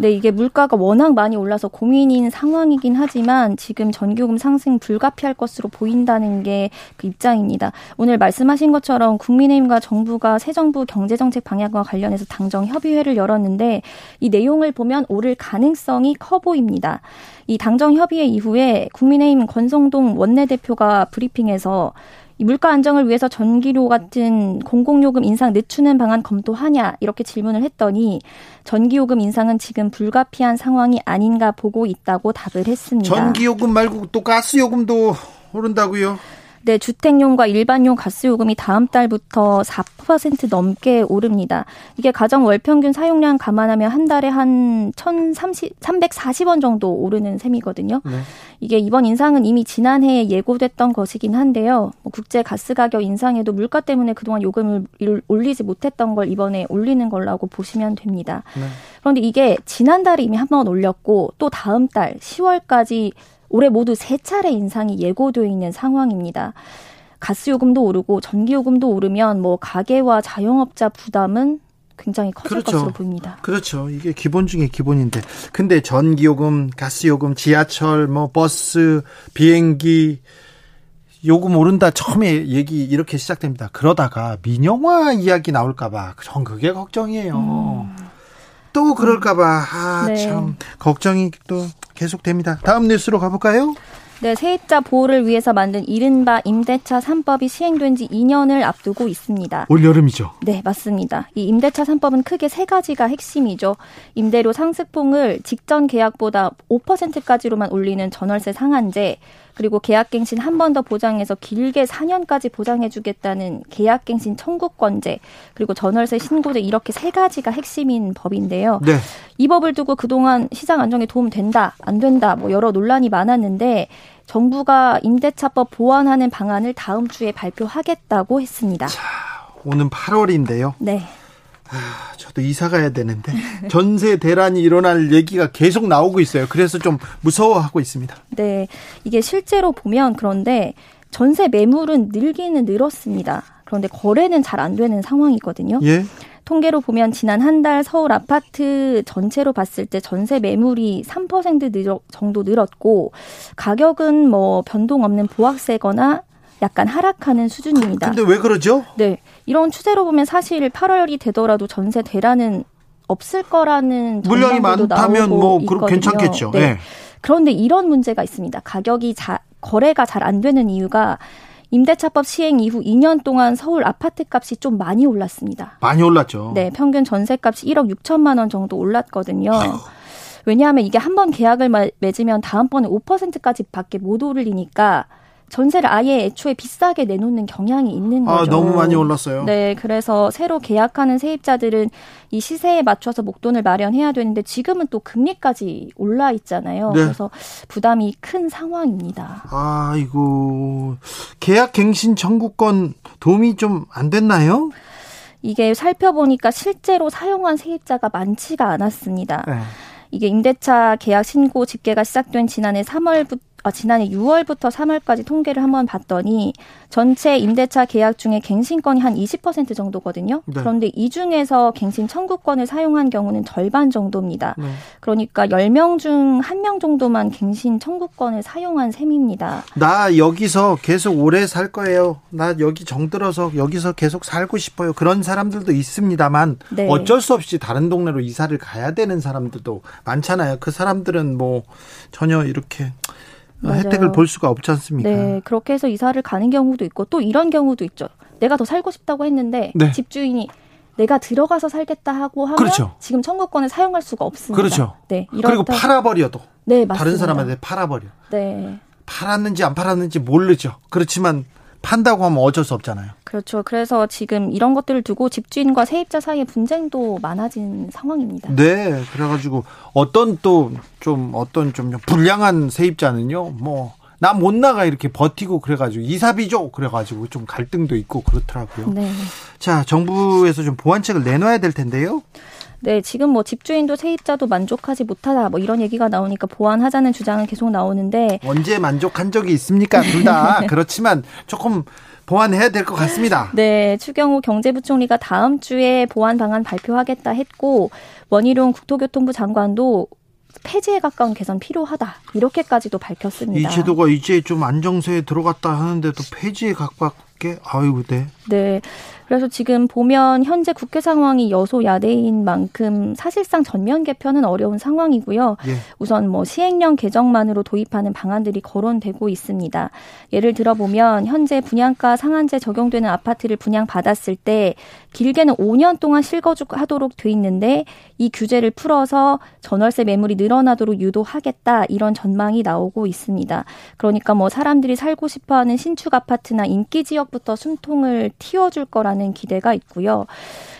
S9: 네, 이게 물가가 워낙 많이 올라서 고민인 상황이긴 하지만 지금 전기요금 상승 불가피할 것으로 보인다는 게 그 입장입니다. 오늘 말씀하신 것처럼 국민의힘과 정부가 새 정부 경제정책 방향과 관련해서 당정 협의회를 열었는데 이 내용을 보면 오를 가능성이 커 보입니다. 이 당정 협의회 이후에 국민의힘 권성동 원내대표가 브리핑에서 이 물가 안정을 위해서 전기료 같은 공공요금 인상 늦추는 방안 검토하냐 이렇게 질문을 했더니 전기요금 인상은 지금 불가피한 상황이 아닌가 보고 있다고 답을 했습니다.
S1: 전기요금 말고 또 가스요금도 오른다고요?
S9: 네, 주택용과 일반용 가스요금이 다음 달부터 4% 넘게 오릅니다. 이게 가정 월 평균 사용량 감안하면 한 달에 한 1,030, 340원 정도 오르는 셈이거든요. 네. 이게 이번 인상은 이미 지난해에 예고됐던 것이긴 한데요. 뭐 국제 가스 가격 인상에도 물가 때문에 그동안 요금을 올리지 못했던 걸 이번에 올리는 걸라고 보시면 됩니다. 네. 그런데 이게 지난달에 이미 한 번 올렸고 또 다음 달 10월까지 올해 모두 세 차례 인상이 예고되어 있는 상황입니다. 가스 요금도 오르고 전기 요금도 오르면 뭐 가계와 자영업자 부담은 굉장히 커질 그렇죠. 것으로 보입니다.
S1: 그렇죠. 이게 기본 중에 기본인데. 근데 전기요금, 가스요금, 지하철, 뭐 버스, 비행기 요금 오른다 처음에 얘기 이렇게 시작됩니다. 그러다가 민영화 이야기 나올까봐 전 그게 걱정이에요. 음. 또 그럴까봐 아참 네. 걱정이 또 계속됩니다. 다음 뉴스로 가볼까요?
S9: 네, 세입자 보호를 위해서 만든 이른바 임대차 3법이 시행된 지 2년을 앞두고 있습니다.
S1: 올 여름이죠?
S9: 네, 맞습니다. 이 임대차 3법은 크게 세 가지가 핵심이죠. 임대료 상승폭을 직전 계약보다 5%까지로만 올리는 전월세 상한제, 그리고 계약갱신 한 번 더 보장해서 길게 4년까지 보장해주겠다는 계약갱신 청구권제 그리고 전월세 신고제 이렇게 세 가지가 핵심인 법인데요. 네. 이 법을 두고 그동안 시장 안정에 도움 된다 안 된다 뭐 여러 논란이 많았는데 정부가 임대차법 보완하는 방안을 다음 주에 발표하겠다고 했습니다.
S1: 자, 오는 8월인데요.
S9: 네.
S1: 아, 저도 이사 가야 되는데 전세 대란이 일어날 얘기가 계속 나오고 있어요. 그래서 좀 무서워하고 있습니다.
S9: 네, 이게 실제로 보면 그런데 전세 매물은 늘기는 늘었습니다. 그런데 거래는 잘 안 되는 상황이거든요. 예. 통계로 보면 지난 한 달 서울 아파트 전체로 봤을 때 전세 매물이 3% 늘, 정도 늘었고 가격은 뭐 변동 없는 보합세거나 약간 하락하는 수준입니다.
S1: 근데 왜 그러죠?
S9: 네. 이런 추세로 보면 사실 8월이 되더라도 전세 대란은 없을 거라는
S1: 물량이 많다면 뭐 그럼 괜찮겠죠. 네. 네.
S9: 그런데 이런 문제가 있습니다. 가격이 자, 거래가 잘 안 되는 이유가 임대차법 시행 이후 2년 동안 서울 아파트 값이 좀 많이 올랐습니다.
S1: 많이 올랐죠.
S9: 네, 평균 전세값이 1억 6천만 원 정도 올랐거든요. 왜냐하면 이게 한 번 계약을 맺으면 다음번에 5%까지 밖에 못 오르니까 전세를 아예 애초에 비싸게 내놓는 경향이 있는 아, 거죠.
S1: 아, 너무 많이 올랐어요.
S9: 네, 그래서 새로 계약하는 세입자들은 이 시세에 맞춰서 목돈을 마련해야 되는데 지금은 또 금리까지 올라 있잖아요. 네. 그래서 부담이 큰 상황입니다.
S1: 아이고 계약 갱신 청구권 도움이 좀 안 됐나요?
S9: 이게 살펴보니까 실제로 사용한 세입자가 많지가 않았습니다. 네. 이게 임대차 계약 신고 집계가 시작된 지난해 3월부터 어, 지난해 6월부터 3월까지 통계를 한번 봤더니 전체 임대차 계약 중에 갱신권이 한 20% 정도거든요. 네. 그런데 이 중에서 갱신 청구권을 사용한 경우는 절반 정도입니다. 네. 그러니까 10명 중 1명 정도만 갱신 청구권을 사용한 셈입니다.
S1: 나 여기서 계속 오래 살 거예요. 나 여기 정들어서 여기서 계속 살고 싶어요. 그런 사람들도 있습니다만 네. 어쩔 수 없이 다른 동네로 이사를 가야 되는 사람들도 많잖아요. 그 사람들은 뭐 전혀 이렇게 맞아요. 혜택을 볼 수가 없지 않습니까?
S9: 네, 그렇게 해서 이사를 가는 경우도 있고 또 이런 경우도 있죠. 내가 더 살고 싶다고 했는데 네. 집주인이 내가 들어가서 살겠다 하고 하면 그렇죠. 지금 청구권을 사용할 수가 없습니다.
S1: 그렇죠. 네, 그리고 팔아버려도
S9: 네, 맞습니다.
S1: 다른 사람한테 팔아버려. 네. 팔았는지 안 팔았는지 모르죠. 그렇지만 판다고 하면 어쩔 수 없잖아요.
S9: 그렇죠. 그래서 지금 이런 것들을 두고 집주인과 세입자 사이의 분쟁도 많아진 상황입니다.
S1: 네. 그래가지고 어떤 또 좀 어떤 좀 불량한 세입자는요, 뭐, 나 못 나가 이렇게 버티고 그래가지고 이사비죠 그래가지고 좀 갈등도 있고 그렇더라고요. 네. 자, 정부에서 좀 보완책을 내놔야 될 텐데요.
S9: 네, 지금 뭐 집주인도 세입자도 만족하지 못하다 뭐 이런 얘기가 나오니까 보완하자는 주장은 계속 나오는데
S1: 언제 만족한 적이 있습니까? 둘 다 그렇지만 조금 보완해야 될 것 같습니다.
S9: 네, 추경호 경제부총리가 다음 주에 보완 방안 발표하겠다 했고 원희룡 국토교통부 장관도 폐지에 가까운 개선 필요하다 이렇게까지도 밝혔습니다.
S1: 이 제도가 이제 좀 안정세에 들어갔다 하는데도 폐지에 가깝게 아유, 네.
S9: 네. 그래서 지금 보면 현재 국회 상황이 여소야대인 만큼 사실상 전면 개편은 어려운 상황이고요. 예. 우선 뭐 시행령 개정만으로 도입하는 방안들이 거론되고 있습니다. 예를 들어 보면 현재 분양가 상한제 적용되는 아파트를 분양받았을 때 길게는 5년 동안 실거주하도록 돼 있는데 이 규제를 풀어서 전월세 매물이 늘어나도록 유도하겠다 이런 전망이 나오고 있습니다. 그러니까 뭐 사람들이 살고 싶어하는 신축 아파트나 인기 지역부터 숨통을 틔워줄 거라는 않는 기대가 있고요.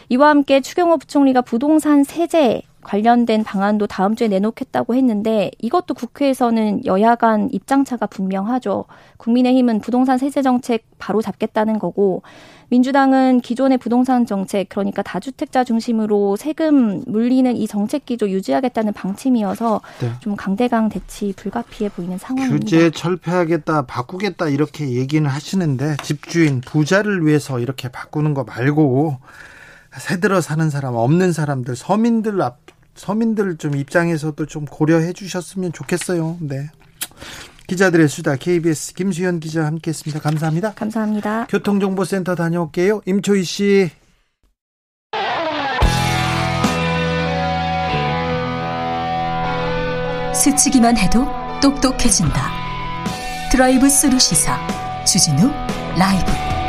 S9: 이와 함께 추경호 부총리가 부동산 세제 관련된 방안도 다음 주에 내놓겠다고 했는데 이것도 국회에서는 여야 간 입장차가 분명하죠. 국민의힘은 부동산 세제 정책 바로 잡겠다는 거고 민주당은 기존의 부동산 정책 그러니까 다주택자 중심으로 세금 물리는 이 정책 기조 유지하겠다는 방침이어서 네. 좀 강대강 대치 불가피해 보이는 상황입니다.
S1: 규제 철폐하겠다 바꾸겠다 이렇게 얘기는 하시는데 집주인 부자를 위해서 이렇게 바꾸는 거 말고 새들어 사는 사람 없는 사람들 서민들 앞 서민들 좀 입장에서도 좀 고려해 주셨으면 좋겠어요. 네. 기자들의 수다 KBS 김수현 기자 함께했습니다. 감사합니다.
S9: 감사합니다.
S1: 교통정보센터 다녀올게요. 임초희 씨.
S6: 스치기만 해도 똑똑해진다. 드라이브 스루 시사 주진우 라이브.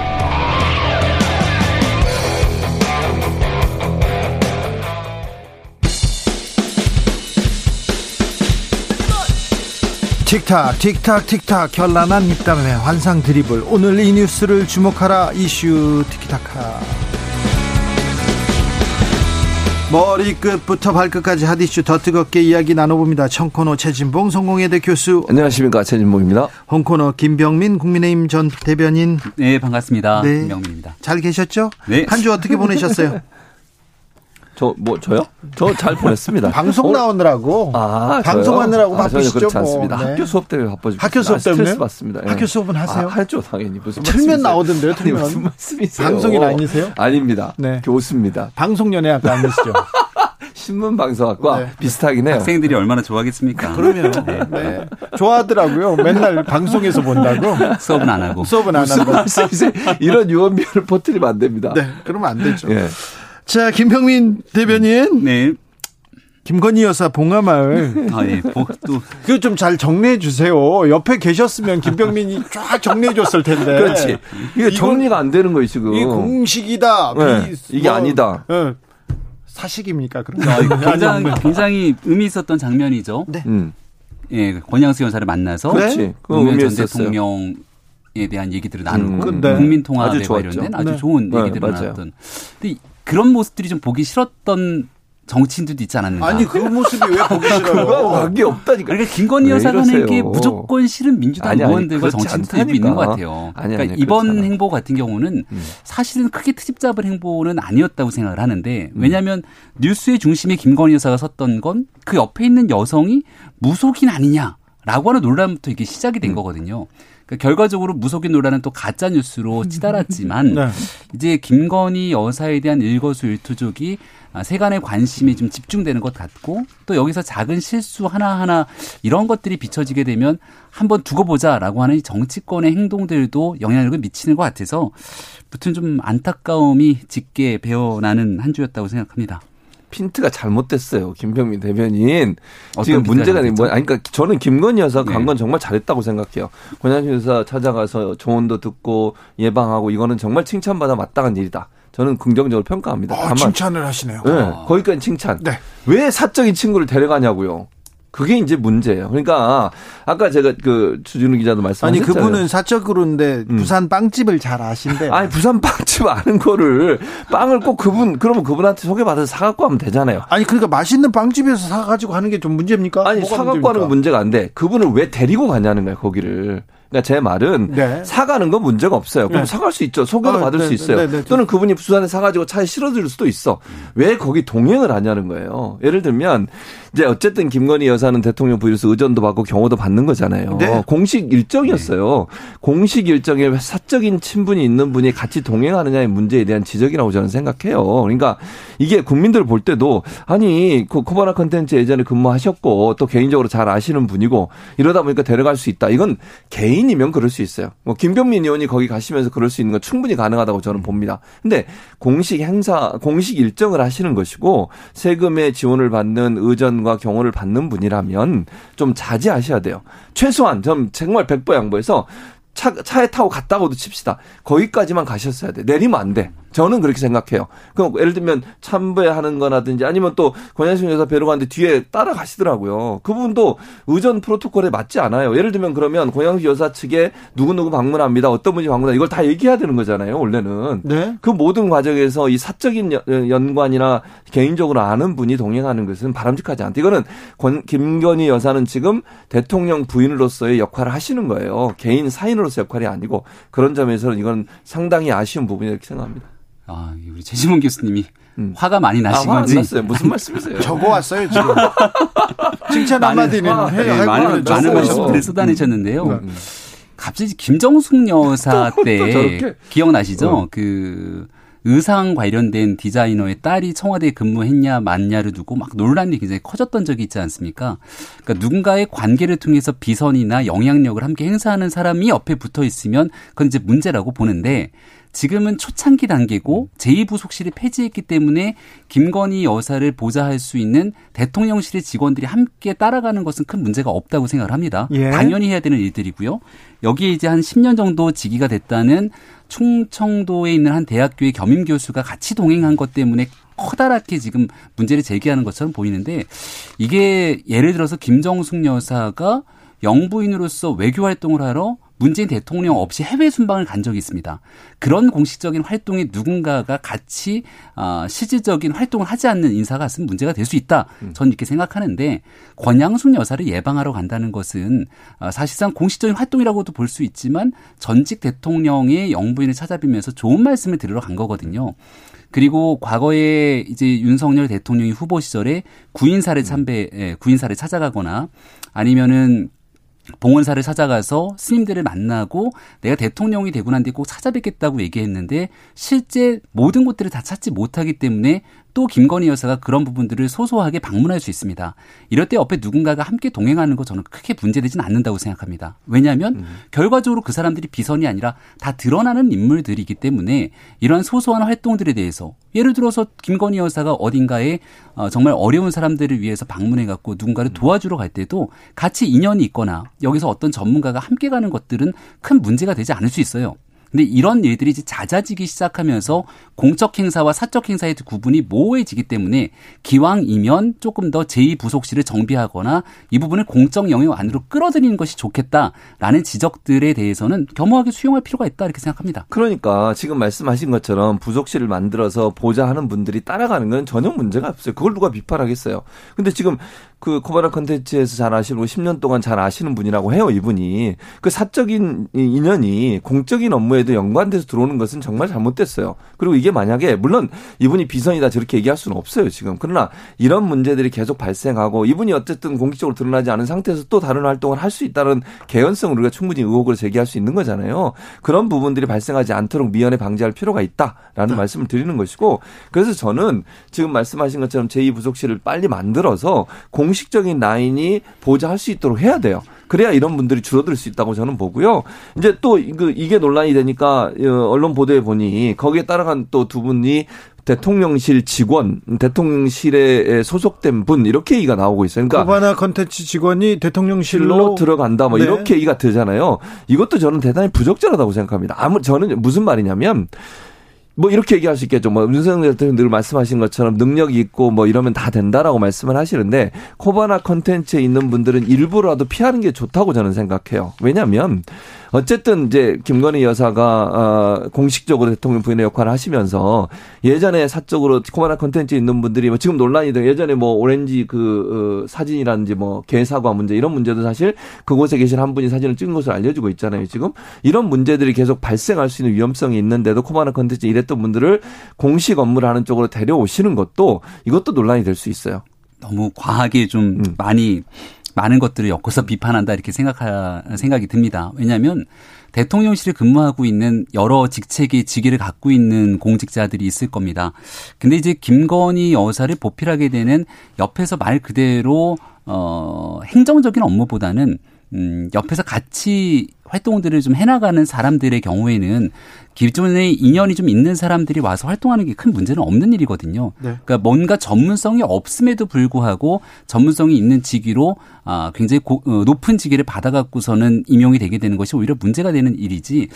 S1: 틱탁 틱탁 틱탁 현란한 입담의 환상 드리블 오늘 이 뉴스를 주목하라 이슈 티키타카 머리끝부터 발끝까지 핫이슈 더 뜨겁게 이야기 나눠봅니다. 청코노 최진봉 성공회대 교수.
S10: 안녕하십니까 최진봉입니다.
S1: 홍코노 김병민 국민의힘 전 대변인.
S11: 네 반갑습니다. 네. 김병민입니다.
S1: 잘 계셨죠? 네. 한 주 어떻게 보내셨어요?
S10: 저, 뭐, 저요? 저 잘 보냈습니다.
S1: 방송 나오느라고. 아, 방송하느라고 아, 바쁘시죠?
S10: 그렇지 않습니다. 뭐. 네. 학교 수업 때문에 바빠지고.
S1: 학교 수업 때문에?
S10: 스트레스 받습니다.
S1: 예. 학교 수업은 하세요?
S10: 아, 하죠, 당연히. 무슨
S1: 틀면 나오던데요, 틀면.
S10: 무슨 말씀이세요?
S1: 방송인 아니세요?
S10: 아닙니다. 네. 교수입니다.
S1: 방송연예학과 아니시죠?
S10: 신문 방송학과 네. 비슷하긴 해요.
S11: 학생들이 얼마나 좋아하겠습니까?
S1: 그러면 네. 네. 좋아하더라고요. 맨날 방송에서 본다고.
S11: 수업은 안 하고.
S1: 수업은 안 하고.
S10: 이런 유언비어를 퍼뜨리면 안 됩니다.
S1: 네, 그러면 안 되죠. 네. 자, 김평민 대변인.
S11: 네.
S1: 김건희 여사 봉화마을.
S11: 아, 예. 또.
S1: 그거 좀잘 정리해 주세요. 옆에 계셨으면 김병민이 쫙 정리해 줬을 텐데.
S10: 그렇지. 이게 정리가 안 되는 거예요, 지금.
S1: 이 공식이다.
S10: 네. 이게 뭐, 아니다. 네.
S1: 사식입니까? 그럼
S11: 아, 굉장히, 굉장히 의미 있었던 장면이죠. 네. 음. 예, 권양수 여사를 만나서.
S10: 그렇지.
S11: 노무현 전 대통령 에 대한 얘기들을 나누고 음, 네. 국민 통합에 관련된 아주 네. 좋은 네, 얘기들을 네, 나눴던. 근데 그런 모습들이 좀 보기 싫었던 정치인들도 있지 않았는가.
S1: 아니 그 모습이 왜 보기 싫어요?
S10: 그거 관계 없다니까.
S11: 그러니까 김건희 여사가 하는 게 무조건 싫은 민주당 아니, 아니, 의원들과 정치인들도 있는 것 같아요. 아니, 그러니까 이번 그렇잖아. 행보 같은 경우는 음. 사실은 크게 트집 잡을 행보는 아니었다고 생각을 하는데 음. 왜냐하면 뉴스의 중심에 김건희 여사가 섰던 건 그 옆에 있는 여성이 무속인 아니냐라고 하는 논란부터 이게 시작이 된 음. 거거든요. 그러니까 결과적으로 무속인 논란은 또 가짜 뉴스로 치달았지만 네. 이제 김건희 여사에 대한 일거수일투족이 세간의 관심이 좀 집중되는 것 같고 또 여기서 작은 실수 하나하나 이런 것들이 비춰지게 되면 한번 두고 보자라고 하는 정치권의 행동들도 영향력을 미치는 것 같아서 무튼 좀 안타까움이 짙게 배어나는 한 주였다고 생각합니다.
S10: 핀트가 잘못됐어요. 김병민 대변인. 지금 문제가 뭐 아니 그러니까 저는 김건희 여사 네. 간건 정말 잘했다고 생각해요. 권양수 여사 찾아가서 조언도 듣고 예방하고 이거는 정말 칭찬받아 마땅한 일이다. 저는 긍정적으로 평가합니다.
S1: 어, 다만 칭찬을 하시네요.
S10: 네, 거기까지 칭찬. 네. 왜 사적인 친구를 데려가냐고요. 그게 이제 문제예요. 그러니까 아까 제가 그 주진우 기자도 말씀하셨잖아요.
S1: 아니 그분은 사적으로인데 음. 부산 빵집을 잘 아신대.
S10: 아니 부산 빵집 아는 거를 빵을 꼭 그분 그러면 그분한테 소개받아서 사 갖고 하면 되잖아요.
S1: 아니 그러니까 맛있는 빵집에서 사 가지고 하는 게 좀 문제입니까?
S10: 아니 사 갖고 하는 건 문제가 안 돼. 그분을 왜 데리고 가냐는 거예요 거기를. 그러니까 제 말은 네. 사가는 건 문제가 없어요. 그럼 네. 사갈 수 있죠. 소개도 아, 받을 네, 수 있어요. 네, 네, 또는 그분이 부산에 사가지고 차에 실어줄 수도 있어. 왜 거기 동행을 하냐는 거예요. 예를 들면 이제 어쨌든 김건희 여사는 대통령 부유에서 의전도 받고 경호도 받는 거잖아요. 네. 공식 일정이었어요. 공식 일정에 사적인 친분이 있는 분이 같이 동행하느냐의 문제에 대한 지적이라고 저는 생각해요. 그러니까 이게 국민들 볼 때도 아니 그 코바나 컨텐츠 예전에 근무하셨고 또 개인적으로 잘 아시는 분이고 이러다 보니까 데려갈 수 있다. 이건 개인 이면 그럴 수 있어요. 뭐 김병민 의원이 거기 가시면서 그럴 수 있는 건 충분히 가능하다고 저는 봅니다. 근데 공식 행사, 공식 일정을 하시는 것이고 세금의 지원을 받는 의전 지원과 경호를 받는 분이라면 좀 자제하셔야 돼요. 최소한 좀 정말 백보 양보해서 차, 차에 타고 갔다고도 칩시다. 거기까지만 가셨어야 돼. 내리면 안 돼. 저는 그렇게 생각해요. 그럼 예를 들면 참배하는 거라든지 아니면 또 권양승 여사 뵈러 갔는데 뒤에 따라가시더라고요. 그분도 의전 프로토콜에 맞지 않아요. 예를 들면 그러면 권양승 여사 측에 누구누구 방문합니다. 어떤 분이 방문합니다. 이걸 다 얘기해야 되는 거잖아요. 원래는. 네. 그 모든 과정에서 이 사적인 연관이나 개인적으로 아는 분이 동행하는 것은 바람직하지 않다. 이거는 권, 김건희 여사는 지금 대통령 부인으로서의 역할을 하시는 거예요. 개인 사인으로서 역할이 아니고 그런 점에서는 이건 상당히 아쉬운 부분이라고 생각합니다.
S11: 아, 우리 최지문 교수님이 음. 화가 많이 나신 아, 건지.
S10: 났어요. 무슨 말씀이세요?
S1: 적어 왔어요, 지금. 칭찬 한마디는 아, 네,
S11: 많은, 많은 말씀들을 쏟아내셨는데요. 음. 음. 갑자기 김정숙 여사 때 기억나시죠? 어. 그 의상 관련된 디자이너의 딸이 청와대에 근무했냐 맞냐를 두고 막 논란이 굉장히 커졌던 적이 있지 않습니까? 그러니까 누군가의 관계를 통해서 비선이나 영향력을 함께 행사하는 사람이 옆에 붙어 있으면 그건 이제 문제라고 보는데 지금은 초창기 단계고 제2부속실이 폐지했기 때문에 김건희 여사를 보좌할 수 있는 대통령실의 직원들이 함께 따라가는 것은 큰 문제가 없다고 생각을 합니다. 예. 당연히 해야 되는 일들이고요. 여기에 이제 한 10년 정도 직위가 됐다는 충청도에 있는 한 대학교의 겸임 교수가 같이 동행한 것 때문에 커다랗게 지금 문제를 제기하는 것처럼 보이는데 이게 예를 들어서 김정숙 여사가 영부인으로서 외교 활동을 하러 문재인 대통령 없이 해외 순방을 간 적이 있습니다. 그런 공식적인 활동에 누군가가 같이 어, 실질적인 활동을 하지 않는 인사가 있으면 문제가 될 수 있다. 음. 저는 이렇게 생각하는데 권양순 여사를 예방하러 간다는 것은 어, 사실상 공식적인 활동이라고도 볼 수 있지만 전직 대통령의 영부인을 찾아뵈면서 좋은 말씀을 들으러 간 거거든요. 그리고 과거에 이제 윤석열 대통령이 후보 시절에 구인사를 참배, 예, 구인사를 찾아가거나 아니면은 봉헌사를 찾아가서 스님들을 만나고 내가 대통령이 되고 난 뒤에 꼭 찾아뵙겠다고 얘기했는데 실제 모든 곳들을 다 찾지 못하기 때문에 또 김건희 여사가 그런 부분들을 소소하게 방문할 수 있습니다. 이럴 때 옆에 누군가가 함께 동행하는 거 저는 크게 문제되지는 않는다고 생각합니다. 왜냐하면 음. 결과적으로 그 사람들이 비선이 아니라 다 드러나는 인물들이기 때문에 이러한 소소한 활동들에 대해서 예를 들어서 김건희 여사가 어딘가에 어, 정말 어려운 사람들을 위해서 방문해 갖고 누군가를 음. 도와주러 갈 때도 같이 인연이 있거나 여기서 어떤 전문가가 함께 가는 것들은 큰 문제가 되지 않을 수 있어요. 근데 이런 일들이 이제 잦아지기 시작하면서 공적 행사와 사적 행사의 구분이 모호해지기 때문에 기왕이면 조금 더 제2부속실을 정비하거나 이 부분을 공적 영역 안으로 끌어들이는 것이 좋겠다라는 지적들에 대해서는 겸허하게 수용할 필요가 있다 이렇게 생각합니다.
S10: 그러니까 지금 말씀하신 것처럼 부속실을 만들어서 보좌하는 분들이 따라가는 건 전혀 문제가 없어요. 그걸 누가 비판하겠어요. 근데 지금 그 코바나 컨텐츠에서 잘 아시고 10년 동안 잘 아시는 분이라고 해요, 이분이. 그 사적인 인연이 공적인 업무에도 연관돼서 들어오는 것은 정말 잘못됐어요. 그리고 이게 만약에 물론 이분이 비선이다 저렇게 얘기할 수는 없어요, 지금. 그러나 이런 문제들이 계속 발생하고 이분이 어쨌든 공식적으로 드러나지 않은 상태에서 또 다른 활동을 할 수 있다는 개연성을 우리가 충분히 의혹을 제기할 수 있는 거잖아요. 그런 부분들이 발생하지 않도록 미연에 방지할 필요가 있다라는 네. 말씀을 드리는 것이고 그래서 저는 지금 말씀하신 것처럼 제2부속실을 빨리 만들어서 공 공식적인 라인이 보좌할 수 있도록 해야 돼요. 그래야 이런 분들이 줄어들 수 있다고 저는 보고요. 이제 또그 이게 논란이 되니까 어, 언론 보도에 보니 거기에 따라간 또 두 분이 대통령실 직원, 대통령실에 소속된 분 이렇게 얘기가 나오고 있어요.
S1: 그러니까 코바나 컨텐츠 직원이 대통령실로
S10: 들어간다 뭐 네. 이렇게 얘기가 되잖아요. 이것도 저는 대단히 부적절하다고 생각합니다. 아무 저는 무슨 말이냐면 뭐 이렇게 얘기할 수 있겠죠. 뭐 윤석열 대통령 늘 말씀하신 것처럼 능력이 있고 뭐 이러면 다 된다라고 말씀을 하시는데 코바나 컨텐츠에 있는 분들은 일부라도 피하는 게 좋다고 저는 생각해요. 왜냐하면 어쨌든 이제 김건희 여사가 어 공식적으로 대통령 부인의 역할을 하시면서 예전에 사적으로 코바나 컨텐츠에 있는 분들이 뭐 지금 논란이 돼 예전에 뭐 오렌지 그 어, 사진이라든지 뭐 개사과 문제 이런 문제도 사실 그곳에 계신 한 분이 사진을 찍은 것으로 알려지고 있잖아요. 지금 이런 문제들이 계속 발생할 수 있는 위험성이 있는데도 코바나 컨텐츠 이랬던 분들을 공식 업무를 하는 쪽으로 데려오시는 것도 이것도 논란이 될 수 있어요.
S11: 너무 과하게 좀 음. 많이 많은 것들을 엮어서 비판한다 이렇게 생각하 생각이 듭니다. 왜냐하면 대통령실에 근무하고 있는 여러 직책의 직위를 갖고 있는 공직자들이 있을 겁니다. 근데 이제 김건희 여사를 보필하게 되는 옆에서 말 그대로 어 행정적인 업무보다는 음 옆에서 같이 활동들을 좀 해나가는 사람들의 경우에는 기존에 인연이 좀 있는 사람들이 와서 활동하는 게 큰 문제는 없는 일이거든요. 네. 그러니까 뭔가 전문성이 없음에도 불구하고 전문성이 있는 직위로 아 굉장히 고, 어, 높은 직위를 받아갖고서는 임용이 되게 되는 것이 오히려 문제가 되는 일이지.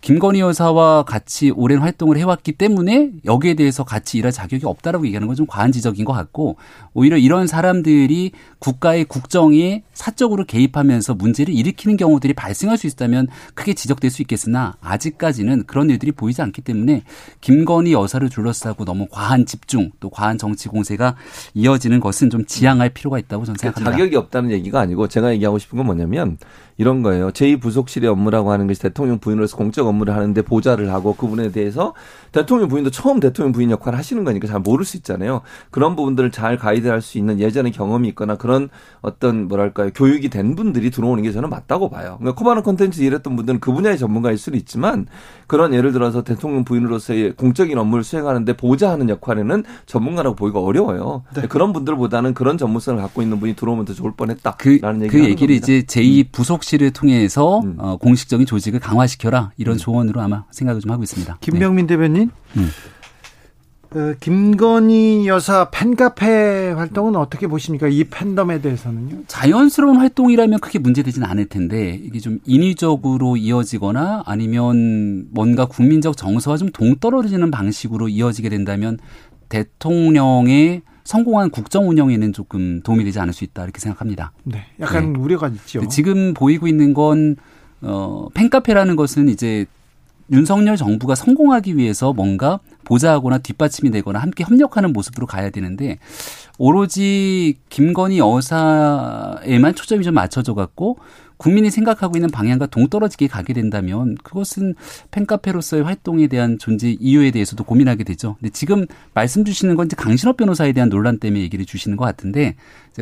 S11: 김건희 여사와 같이 오랜 활동을 해왔기 때문에 여기에 대해서 같이 일할 자격이 없다라고 얘기하는 건 좀 과한 지적인 것 같고 오히려 이런 사람들이 국가의 국정에 사적으로 개입하면서 문제를 일으키는 경우들이 발생할 수 있 다면 크게 지적될 수 있겠으나 아직까지는 그런 일들이 보이지 않기 때문에 김건희 여사를 둘러싸고 너무 과한 집중 또 과한 정치 공세가 이어지는 것은 좀 지양할 필요가 있다고 저는 그러니까 생각합니다.
S10: 자격이 없다는 얘기가 아니고 제가 얘기하고 싶은 건 뭐냐면 이런 거예요. 제2부속실의 업무라고 하는 것이 대통령 부인으로서 공적 업무를 하는데 보좌를 하고 그분에 대해서 대통령 부인도 처음 대통령 부인 역할을 하시는 거니까 잘 모를 수 있잖아요. 그런 부분들을 잘 가이드할 수 있는 예전의 경험이 있거나 그런 어떤 뭐랄까요 교육이 된 분들이 들어오는 게 저는 맞다고 봐요. 그러니까 코바나 콘텐츠 일했던 분들은 그 분야의 전문가일 수는 있지만 그런 예를 들어서 대통령 부인으로서의 공적인 업무를 수행하는데 보좌하는 역할에는 전문가라고 보기가 어려워요. 네. 그런 분들보다는 그런 전문성을 갖고 있는 분이 들어오면 더 좋을 뻔했다라는 그,
S11: 얘기. 그 얘기를 겁니다. 이제 제2 부속 실을 통해서 음. 어, 공식적인 조직을 강화시켜라 이런 음. 조언으로 아마 생각을 좀 하고 있습니다.
S1: 김병민 네. 대변인. 음. 어, 김건희 여사 팬카페 활동은 어떻게 보십니까? 이 팬덤에 대해서는요?
S11: 자연스러운 활동이라면 크게 문제되지는 않을 텐데 이게 좀 인위적으로 이어지거나 아니면 뭔가 국민적 정서와 좀 동떨어지는 방식으로 이어지게 된다면 대통령의 성공한 국정 운영에는 조금 도움이 되지 않을 수 있다 이렇게 생각합니다.
S1: 네, 약간 네. 우려가 있죠.
S11: 지금 보이고 있는 건 어, 팬카페라는 것은 이제 윤석열 정부가 성공하기 위해서 뭔가 보좌하거나 뒷받침이 되거나 함께 협력하는 모습으로 가야 되는데 오로지 김건희 여사에만 초점이 좀 맞춰져 갖고 국민이 생각하고 있는 방향과 동떨어지게 가게 된다면 그것은 팬카페로서의 활동에 대한 존재 이유에 대해서도 고민하게 되죠. 근데 지금 말씀 주시는 건 이제 강신업 변호사에 대한 논란 때문에 얘기를 주시는 것 같은데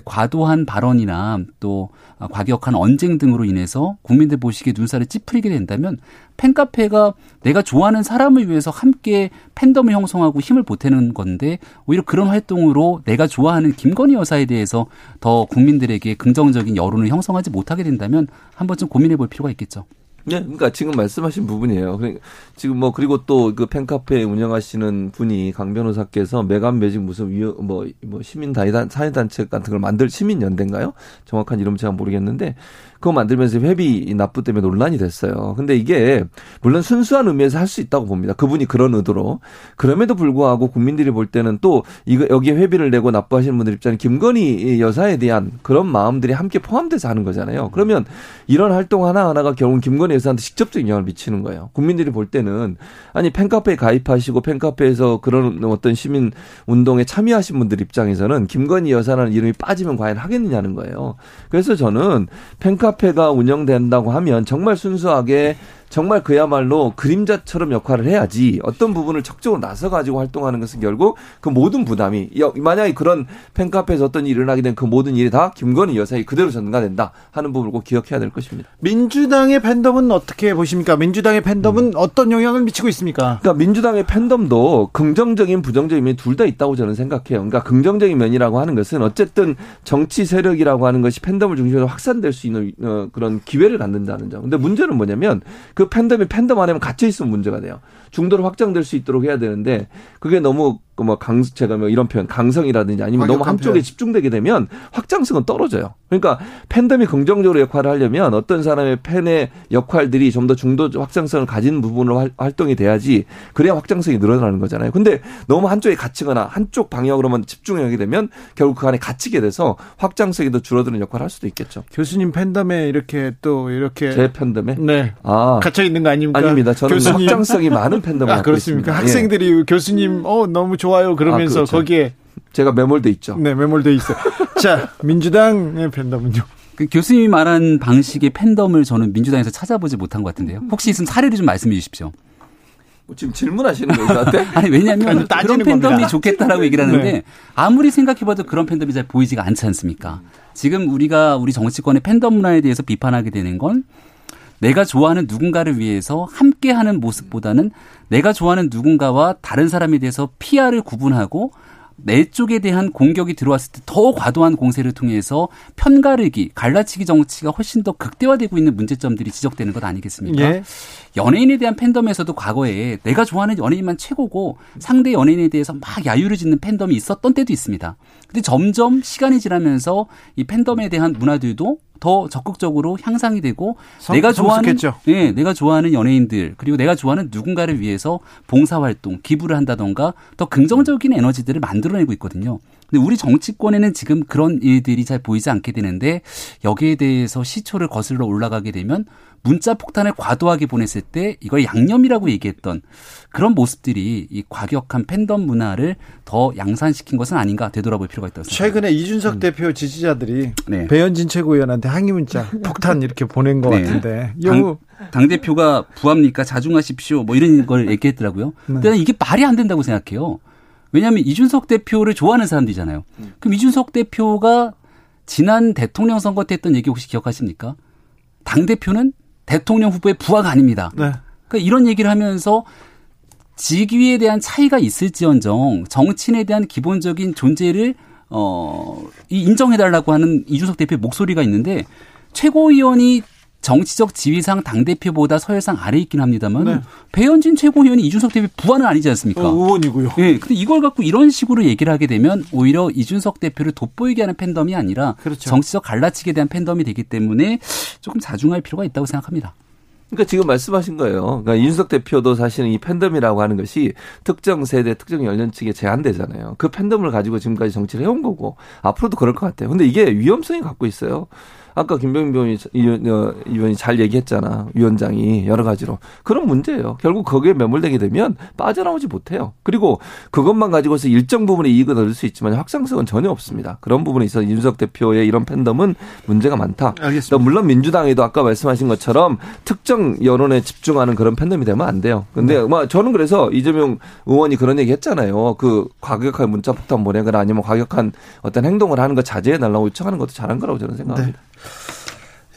S11: 과도한 발언이나 또 과격한 언쟁 등으로 인해서 국민들 보시기에 눈살을 찌푸리게 된다면 팬카페가 내가 좋아하는 사람을 위해서 함께 팬덤을 형성하고 힘을 보태는 건데 오히려 그런 활동으로 내가 좋아하는 김건희 여사에 대해서 더 국민들에게 긍정적인 여론을 형성하지 못하게 된다면 한 번쯤 고민해 볼 필요가 있겠죠.
S10: 네, 그러니까 지금 말씀하신 부분이에요. 그러니까 지금 뭐 그리고 또 그 팬카페 운영하시는 분이 강 변호사께서 매간 매직 무슨 위뭐 뭐 시민 다이단 사회 단체 같은 걸 만들 시민 연대인가요? 정확한 이름 제가 모르겠는데 그거 만들면서 회비 납부 때문에 논란이 됐어요. 근데 이게 물론 순수한 의미에서 할 수 있다고 봅니다. 그분이 그런 의도로. 그럼에도 불구하고 국민들이 볼 때는 또 이거 여기에 회비를 내고 납부하시는 분들 입장에 김건희 여사에 대한 그런 마음들이 함께 포함돼서 하는 거잖아요. 그러면 이런 활동 하나하나가 결국 김건희 여사한테 직접적인 영향을 미치는 거예요. 국민들이 볼 때는 아니 팬카페에 가입하시고 팬카페에서 그런 어떤 시민 운동에 참여하신 분들 입장에서는 김건희 여사라는 이름이 빠지면 과연 하겠느냐는 거예요. 그래서 저는 팬카 카페가 운영된다고 하면 정말 순수하게 정말 그야말로 그림자처럼 역할을 해야지 어떤 부분을 적극적으로 나서 가지고 활동하는 것은 결국 그 모든 부담이 만약에 그런 팬카페에서 어떤 일이 일어나게 된 그 모든 일이 다 김건희 여사의 그대로 전가된다 하는 부분을 꼭 기억해야 될 것입니다.
S1: 민주당의 팬덤은 어떻게 보십니까? 민주당의 팬덤은 음. 어떤 영향을 미치고 있습니까?
S10: 그러니까 민주당의 팬덤도 긍정적인 부정적인 면이 둘 다 있다고 저는 생각해요. 그러니까 긍정적인 면이라고 하는 것은 어쨌든 정치 세력이라고 하는 것이 팬덤을 중심으로 확산될 수 있는 어, 그런 기회를 갖는다는 점. 근데 문제는 뭐냐면 그그 팬덤이 팬덤 안에만 갇혀 있으면 문제가 돼요. 중도로 확장될 수 있도록 해야 되는데 그게 너무 그뭐 강, 제가 뭐 이런 표현, 강성이라든지 아니면 너무 한쪽에 표현. 집중되게 되면 확장성은 떨어져요. 그러니까 팬덤이 긍정적으로 역할을 하려면 어떤 사람의 팬의 역할들이 좀 더 중도 확장성을 가진 부분으로 활동이 돼야지 그래야 확장성이 늘어나는 거잖아요. 근데 너무 한쪽에 갇히거나 한쪽 방향으로만 집중하게 되면 결국 그 안에 갇히게 돼서 확장성이 더 줄어드는 역할을 할 수도 있겠죠.
S1: 교수님 팬덤에 이렇게 또 이렇게
S10: 제 팬덤에
S1: 네. 아. 갇혀 있는 거 아닙니까?
S10: 아닙니다. 저는 교수님. 확장성이 많은 팬덤을 아,
S1: 그렇습니까? 있습니다. 학생들이 예. 교수님 어 너무 좋아요 그러면서 아, 그렇죠. 거기에
S10: 제가 매몰돼 있죠.
S1: 네, 매몰돼 있어요. 자, 민주당의 팬덤은요.
S11: 그 교수님이 말한 방식의 팬덤을 저는 민주당에서 찾아보지 못한 것 같은데요. 혹시 있으면 사례를 좀 말씀해 주십시오.
S10: 뭐 지금 질문하시는 거예요, 저한테?
S11: 아니, 왜냐하면 그런 팬덤이 겁니다. 좋겠다라고 얘기를 하는데 네. 아무리 생각해봐도 그런 팬덤이 잘 보이지가 않지 않습니까? 지금 우리가 우리 정치권의 팬덤 문화에 대해서 비판하게 되는 건 내가 좋아하는 누군가를 위해서 함께하는 모습보다는 내가 좋아하는 누군가와 다른 사람에 대해서 피아를 구분하고 내 쪽에 대한 공격이 들어왔을 때 더 과도한 공세를 통해서 편가르기, 갈라치기 정치가 훨씬 더 극대화되고 있는 문제점들이 지적되는 것 아니겠습니까? 예. 연예인에 대한 팬덤에서도 과거에 내가 좋아하는 연예인만 최고고 상대 연예인에 대해서 막 야유를 짓는 팬덤이 있었던 때도 있습니다. 근데 점점 시간이 지나면서 이 팬덤에 대한 문화들도 더 적극적으로 향상이 되고 성, 내가 좋아하는 예, 네, 내가 좋아하는 연예인들 그리고 내가 좋아하는 누군가를 위해서 봉사 활동, 기부를 한다던가 더 긍정적인 에너지들을 만들어내고 있거든요. 근데 우리 정치권에는 지금 그런 일들이 잘 보이지 않게 되는데 여기에 대해서 시초를 거슬러 올라가게 되면 문자 폭탄을 과도하게 보냈을 때 이걸 양념이라고 얘기했던 그런 모습들이 이 과격한 팬덤 문화를 더 양산시킨 것은 아닌가 되돌아볼 필요가 있다고
S1: 생각합니다. 최근에 이준석 음. 대표 지지자들이 네. 배현진 최고위원한테 항의 문자 폭탄 이렇게 보낸 것 네. 같은데
S11: 당, 당, 대표가 부합니까 자중하십시오 뭐 이런 걸 얘기했더라고요. 네. 근데 이게 말이 안 된다고 생각해요. 왜냐하면 이준석 대표를 좋아하는 사람들이잖아요. 그럼 이준석 대표가 지난 대통령 선거 때 했던 얘기 혹시 기억하십니까? 당 대표는 대통령 후보의 부하가 아닙니다. 네. 그러니까 이런 얘기를 하면서 직위에 대한 차이가 있을지언정 정치인에 대한 기본적인 존재를 어 인정해달라고 하는 이준석 대표의 목소리가 있는데 최고위원이 정치적 지위상 당대표보다 서열상 아래 있긴 합니다만 네. 배현진 최고위원이 이준석 대표 부하는 아니지 않습니까?
S1: 어, 의원이고요.
S11: 예. 네, 근데 이걸 갖고 이런 식으로 얘기를 하게 되면 오히려 이준석 대표를 돋보이게 하는 팬덤이 아니라 그렇죠. 정치적 갈라치기에 대한 팬덤이 되기 때문에 조금 자중할 필요가 있다고 생각합니다.
S10: 그러니까 지금 말씀하신 거예요. 그러니까 윤석 대표도 사실은 이 팬덤이라고 하는 것이 특정 세대, 특정 연령층에 제한되잖아요. 그 팬덤을 가지고 지금까지 정치를 해온 거고 앞으로도 그럴 것 같아요. 근데 이게 위험성이 갖고 있어요. 아까 김병민 의원이 잘 얘기했잖아. 위원장이 여러 가지로. 그런 문제예요. 결국 거기에 매몰되게 되면 빠져나오지 못해요. 그리고 그것만 가지고서 일정 부분의 이익을 얻을 수 있지만 확장성은 전혀 없습니다. 그런 부분에 있어서 윤석 대표의 이런 팬덤은 문제가 많다.
S1: 알겠습니다.
S10: 물론 민주당에도 아까 말씀하신 것처럼 특정 여론에 집중하는 그런 팬덤이 되면 안 돼요. 근데 네. 뭐 저는 그래서 이재명 의원이 그런 얘기 했잖아요. 그 과격한 문자 폭탄 보내거나 아니면 과격한 어떤 행동을 하는 거 자제해 달라고 요청하는 것도 잘한 거라고 저는 생각합니다. 네.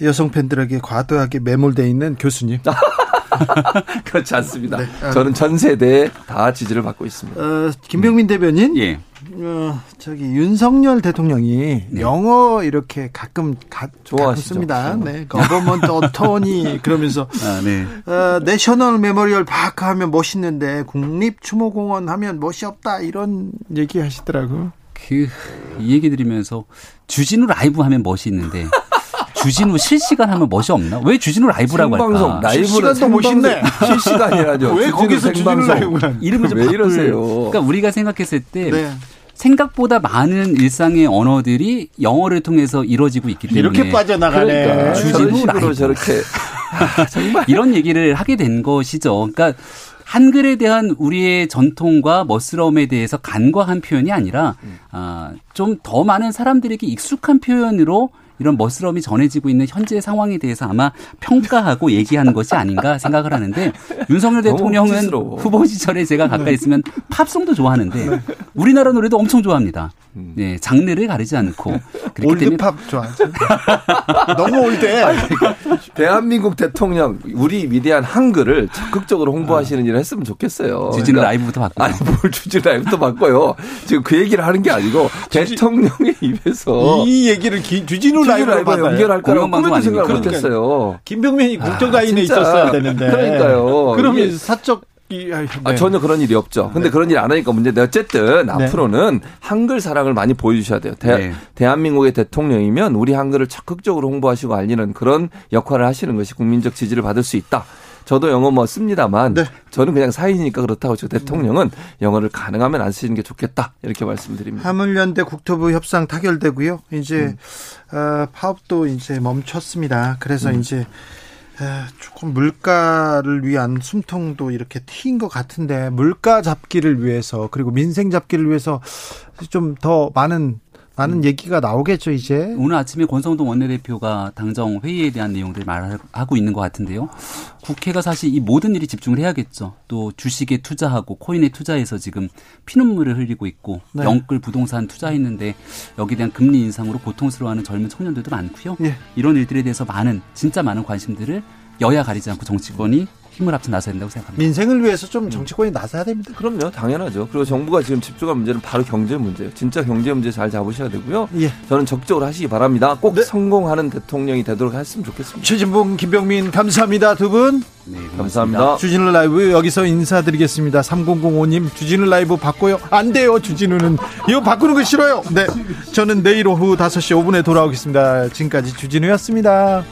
S1: 여성 팬들에게 과도하게 매몰돼 있는 교수님.
S10: 그렇지 않습니다. 네. 저는 전 세대에 다 지지를 받고 있습니다.
S1: 어, 김병민 대변인. 예. 어, 저기 윤석열 대통령이 네. 영어 이렇게 가끔 가, 좋아하십니다. 네, government attorney 그러면서 아, 네. 어, national memorial park 하면 멋있는데 국립 추모공원 하면 멋이 없다 이런 얘기 하시더라고요.
S11: 그이 얘기 들으면서 주진우 라이브 하면 멋이 있는데 주진우 실시간 하면 멋이 없나? 왜 주진우 라이브라고
S10: 생방송,
S11: 할까?
S10: 라이브도 멋있네. 실시간이라죠.
S1: 왜 거기서 주진우 라이브라
S11: 이름을 좀 왜 이러세요? 그러니까 우리가 생각했을 때 네. 생각보다 많은 일상의 언어들이 영어를 통해서 이루어지고 있기 때문에
S1: 이렇게 빠져나가네.
S10: 그러니까 주진우 라이브 저렇게
S11: 아, 정말 이런 얘기를 하게 된 것이죠. 그러니까 한글에 대한 우리의 전통과 멋스러움에 대해서 간과한 표현이 아니라 아, 좀 더 많은 사람들에게 익숙한 표현으로 이런 멋스러움이 전해지고 있는 현재 상황에 대해서 아마 평가하고 얘기하는 것이 아닌가 생각을 하는데 윤석열 대통령은 후보 시절에 제가 가까이 있으면 팝송도 좋아하는데 네. 우리나라 노래도 엄청 좋아합니다. 음. 네, 장르를 가리지 않고
S1: 올드팝 좋아하죠. 너무 올드해. 그러니까
S10: 대한민국 대통령 우리 위대한 한글을 적극적으로 홍보하시는 아. 일을 했으면 좋겠어요.
S11: 주진 그러니까, 라이브부터 바꿔.
S10: 아니 뭘 주진 라이브부터 바꿔요. 지금 그 얘기를 하는 게 아니고 대통령의 입에서
S1: 이 얘기를 기, 주진우 라이브로
S10: 연결할 거라고 꿈에도 생각을 못했어요.
S1: 김병민이 국정가인에 아, 있었어야 되는데.
S10: 그러니까요.
S1: 그러면 사적 이,
S10: 아, 네. 아, 전혀 그런 일이 없죠. 근데 네. 그런 일 안 하니까 문제인데 어쨌든 네. 앞으로는 한글 사랑을 많이 보여주셔야 돼요. 대, 네. 대한민국의 대통령이면 우리 한글을 적극적으로 홍보하시고 알리는 그런 역할을 하시는 것이 국민적 지지를 받을 수 있다. 저도 영어 뭐 씁니다만 네. 저는 그냥 사인이니까 그렇다고 저 대통령은 영어를 가능하면 안 쓰시는 게 좋겠다 이렇게 말씀드립니다.
S1: 화물연대 국토부 협상 타결되고요. 이제 음. 어, 파업도 이제 멈췄습니다. 그래서 음. 이제 조금 물가를 위한 숨통도 이렇게 트인 것 같은데 물가 잡기를 위해서 그리고 민생 잡기를 위해서 좀 더 많은 많은 음. 얘기가 나오겠죠 이제
S11: 오늘 아침에 권성동 원내대표가 당정 회의에 대한 내용들 말하고 있는 것 같은데요. 국회가 사실 이 모든 일이 집중을 해야겠죠. 또 주식에 투자하고 코인에 투자해서 지금 피눈물을 흘리고 있고 네. 영끌 부동산 투자했는데 여기에 대한 금리 인상으로 고통스러워하는 젊은 청년들도 많고요. 네. 이런 일들에 대해서 많은 진짜 많은 관심들을 여야 가리지 않고 정치권이 힘을 합쳐 나서야 된다고 생각합니다.
S1: 민생을 위해서 좀 정치권이 나서야 됩니다.
S10: 그럼요, 당연하죠. 그리고 정부가 지금 집중할 문제는 바로 경제 문제예요. 진짜 경제 문제 잘 잡으셔야 되고요. 예. 저는 적극적으로 하시기 바랍니다. 꼭 네. 성공하는 대통령이 되도록 했으면 좋겠습니다.
S1: 최진봉, 김병민 감사합니다. 두 분.
S10: 네, 감사합니다.
S1: 주진우 라이브 여기서 인사드리겠습니다. 3005님 주진우 라이브 바꿔요. 안 돼요. 주진우는 이거 바꾸는 거 싫어요. 네, 저는 내일 오후 5시 5분에 돌아오겠습니다. 지금까지 주진우였습니다.